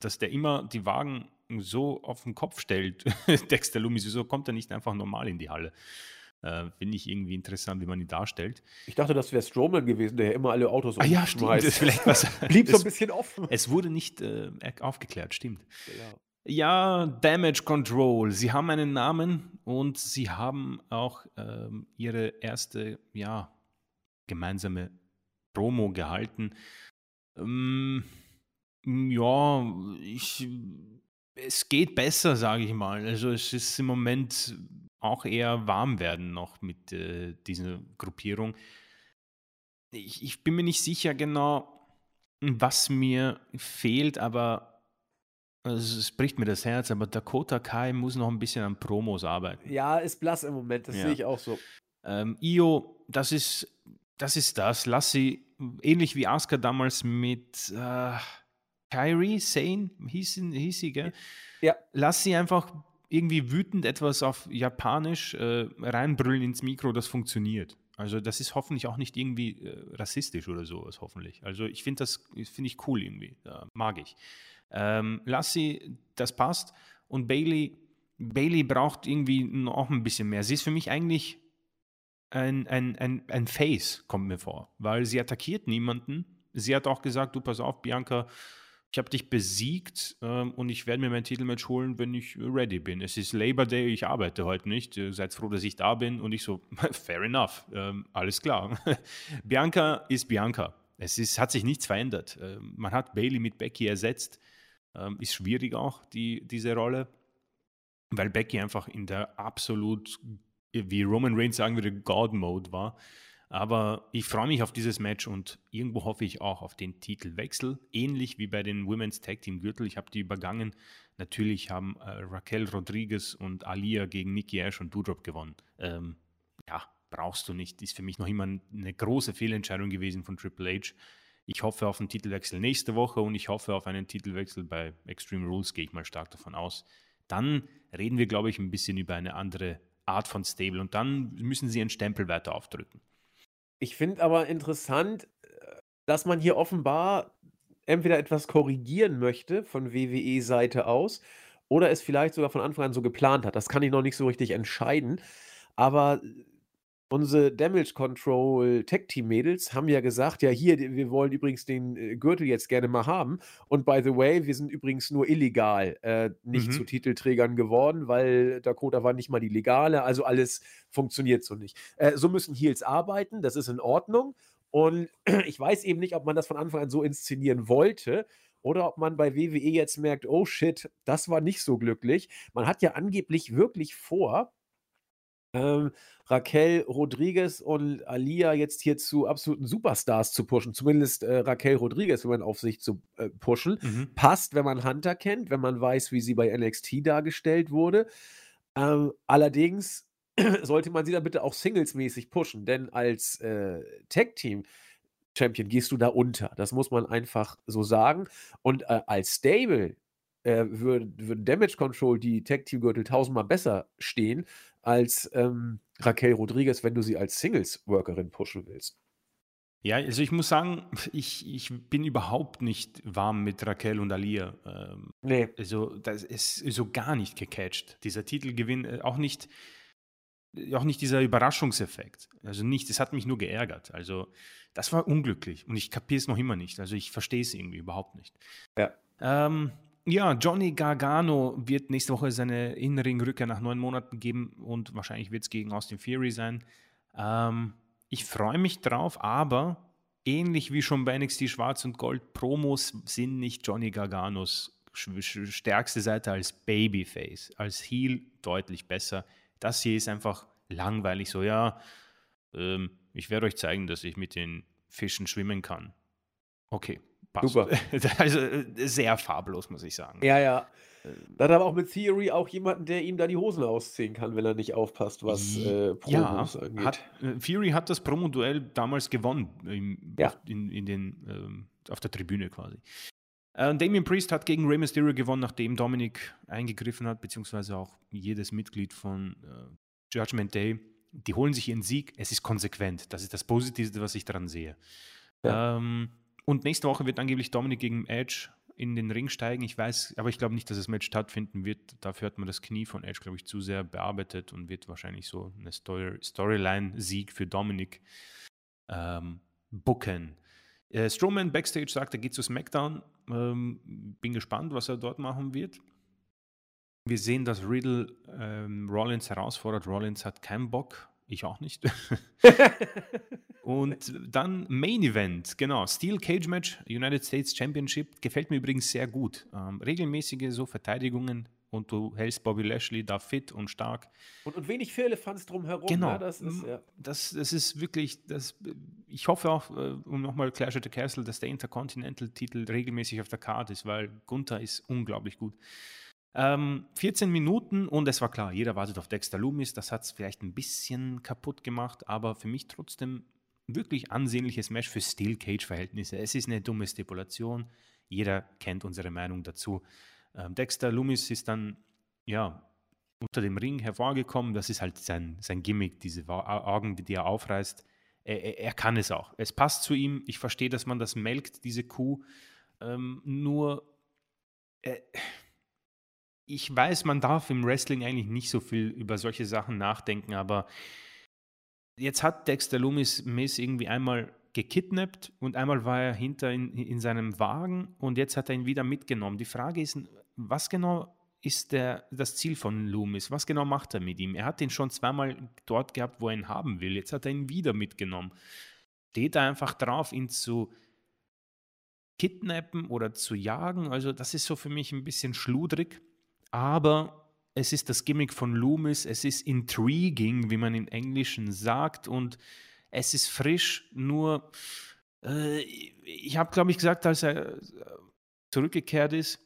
Dass der immer die Wagen so auf den Kopf stellt, Dexter Loomis, wieso kommt er nicht einfach normal in die Halle? Äh, Finde ich irgendwie interessant, wie man ihn darstellt. Ich dachte, das wäre Strowman gewesen, der immer alle Autos ah, ja, stimmt, das vielleicht was. Blieb so ein bisschen offen. Es wurde nicht äh, aufgeklärt, stimmt. Ja. Ja, Damage Control. Sie haben einen Namen und sie haben auch ähm, ihre erste, ja, gemeinsame Promo gehalten. Ähm, ja, ich, es geht besser, sage ich mal. Also es ist im Moment auch eher warm werden noch mit äh, dieser Gruppierung. Ich, ich bin mir nicht sicher genau, was mir fehlt, aber also es bricht mir das Herz, aber Dakota Kai muss noch ein bisschen an Promos arbeiten. Ja, ist blass im Moment, das ja. sehe ich auch so. Ähm, Io, das ist, das ist das. Lass sie, ähnlich wie Asuka damals mit äh, Kyrie Sane, hieß, hieß sie, gell? Ja. Lass sie einfach irgendwie wütend etwas auf Japanisch äh, reinbrüllen ins Mikro, das funktioniert. Also das ist hoffentlich auch nicht irgendwie äh, rassistisch oder sowas, hoffentlich. Also ich finde das, finde ich cool irgendwie, äh, mag ich. Ähm, lass sie, das passt. Und Bailey, Bailey braucht irgendwie noch ein bisschen mehr. Sie ist für mich eigentlich ein, ein, ein, ein Face, kommt mir vor, weil sie attackiert niemanden. Sie hat auch gesagt, du pass auf, Bianca, ich habe dich besiegt ähm, und ich werde mir mein Titelmatch holen, wenn ich ready bin. Es ist Labor Day, ich arbeite heute nicht. Äh, seid froh, dass ich da bin. Und ich so, fair enough, ähm, alles klar. Bianca ist Bianca. Es ist, hat sich nichts verändert. Ähm, man hat Bailey mit Becky ersetzt. Ähm, ist schwierig auch, die, diese Rolle, weil Becky einfach in der absolut, wie Roman Reigns sagen würde, God-Mode war. Aber ich freue mich auf dieses Match und irgendwo hoffe ich auch auf den Titelwechsel. Ähnlich wie bei den Women's Tag Team Gürtel. Ich habe die übergangen. Natürlich haben äh, Raquel Rodriguez und Alia gegen Nikki Ash und Doudrop gewonnen. Ähm, ja, brauchst du nicht. Ist für mich noch immer eine große Fehlentscheidung gewesen von Triple H. Ich hoffe auf einen Titelwechsel nächste Woche und ich hoffe auf einen Titelwechsel bei Extreme Rules, gehe ich mal stark davon aus. Dann reden wir, glaube ich, ein bisschen über eine andere Art von Stable und dann müssen sie einen Stempel weiter aufdrücken. Ich finde aber interessant, dass man hier offenbar entweder etwas korrigieren möchte von WWE-Seite aus oder es vielleicht sogar von Anfang an so geplant hat. Das kann ich noch nicht so richtig entscheiden. Aber unsere Damage Control Tech Team Mädels haben ja gesagt, ja hier, wir wollen übrigens den äh, Gürtel jetzt gerne mal haben. Und by the way, wir sind übrigens nur illegal äh, nicht mhm. zu Titelträgern geworden, weil Dakota war nicht mal die legale. Also alles funktioniert so nicht. Äh, so müssen Heels arbeiten, das ist in Ordnung. Und ich weiß eben nicht, ob man das von Anfang an so inszenieren wollte oder ob man bei WWE jetzt merkt, oh shit, das war nicht so glücklich. Man hat ja angeblich wirklich vor, ähm, Raquel Rodriguez und Alia jetzt hier zu absoluten Superstars zu pushen. Zumindest äh, Raquel Rodriguez, wenn man auf sich zu äh, pushen. Mhm. Passt, wenn man Hunter kennt, wenn man weiß, wie sie bei NXT dargestellt wurde. Ähm, allerdings sollte man sie dann bitte auch singlesmäßig pushen, denn als äh, Tag-Team Champion gehst du da unter. Das muss man einfach so sagen. Und äh, als Stable äh, würde, würde Damage Control die Tag Team Gürtel tausendmal besser stehen als ähm, Raquel Rodriguez, wenn du sie als Singles-Workerin pushen willst. Ja, also ich muss sagen, ich, ich bin überhaupt nicht warm mit Raquel und Alia. Ähm, nee. Also das ist so gar nicht gecatcht. Dieser Titelgewinn, äh, auch nicht, auch nicht dieser Überraschungseffekt. Also nicht, es hat mich nur geärgert. Also das war unglücklich und ich kapiere es noch immer nicht. Also ich verstehe es irgendwie überhaupt nicht. Ja. Ähm, ja, Johnny Gargano wird nächste Woche seine Innenring-Rückkehr nach neun Monaten geben und wahrscheinlich wird es gegen Austin Fury sein. Ähm, ich freue mich drauf, aber ähnlich wie schon bei NXT Schwarz und Gold, Promos sind nicht Johnny Garganos stärkste Seite als Babyface. Als Heel deutlich besser. Das hier ist einfach langweilig. So, ja, ähm, ich werde euch zeigen, dass ich mit den Fischen schwimmen kann. Okay, passt. Super. Also äh, sehr farblos, muss ich sagen. Ja, ja. Da hat aber auch mit Theory auch jemanden, der ihm da die Hosen ausziehen kann, wenn er nicht aufpasst, was äh, Promos ja, angeht. Hat, äh, Theory hat das Promo-Duell damals gewonnen, im, ja. auf, in, in den, ähm, auf der Tribüne quasi. Äh, Damien Priest hat gegen Rey Mysterio gewonnen, nachdem Dominik eingegriffen hat, beziehungsweise auch jedes Mitglied von äh, Judgment Day. Die holen sich ihren Sieg. Es ist konsequent. Das ist das Positive, was ich daran sehe. Ja. Ähm, und nächste Woche wird angeblich Dominik gegen Edge in den Ring steigen. Ich weiß, aber ich glaube nicht, dass das Match stattfinden wird. Dafür hat man das Knie von Edge, glaube ich, zu sehr bearbeitet und wird wahrscheinlich so eine Story Storyline-Sieg für Dominik ähm, booken. Äh, Strowman backstage sagt, er geht zu SmackDown. Ähm, bin gespannt, was er dort machen wird. Wir sehen, dass Riddle ähm, Rollins herausfordert. Rollins hat keinen Bock. Ich auch nicht. Und dann Main Event, genau. Steel Cage Match, United States Championship. Gefällt mir übrigens sehr gut. Ähm, regelmäßige so Verteidigungen und du hältst Bobby Lashley da fit und stark. Und, und wenig Firlefanz drumherum. Genau. Ne? Das, ist, ja. das, das ist wirklich, das, ich hoffe auch, äh, um nochmal Clash at the Castle, dass der Intercontinental-Titel regelmäßig auf der Karte ist, weil Gunther ist unglaublich gut. Ähm, 14 Minuten und es war klar, jeder wartet auf Dexter Loomis. Das hat es vielleicht ein bisschen kaputt gemacht, aber für mich trotzdem wirklich ansehnliches Match für Steel Cage-Verhältnisse. Es ist eine dumme Stipulation. Jeder kennt unsere Meinung dazu. Ähm, Dexter Loomis ist dann ja unter dem Ring hervorgekommen. Das ist halt sein, sein Gimmick, diese Augen, die er aufreißt. Er, er, er, kann es auch. Es passt zu ihm. Ich verstehe, dass man das melkt, diese Kuh. Ähm, nur Äh, ich weiß, man darf im Wrestling eigentlich nicht so viel über solche Sachen nachdenken, aber jetzt hat Dexter Loomis Miss irgendwie einmal gekidnappt und einmal war er hinter in, in seinem Wagen und jetzt hat er ihn wieder mitgenommen. Die Frage ist, was genau ist der, das Ziel von Loomis? Was genau macht er mit ihm? Er hat ihn schon zweimal dort gehabt, wo er ihn haben will. Jetzt hat er ihn wieder mitgenommen. Steht er einfach drauf, ihn zu kidnappen oder zu jagen? Also, das ist so für mich ein bisschen schludrig. Aber es ist das Gimmick von Loomis. Es ist intriguing, wie man im Englischen sagt. Und es ist frisch. Nur, äh, ich habe, glaube ich, gesagt, als er zurückgekehrt ist,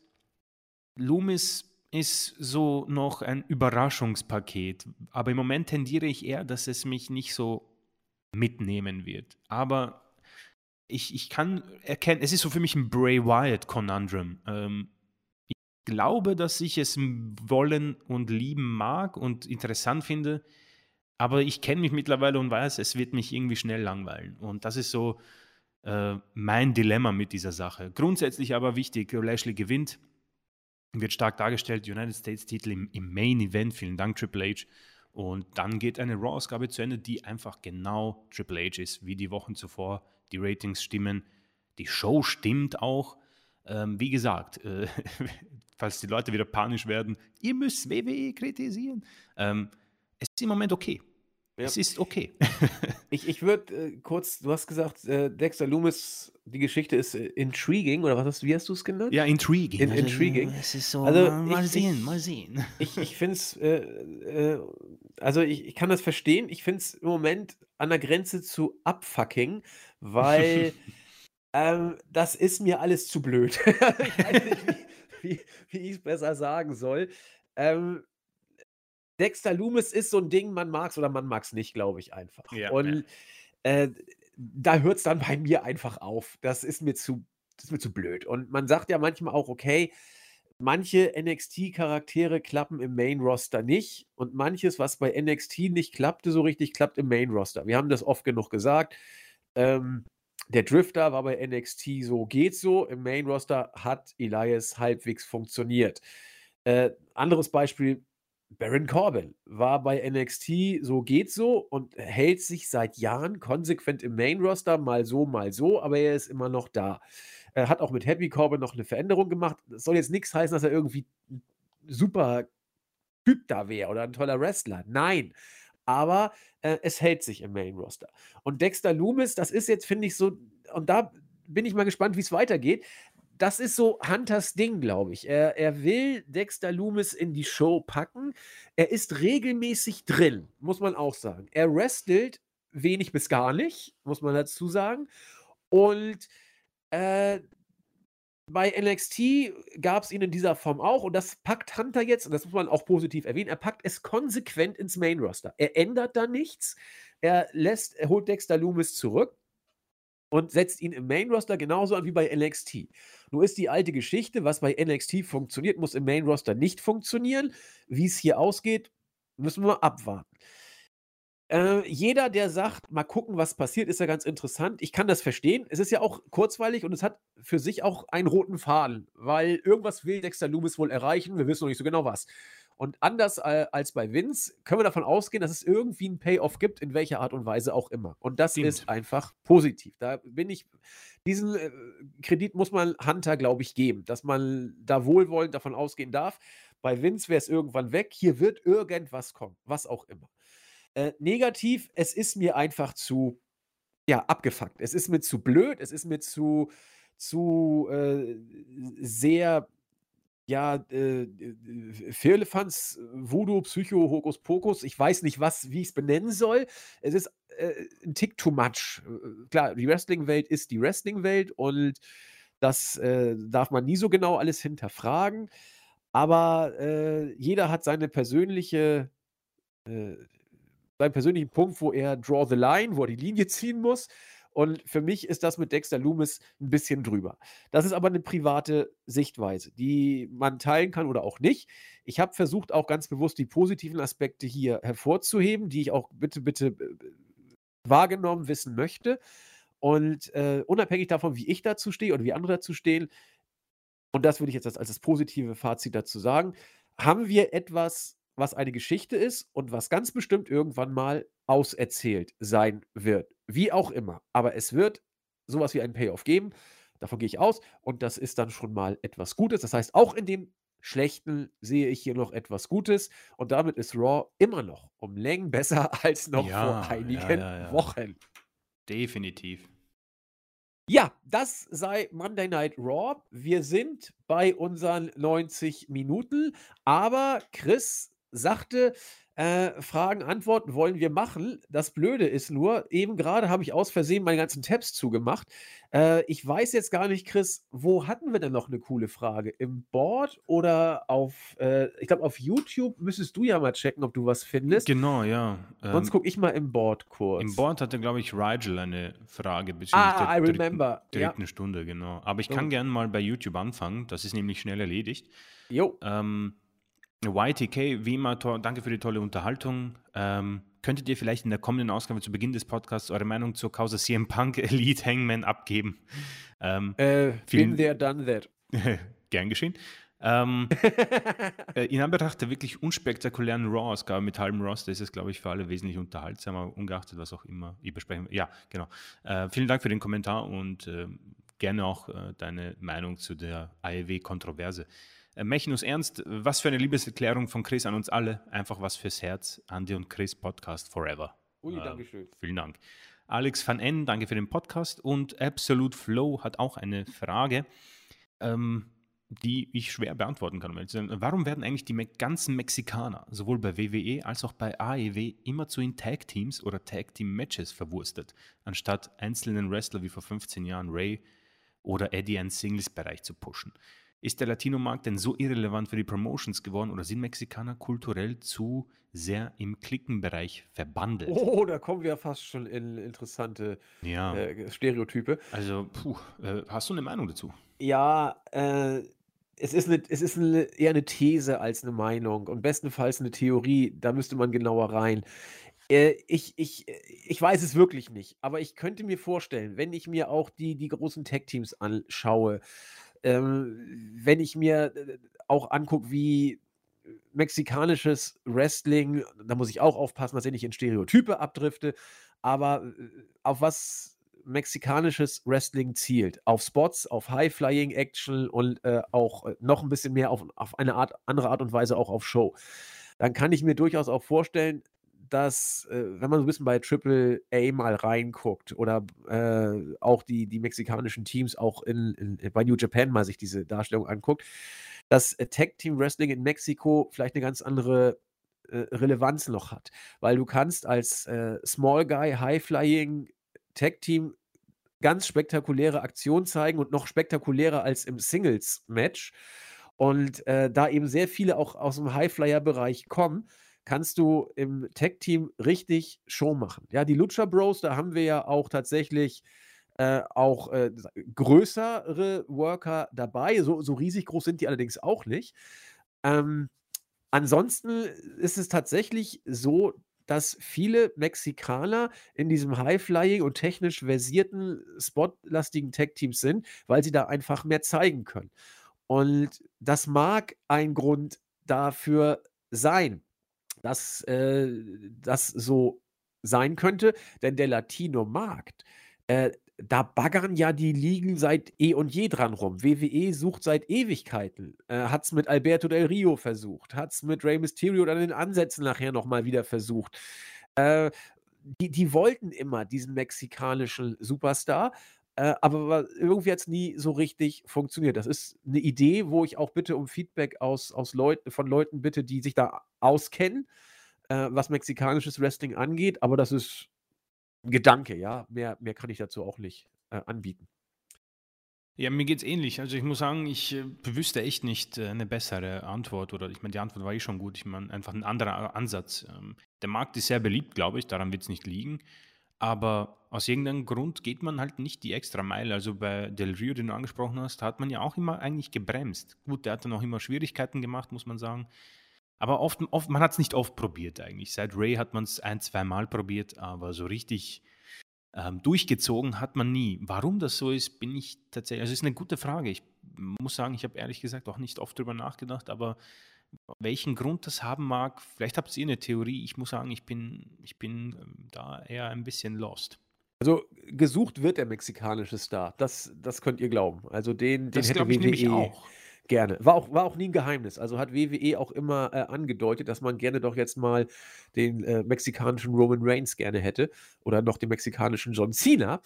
Loomis ist so noch ein Überraschungspaket. Aber im Moment tendiere ich eher, dass es mich nicht so mitnehmen wird. Aber ich, ich kann erkennen, es ist so für mich ein Bray Wyatt Conundrum. Ähm, glaube, dass ich es wollen und lieben mag und interessant finde, aber ich kenne mich mittlerweile und weiß, es wird mich irgendwie schnell langweilen. Und das ist so äh, mein Dilemma mit dieser Sache. Grundsätzlich aber wichtig, Lashley gewinnt wird stark dargestellt, United States-Titel im, im, Main Event. Vielen Dank, Triple H. Und dann geht eine Raw-Ausgabe zu Ende, die einfach genau Triple H ist, wie die Wochen zuvor. Die Ratings stimmen, die Show stimmt auch. Ähm, wie gesagt, äh, falls die Leute wieder panisch werden, ihr müsst WWE kritisieren. Ähm, es ist im Moment okay. Ja. Es ist okay. ich ich würde äh, kurz, du hast gesagt, äh, Dexter Loomis, die Geschichte ist äh, intriguing, oder was hast, wie hast du es genannt? Ja, intriguing. In, also, intriguing. Es ist so, also, mal, mal ich, sehen, mal sehen. Ich, ich finde es, äh, äh, also ich, ich kann das verstehen. Ich finde es im Moment an der Grenze zu abfucking, weil ähm, das ist mir alles zu blöd. ich weiß nicht, wie, wie, wie ich es besser sagen soll. Ähm, Dexter Loomis ist so ein Ding, man mag es oder man mag es nicht, glaube ich einfach. Ja, und ja. Äh, da hört es dann bei mir einfach auf. Das ist mir zu, das ist mir zu blöd. Und man sagt ja manchmal auch, okay, manche NXT-Charaktere klappen im Main-Roster nicht und manches, was bei NXT nicht klappte, so richtig klappt im Main-Roster. Wir haben das oft genug gesagt. Ähm, der Drifter war bei NXT so, geht so. Im Main-Roster hat Elias halbwegs funktioniert. Äh, anderes Beispiel, Baron Corbin war bei NXT so geht so und hält sich seit Jahren konsequent im Main Roster, mal so, mal so, aber er ist immer noch da. Er hat auch mit Happy Corbin noch eine Veränderung gemacht. Das soll jetzt nichts heißen, dass er irgendwie ein super Typ da wäre oder ein toller Wrestler. Nein. Aber äh, es hält sich im Main Roster. Und Dexter Loomis, das ist jetzt, finde ich, so, und da bin ich mal gespannt, wie es weitergeht das ist so Hunters Ding, glaube ich. Er, er will Dexter Loomis in die Show packen. Er ist regelmäßig drin, muss man auch sagen. Er wrestelt wenig bis gar nicht, muss man dazu sagen. Und äh, bei NXT gab es ihn in dieser Form auch und das packt Hunter jetzt, und das muss man auch positiv erwähnen, er packt es konsequent ins Main Roster. Er ändert da nichts. Er lässt, er holt Dexter Loomis zurück und setzt ihn im Main Roster genauso an wie bei NXT. Nur ist die alte Geschichte, was bei NXT funktioniert, muss im Main Roster nicht funktionieren. Wie es hier ausgeht, müssen wir abwarten. Äh, jeder, der sagt, mal gucken, was passiert, ist ja ganz interessant. Ich kann das verstehen. Es ist ja auch kurzweilig und es hat für sich auch einen roten Faden, weil irgendwas will Dexter Loomis wohl erreichen. Wir wissen noch nicht so genau was. Und anders äh, als bei Vince können wir davon ausgehen, dass es irgendwie einen Payoff gibt, in welcher Art und Weise auch immer. Und das Stimmt. ist einfach positiv. Da bin ich, diesen äh, Kredit muss man Hunter, glaube ich, geben, dass man da wohlwollend davon ausgehen darf. Bei Vince wäre es irgendwann weg. Hier wird irgendwas kommen, was auch immer. Äh, negativ, es ist mir einfach zu, ja, abgefuckt. Es ist mir zu blöd, es ist mir zu, zu äh, sehr ja, äh, Firlefanz, Voodoo, Psycho, Hokus Pokus, ich weiß nicht, was, wie ich es benennen soll. Es ist äh, ein Tick too much. Äh, klar, die Wrestling-Welt ist die Wrestling-Welt und das äh, darf man nie so genau alles hinterfragen. Aber äh, jeder hat seine persönliche, äh, seinen persönlichen Punkt, wo er draw the line, wo er die Linie ziehen muss. Und für mich ist das mit Dexter Loomis ein bisschen drüber. Das ist aber eine private Sichtweise, die man teilen kann oder auch nicht. Ich habe versucht, auch ganz bewusst die positiven Aspekte hier hervorzuheben, die ich auch bitte, bitte äh, wahrgenommen wissen möchte. Und äh, unabhängig davon, wie ich dazu stehe oder wie andere dazu stehen, und das würde ich jetzt als, als das positive Fazit dazu sagen, haben wir etwas, was eine Geschichte ist und was ganz bestimmt irgendwann mal auserzählt sein wird. Wie auch immer. Aber es wird sowas wie einen Payoff geben. Davon gehe ich aus. Und das ist dann schon mal etwas Gutes. Das heißt, auch in dem Schlechten sehe ich hier noch etwas Gutes. Und damit ist Raw immer noch um Längen besser als noch Ja, vor einigen ja, ja. Wochen. Definitiv. Ja, das sei Monday Night Raw. Wir sind bei unseren 90 Minuten, aber Chris sagte, äh, Fragen, Antworten wollen wir machen. Das Blöde ist nur, eben gerade habe ich aus Versehen meine ganzen Tabs zugemacht. Äh, ich weiß jetzt gar nicht, Chris, wo hatten wir denn noch eine coole Frage? Im Board oder auf, äh, ich glaube, auf YouTube müsstest du ja mal checken, ob du was findest. Genau, ja. Sonst Ähm, gucke ich mal im Board kurz. Im Board hatte, glaube ich, Rigel eine Frage bezüglich Ah, I der dritten, remember. Ja. dritten Stunde, genau. Aber ich So. kann gerne mal bei YouTube anfangen. Das ist nämlich schnell erledigt. Jo. Ähm, YTK, wie immer, danke für die tolle Unterhaltung. Ähm, könntet ihr vielleicht in der kommenden Ausgabe zu Beginn des Podcasts eure Meinung zur Causa CM Punk Elite Hangman abgeben? Ähm, Äh, Vielen- been there, done that. gern geschehen. Ähm, äh, in Anbetracht der wirklich unspektakulären Raw-Ausgabe mit halbem Roster ist es, glaube ich, für alle wesentlich unterhaltsamer, ungeachtet, was auch immer ihr besprechen. Ja, genau. Äh, vielen Dank für den Kommentar und ähm, gerne auch äh, deine Meinung zu der AEW-Kontroverse. Äh, Mechinus Ernst, was für eine Liebeserklärung von Chris an uns alle. Einfach was fürs Herz. Andy und Chris Podcast Forever. Ui, Äh, Dankeschön. Vielen Dank. Alex van N, danke für den Podcast. Und Absolute Flow hat auch eine Frage, ähm, die ich schwer beantworten kann. um. Warum werden eigentlich die ganzen Mexikaner, sowohl bei WWE als auch bei AEW, immerzu in Tag-Teams oder Tag-Team-Matches verwurstet, anstatt einzelnen Wrestler wie vor 15 Jahren Ray oder Eddie einen Singles-Bereich zu pushen? Ist der Latino-Markt denn so irrelevant für die Promotions geworden oder sind Mexikaner kulturell zu sehr im Klickenbereich verbandelt? Oh, da kommen wir ja fast schon in interessante Ja, äh, Stereotype. also, puh, äh, hast du eine Meinung dazu? Ja, äh, es ist, eine, es ist eine, eher eine These als eine Meinung und bestenfalls eine Theorie. Da müsste man genauer rein. Äh, ich, ich, ich weiß es wirklich nicht, aber ich könnte mir vorstellen, wenn ich mir auch die, die großen Tech-Teams anschaue, wenn ich mir äh, auch angucke, wie mexikanisches Wrestling, da muss ich auch aufpassen, dass ich nicht in Stereotype abdrifte, aber äh, auf was mexikanisches Wrestling zielt. Auf Spots, auf High-Flying-Action und äh, auch äh, noch ein bisschen mehr auf, auf eine Art, andere Art und Weise auch auf Show. Dann kann ich mir durchaus auch vorstellen, dass, äh, wenn man so ein bisschen bei Triple A mal reinguckt oder äh, auch die, die mexikanischen Teams auch in, in, bei New Japan mal sich diese Darstellung anguckt, dass äh, Tag Team Wrestling in Mexiko vielleicht eine ganz andere äh, Relevanz noch hat. Weil du kannst als äh, Small Guy, High Flying Tag Team ganz spektakuläre Aktionen zeigen und noch spektakulärer als im Singles-Match. Und äh, da eben sehr viele auch aus dem High-Flyer-Bereich kommen, kannst du im Tag-Team richtig Show machen. Ja, die Lucha Bros, da haben wir ja auch tatsächlich äh, auch äh, größere Worker dabei. So, so riesig groß sind die allerdings auch nicht. Ähm, ansonsten ist es tatsächlich so, dass viele Mexikaner in diesem High-Flying und technisch versierten, spotlastigen Tag-Teams sind, weil sie da einfach mehr zeigen können. Und das mag ein Grund dafür sein, dass äh, das so sein könnte, denn der Latino-Markt, äh, da baggern ja die Ligen seit eh und je dran rum. WWE sucht seit Ewigkeiten. Äh, es mit Alberto Del Rio versucht, hat es mit Rey Mysterio dann in den Ansätzen nachher nochmal wieder versucht. Äh, die, die wollten immer diesen mexikanischen Superstar, äh, aber irgendwie hat es nie so richtig funktioniert. Das ist eine Idee, wo ich auch bitte um Feedback aus, aus Leut von Leuten bitte, die sich da auskennen, äh, was mexikanisches Wrestling angeht. Aber das ist ein Gedanke, ja. Mehr, mehr kann ich dazu auch nicht äh, anbieten. Ja, mir geht's ähnlich. Also ich muss sagen, ich äh, wüsste echt nicht äh, eine bessere Antwort oder ich meine, die Antwort war eh schon gut. Ich meine, einfach ein anderer Ansatz. Ähm, der Markt ist sehr beliebt, glaube ich, daran wird es nicht liegen. Aber aus irgendeinem Grund geht man halt nicht die extra Meile. Also bei Del Rio, den du angesprochen hast, hat man ja auch immer eigentlich gebremst. Gut, der hat dann auch immer Schwierigkeiten gemacht, muss man sagen. Aber oft, oft man hat es nicht oft probiert eigentlich. Seit Ray hat man es ein, zwei Mal probiert, aber so richtig ähm, durchgezogen hat man nie. Warum das so ist, bin ich tatsächlich, also ist eine gute Frage. Ich muss sagen, ich habe ehrlich gesagt auch nicht oft drüber nachgedacht, aber welchen Grund das haben mag, vielleicht habt ihr eine Theorie. Ich muss sagen, ich bin, ich bin ähm, da eher ein bisschen lost. Also gesucht wird der mexikanische Star. Das, das könnt ihr glauben. Also den, den Das hätte glaube ich WWE auch. gerne. War auch, war auch nie ein Geheimnis. Also hat WWE auch immer äh, angedeutet, dass man gerne doch jetzt mal den äh, mexikanischen Roman Reigns gerne hätte. Oder noch den mexikanischen John Cena.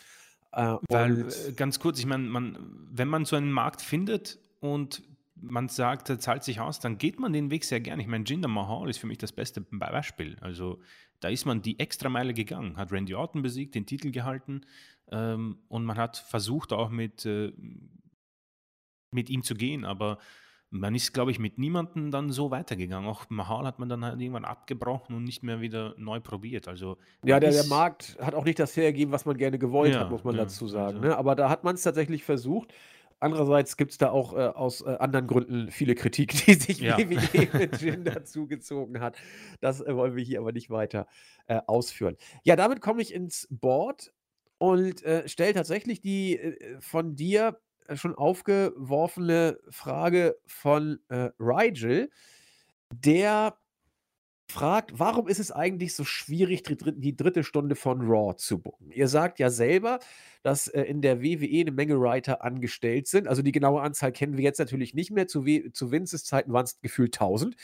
Äh, Weil, äh, ganz kurz, ich meine, man, wenn man so einen Markt findet und man sagt, zahlt sich aus, dann geht man den Weg sehr gern. Ich meine, Jinder Mahal ist für mich das beste Be- Beispiel. Also da ist man die Extrameile gegangen, hat Randy Orton besiegt, den Titel gehalten ähm, und man hat versucht auch mit, äh, mit ihm zu gehen, aber man ist, glaube ich, mit niemandem dann so weitergegangen. Auch Mahal hat man dann halt irgendwann abgebrochen und nicht mehr wieder neu probiert. Also Ja, der, der Markt hat auch nicht das hergegeben, was man gerne gewollt hat, ja, muss man ja, dazu sagen. also Ne? Aber da hat man es tatsächlich versucht. Andererseits gibt es da auch äh, aus äh, anderen Gründen viele Kritik, die sich ja. WWE mit Jin dazugezogen hat. Das äh, wollen wir hier aber nicht weiter äh, ausführen. Ja, damit komme ich ins Board und äh, stelle tatsächlich die äh, von dir schon aufgeworfene Frage von Rigel, der fragt, warum ist es eigentlich so schwierig, die, dritt- die dritte Stunde von Raw zu buchen? Ihr sagt ja selber, dass äh, in der WWE eine Menge Writer angestellt sind. Also die genaue Anzahl kennen wir jetzt natürlich nicht mehr. Zu, W- zu Vinces Zeiten waren es gefühlt 1000.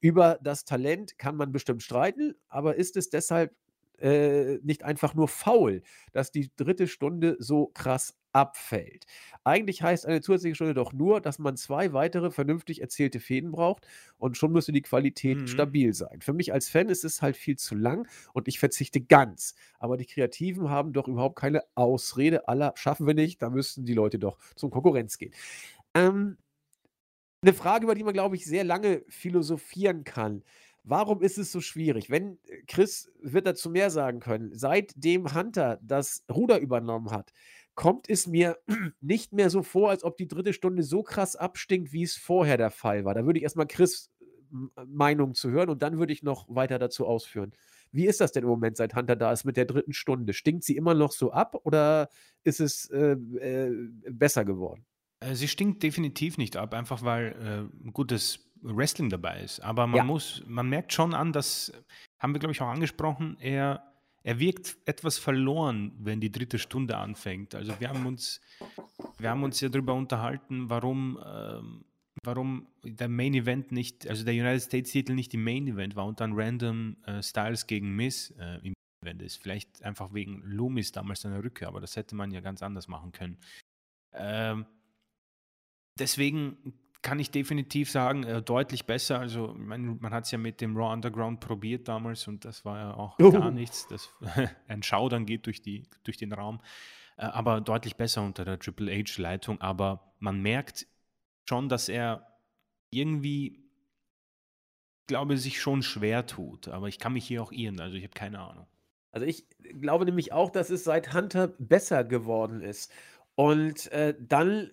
Über das Talent kann man bestimmt streiten, aber ist es deshalb äh, nicht einfach nur faul, dass die dritte Stunde so krass abfällt? Eigentlich heißt eine zusätzliche Stunde doch nur, dass man zwei weitere vernünftig erzählte Fäden braucht und schon müsste die Qualität Mhm. stabil sein. Für mich als Fan ist es halt viel zu lang und ich verzichte ganz. Aber die Kreativen haben doch überhaupt keine Ausrede aller, schaffen wir nicht, da müssten die Leute doch zum Konkurrenz gehen. Ähm, eine Frage, über die man, glaube ich, sehr lange philosophieren kann. Warum ist es so schwierig? Wenn äh, Chris wird dazu mehr sagen können, seitdem Hunter das Ruder übernommen hat, kommt es mir nicht mehr so vor, als ob die dritte Stunde so krass abstinkt, wie es vorher der Fall war. Da würde ich erstmal Chris M- Meinung zu hören und dann würde ich noch weiter dazu ausführen. Wie ist das denn im Moment, seit Hunter da ist mit der dritten Stunde? Stinkt sie immer noch so ab oder ist es äh, äh, besser geworden? Äh, Sie stinkt definitiv nicht ab, einfach weil äh, gutes Wrestling dabei ist. Aber man Ja. muss, man merkt schon an, dass, haben wir glaube ich auch angesprochen, er, er wirkt etwas verloren, wenn die dritte Stunde anfängt. Also wir haben uns, wir haben uns ja darüber unterhalten, warum, ähm, warum der Main Event nicht, also der United States Titel nicht im Main Event war und dann random äh, Styles gegen Miss äh, im Main Event ist. Vielleicht einfach wegen Loomis damals seiner Rückkehr, aber das hätte man ja ganz anders machen können. Ähm, deswegen kann ich definitiv sagen, äh, deutlich besser. Also, ich meine, man hat es ja mit dem Raw Underground probiert damals und das war ja auch Oh. gar nichts. Das, ein Schaudern geht durch, die, durch den Raum. Äh, aber deutlich besser unter der Triple H-Leitung. Aber man merkt schon, dass er irgendwie, glaube sich schon schwer tut. Aber ich kann mich hier auch irren. Also, ich habe keine Ahnung. Also ich glaube nämlich auch, dass es seit Hunter besser geworden ist. Und äh, dann,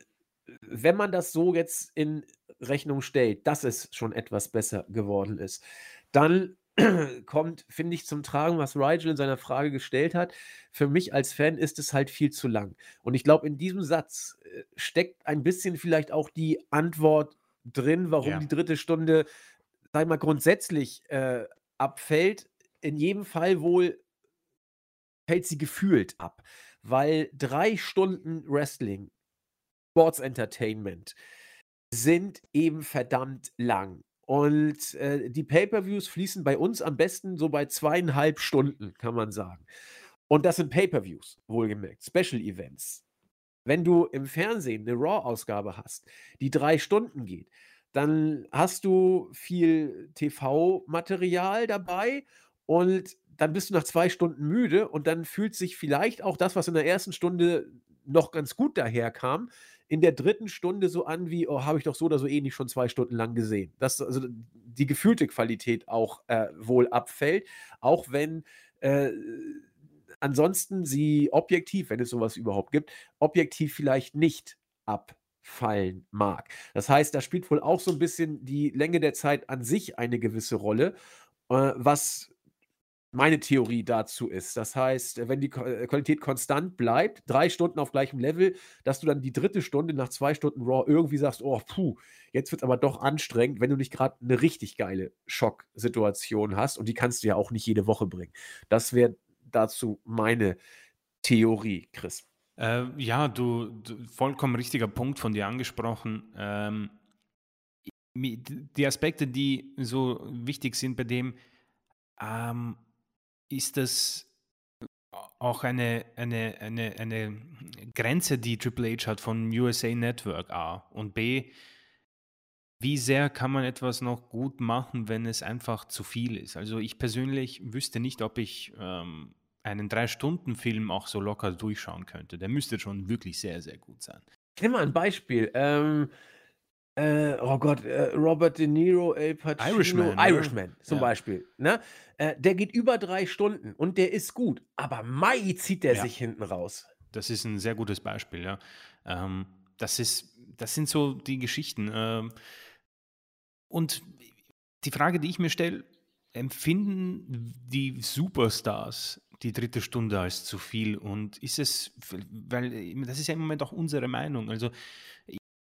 wenn man das so jetzt in Rechnung stellt, dass es schon etwas besser geworden ist, dann kommt, finde ich, zum Tragen, was Rigel in seiner Frage gestellt hat. Für mich als Fan ist es halt viel zu lang. Und ich glaube, in diesem Satz äh, steckt ein bisschen vielleicht auch die Antwort drin, warum Ja. die dritte Stunde, sag ich mal, grundsätzlich äh, abfällt. In jedem Fall wohl fällt sie gefühlt ab, weil drei Stunden Wrestling, Sports Entertainment sind eben verdammt lang. Und äh, die Pay-per-Views fließen bei uns am besten so bei zweieinhalb Stunden, kann man sagen. Und das sind Pay-per-Views, wohlgemerkt, Special Events. Wenn du im Fernsehen eine Raw-Ausgabe hast, die drei Stunden geht, dann hast du viel TV-Material dabei und dann bist du nach zwei Stunden müde und dann fühlt sich vielleicht auch das, was in der ersten Stunde noch ganz gut daherkam, in der dritten Stunde so an wie, oh, habe ich doch so oder so ähnlich schon zwei Stunden lang gesehen. Dass also die gefühlte Qualität auch äh, wohl abfällt, auch wenn äh, ansonsten sie objektiv, wenn es sowas überhaupt gibt, objektiv vielleicht nicht abfallen mag. Das heißt, da spielt wohl auch so ein bisschen die Länge der Zeit an sich eine gewisse Rolle, äh, was meine Theorie dazu ist. Das heißt, wenn die äh, Qualität konstant bleibt, drei Stunden auf gleichem Level, dass du dann die dritte Stunde nach zwei Stunden Raw irgendwie sagst, oh, puh, jetzt wird es aber doch anstrengend, wenn du nicht gerade eine richtig geile Schocksituation hast und die kannst du ja auch nicht jede Woche bringen. Das wäre dazu meine Theorie, Chris. Äh, ja, du, du, vollkommen richtiger Punkt von dir angesprochen. Ähm, die Aspekte, die so wichtig sind bei dem, ähm, ist das auch eine, eine, eine, eine Grenze, die Triple H hat von USA Network A und B. Wie sehr kann man etwas noch gut machen, wenn es einfach zu viel ist? Also ich persönlich wüsste nicht, ob ich ähm, einen Drei-Stunden-Film auch so locker durchschauen könnte. Der müsste schon wirklich sehr, sehr gut sein. Ich nehme mal ein Beispiel. Ähm, äh, oh Gott, äh, Robert De Niro, El Pacino, Irishman, ne? Irishman zum ja. Beispiel. Ne? Äh, der geht über drei Stunden und der ist gut, aber Mai zieht der ja. sich hinten raus. Das ist ein sehr gutes Beispiel, ja. Ähm, das, ist, das sind so die Geschichten. Ähm, und die Frage, die ich mir stelle, empfinden die Superstars die dritte Stunde als zu viel? Und ist es, weil das ist ja im Moment auch unsere Meinung. Also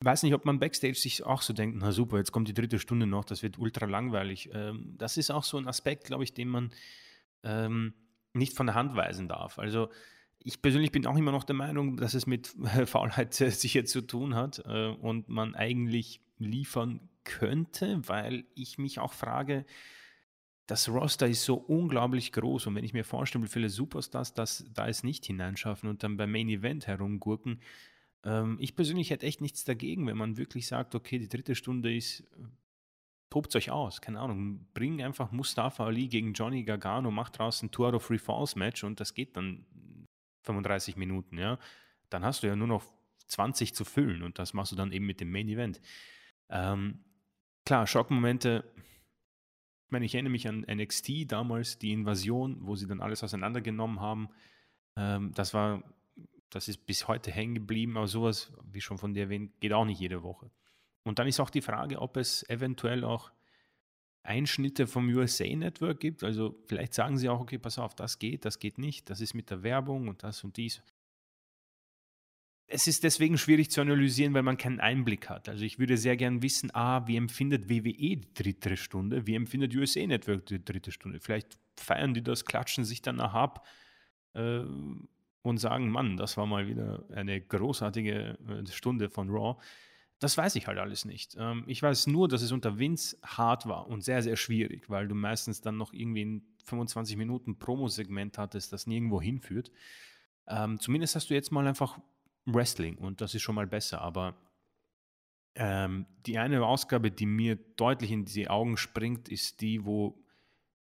weiß nicht, ob man backstage sich auch so denkt, na super, jetzt kommt die dritte Stunde noch, das wird ultra langweilig. Ähm, das ist auch so ein Aspekt, glaube ich, den man ähm, nicht von der Hand weisen darf. Also ich persönlich bin auch immer noch der Meinung, dass es mit Faulheit äh, sicher zu tun hat äh, und man eigentlich liefern könnte, weil ich mich auch frage, das Roster ist so unglaublich groß und wenn ich mir vorstelle, wie viele Superstars das da es nicht hineinschaffen und dann beim Main Event herumgurken, ähm, ich persönlich hätte echt nichts dagegen, wenn man wirklich sagt, okay, die dritte Stunde ist, tobt euch aus, keine Ahnung, bring einfach Mustafa Ali gegen Johnny Gargano, macht draußen ein Tour of Free Falls Match und das geht dann 35 Minuten, ja. Dann hast du ja nur noch 20 zu füllen und das machst du dann eben mit dem Main Event. Ähm, klar, Schockmomente. Ich meine, ich erinnere mich an NXT damals, die Invasion, wo sie dann alles auseinandergenommen haben. Ähm, das war das ist bis heute hängen geblieben, aber sowas, wie schon von dir erwähnt, geht auch nicht jede Woche. Und dann ist auch die Frage, ob es eventuell auch Einschnitte vom USA Network gibt. Also vielleicht sagen sie auch, okay, pass auf, das geht, das geht nicht, das ist mit der Werbung und das und dies. Es ist deswegen schwierig zu analysieren, weil man keinen Einblick hat. Also ich würde sehr gern wissen, ah, wie empfindet WWE die dritte Stunde, wie empfindet USA Network die dritte Stunde. Vielleicht feiern die das, klatschen sich danach ab. Äh, und sagen, Mann, das war mal wieder eine großartige äh, Stunde von Raw. Das weiß ich halt alles nicht. Ähm, ich weiß nur, dass es unter Vince hart war und sehr, sehr schwierig, weil du meistens dann noch irgendwie ein 25 Minuten Promo-Segment hattest, das nirgendwo hinführt. Ähm, zumindest hast du jetzt mal einfach Wrestling und das ist schon mal besser, aber ähm, die eine Ausgabe, die mir deutlich in die Augen springt, ist die, wo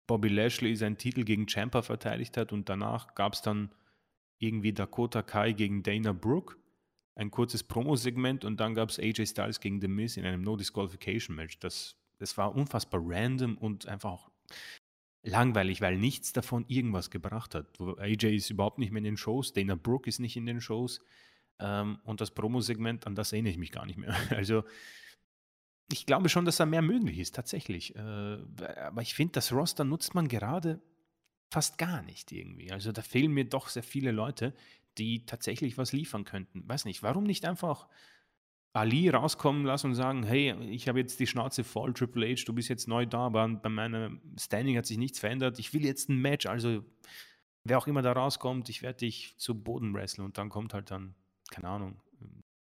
Bobby Lashley seinen Titel gegen Champa verteidigt hat und danach gab es dann irgendwie Dakota Kai gegen Dana Brooke, ein kurzes Promo-Segment und dann gab es AJ Styles gegen The Miz in einem No-Disqualification-Match. Das, das war unfassbar random und einfach auch langweilig, weil nichts davon irgendwas gebracht hat. AJ ist überhaupt nicht mehr in den Shows, Dana Brooke ist nicht in den Shows ähm, und das Promo-Segment, an das erinnere ich mich gar nicht mehr. Also ich glaube schon, dass da mehr möglich ist, tatsächlich. Äh, aber ich finde, das Roster nutzt man gerade fast gar nicht irgendwie. Also da fehlen mir doch sehr viele Leute, die tatsächlich was liefern könnten. Weiß nicht, warum nicht einfach Ali rauskommen lassen und sagen, hey, ich habe jetzt die Schnauze voll, Triple H, du bist jetzt neu da, aber bei meinem Standing hat sich nichts verändert. Ich will jetzt ein Match, also wer auch immer da rauskommt, ich werde dich zu Boden wresteln und dann kommt halt dann, keine Ahnung,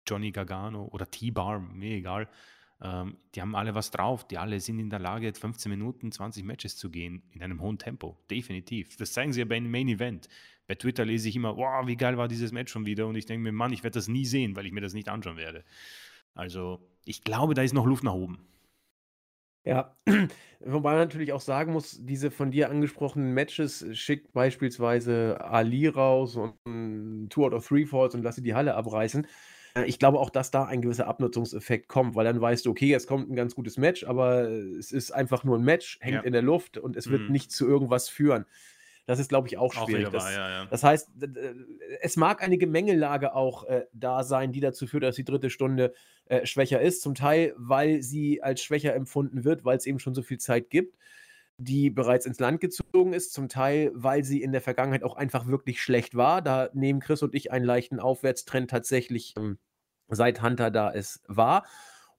Johnny Gargano oder T-Bar, mir egal, ähm, die haben alle was drauf, die alle sind in der Lage, 15 Minuten, 20 Matches zu gehen, in einem hohen Tempo, definitiv. Das zeigen sie ja beim Main Event. Bei Twitter lese ich immer, wow, wie geil war dieses Match schon wieder und ich denke mir, Mann, ich werde das nie sehen, weil ich mir das nicht anschauen werde. Also ich glaube, da ist noch Luft nach oben. Ja, wobei man natürlich auch sagen muss, diese von dir angesprochenen Matches schickt beispielsweise Ali raus und Two out of Three Falls und lasse die Halle abreißen. Äh, ich glaube auch, dass da ein gewisser Abnutzungseffekt kommt, weil dann weißt du, okay, jetzt kommt ein ganz gutes Match, aber es ist einfach nur ein Match, hängt ja. in der Luft und es wird mhm. nicht zu irgendwas führen. Das ist, glaube ich, auch schwierig. Auch das, ja, ja. das, heißt, es mag eine Gemengelage auch äh, da sein, die dazu führt, dass die dritte Stunde äh, schwächer ist. Zum Teil, weil sie als schwächer empfunden wird, weil es eben schon so viel Zeit gibt. Die bereits ins Land gezogen ist, zum Teil, weil sie in der Vergangenheit auch einfach wirklich schlecht war. Da nehmen Chris und ich einen leichten Aufwärtstrend tatsächlich ähm, seit Hunter da es war.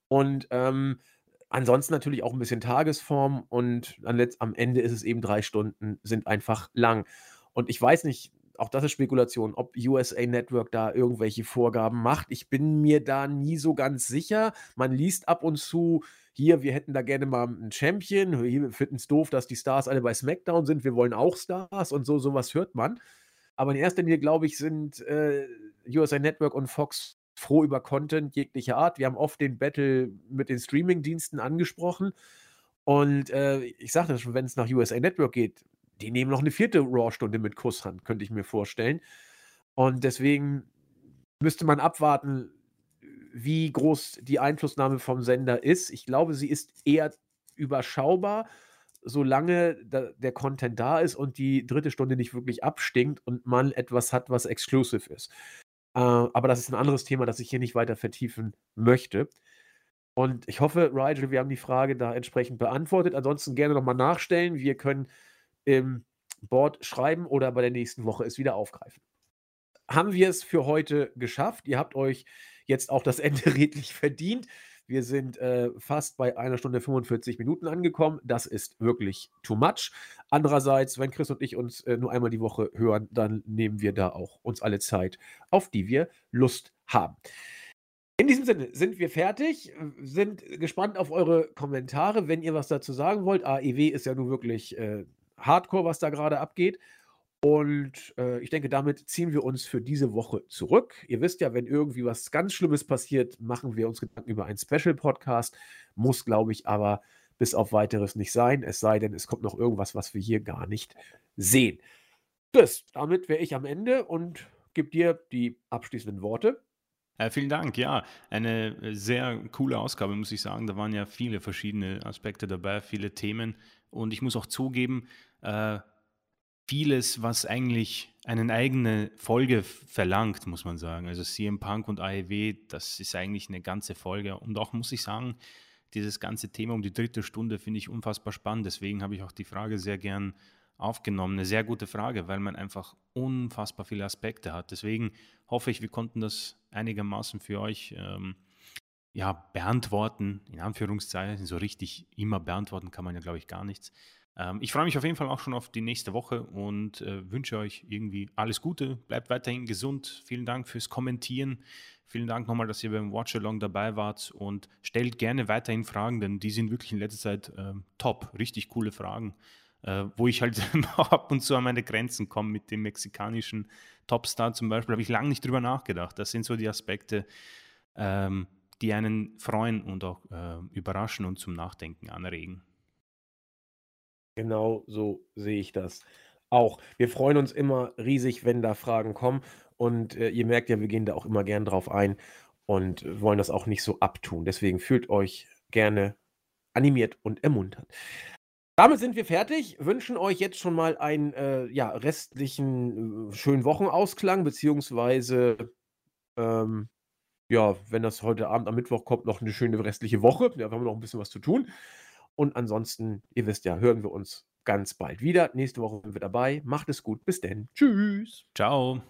Und ähm, ansonsten natürlich auch ein bisschen Tagesform und am Ende ist es eben drei Stunden, sind einfach lang. Und ich weiß nicht, auch das ist Spekulation, ob USA Network da irgendwelche Vorgaben macht. Ich bin mir da nie so ganz sicher. Man liest ab und zu, hier, wir hätten da gerne mal einen Champion, wir finden es doof, dass die Stars alle bei SmackDown sind, wir wollen auch Stars und so, sowas hört man. Aber in erster Linie, glaube ich, sind äh, USA Network und Fox froh über Content jeglicher Art. Wir haben oft den Battle mit den Streaming-Diensten angesprochen. Und äh, ich sagte schon, wenn es nach USA Network geht, die nehmen noch eine vierte Raw-Stunde mit Kusshand, könnte ich mir vorstellen. Und deswegen müsste man abwarten, wie groß die Einflussnahme vom Sender ist. Ich glaube, sie ist eher überschaubar, solange da der Content da ist und die dritte Stunde nicht wirklich abstinkt und man etwas hat, was exclusive ist. Äh, aber das ist ein anderes Thema, das ich hier nicht weiter vertiefen möchte. Und ich hoffe, Rigel, wir haben die Frage da entsprechend beantwortet. Ansonsten gerne nochmal nachstellen. Wir können im Board schreiben oder bei der nächsten Woche es wieder aufgreifen. Haben wir es für heute geschafft? Ihr habt euch jetzt auch das Ende redlich verdient. Wir sind äh, fast bei einer Stunde 45 Minuten angekommen. Das ist wirklich too much. Andererseits, wenn Chris und ich uns äh, nur einmal die Woche hören, dann nehmen wir da auch uns alle Zeit, auf die wir Lust haben. In diesem Sinne sind wir fertig, sind gespannt auf eure Kommentare, wenn ihr was dazu sagen wollt. AEW ist ja nun wirklich äh, Hardcore, was da gerade abgeht. Und äh, ich denke, damit ziehen wir uns für diese Woche zurück. Ihr wisst ja, wenn irgendwie was ganz Schlimmes passiert, machen wir uns Gedanken über einen Special-Podcast. Muss, glaube ich, aber bis auf weiteres nicht sein. Es sei denn, es kommt noch irgendwas, was wir hier gar nicht sehen. Das, damit wäre ich am Ende und gebe dir die abschließenden Worte. Äh, vielen Dank. Ja, eine sehr coole Ausgabe, muss ich sagen. Da waren ja viele verschiedene Aspekte dabei, viele Themen. Und ich muss auch zugeben, äh, vieles, was eigentlich eine eigene Folge verlangt, muss man sagen. Also CM Punk und AEW, das ist eigentlich eine ganze Folge. Und auch muss ich sagen, dieses ganze Thema um die dritte Stunde finde ich unfassbar spannend. Deswegen habe ich auch die Frage sehr gern aufgenommen. Eine sehr gute Frage, weil man einfach unfassbar viele Aspekte hat. Deswegen hoffe ich, wir konnten das einigermaßen für euch ähm, ja, beantworten, in Anführungszeichen. So richtig immer beantworten kann man ja, glaube ich, gar nichts. Ähm, ich freue mich auf jeden Fall auch schon auf die nächste Woche und äh, wünsche euch irgendwie alles Gute. Bleibt weiterhin gesund. Vielen Dank fürs Kommentieren. Vielen Dank nochmal, dass ihr beim Watch Along dabei wart und stellt gerne weiterhin Fragen, denn die sind wirklich in letzter Zeit äh, top. Richtig coole Fragen, äh, wo ich halt ab und zu an meine Grenzen komme mit dem mexikanischen Topstar zum Beispiel. Habe ich lange nicht drüber nachgedacht. Das sind so die Aspekte. Ähm, die einen freuen und auch äh, überraschen und zum Nachdenken anregen. Genau so sehe ich das auch. Wir freuen uns immer riesig, wenn da Fragen kommen. Und äh, ihr merkt ja, wir gehen da auch immer gern drauf ein und wollen das auch nicht so abtun. Deswegen fühlt euch gerne animiert und ermuntert. Damit sind wir fertig, wünschen euch jetzt schon mal einen äh, ja, restlichen äh, schönen Wochenausklang, beziehungsweise ähm, ja, wenn das heute Abend am Mittwoch kommt, noch eine schöne restliche Woche. Ja, wir haben noch ein bisschen was zu tun. Und ansonsten, ihr wisst ja, hören wir uns ganz bald wieder. Nächste Woche sind wir dabei. Macht es gut. Bis denn. Tschüss. Ciao.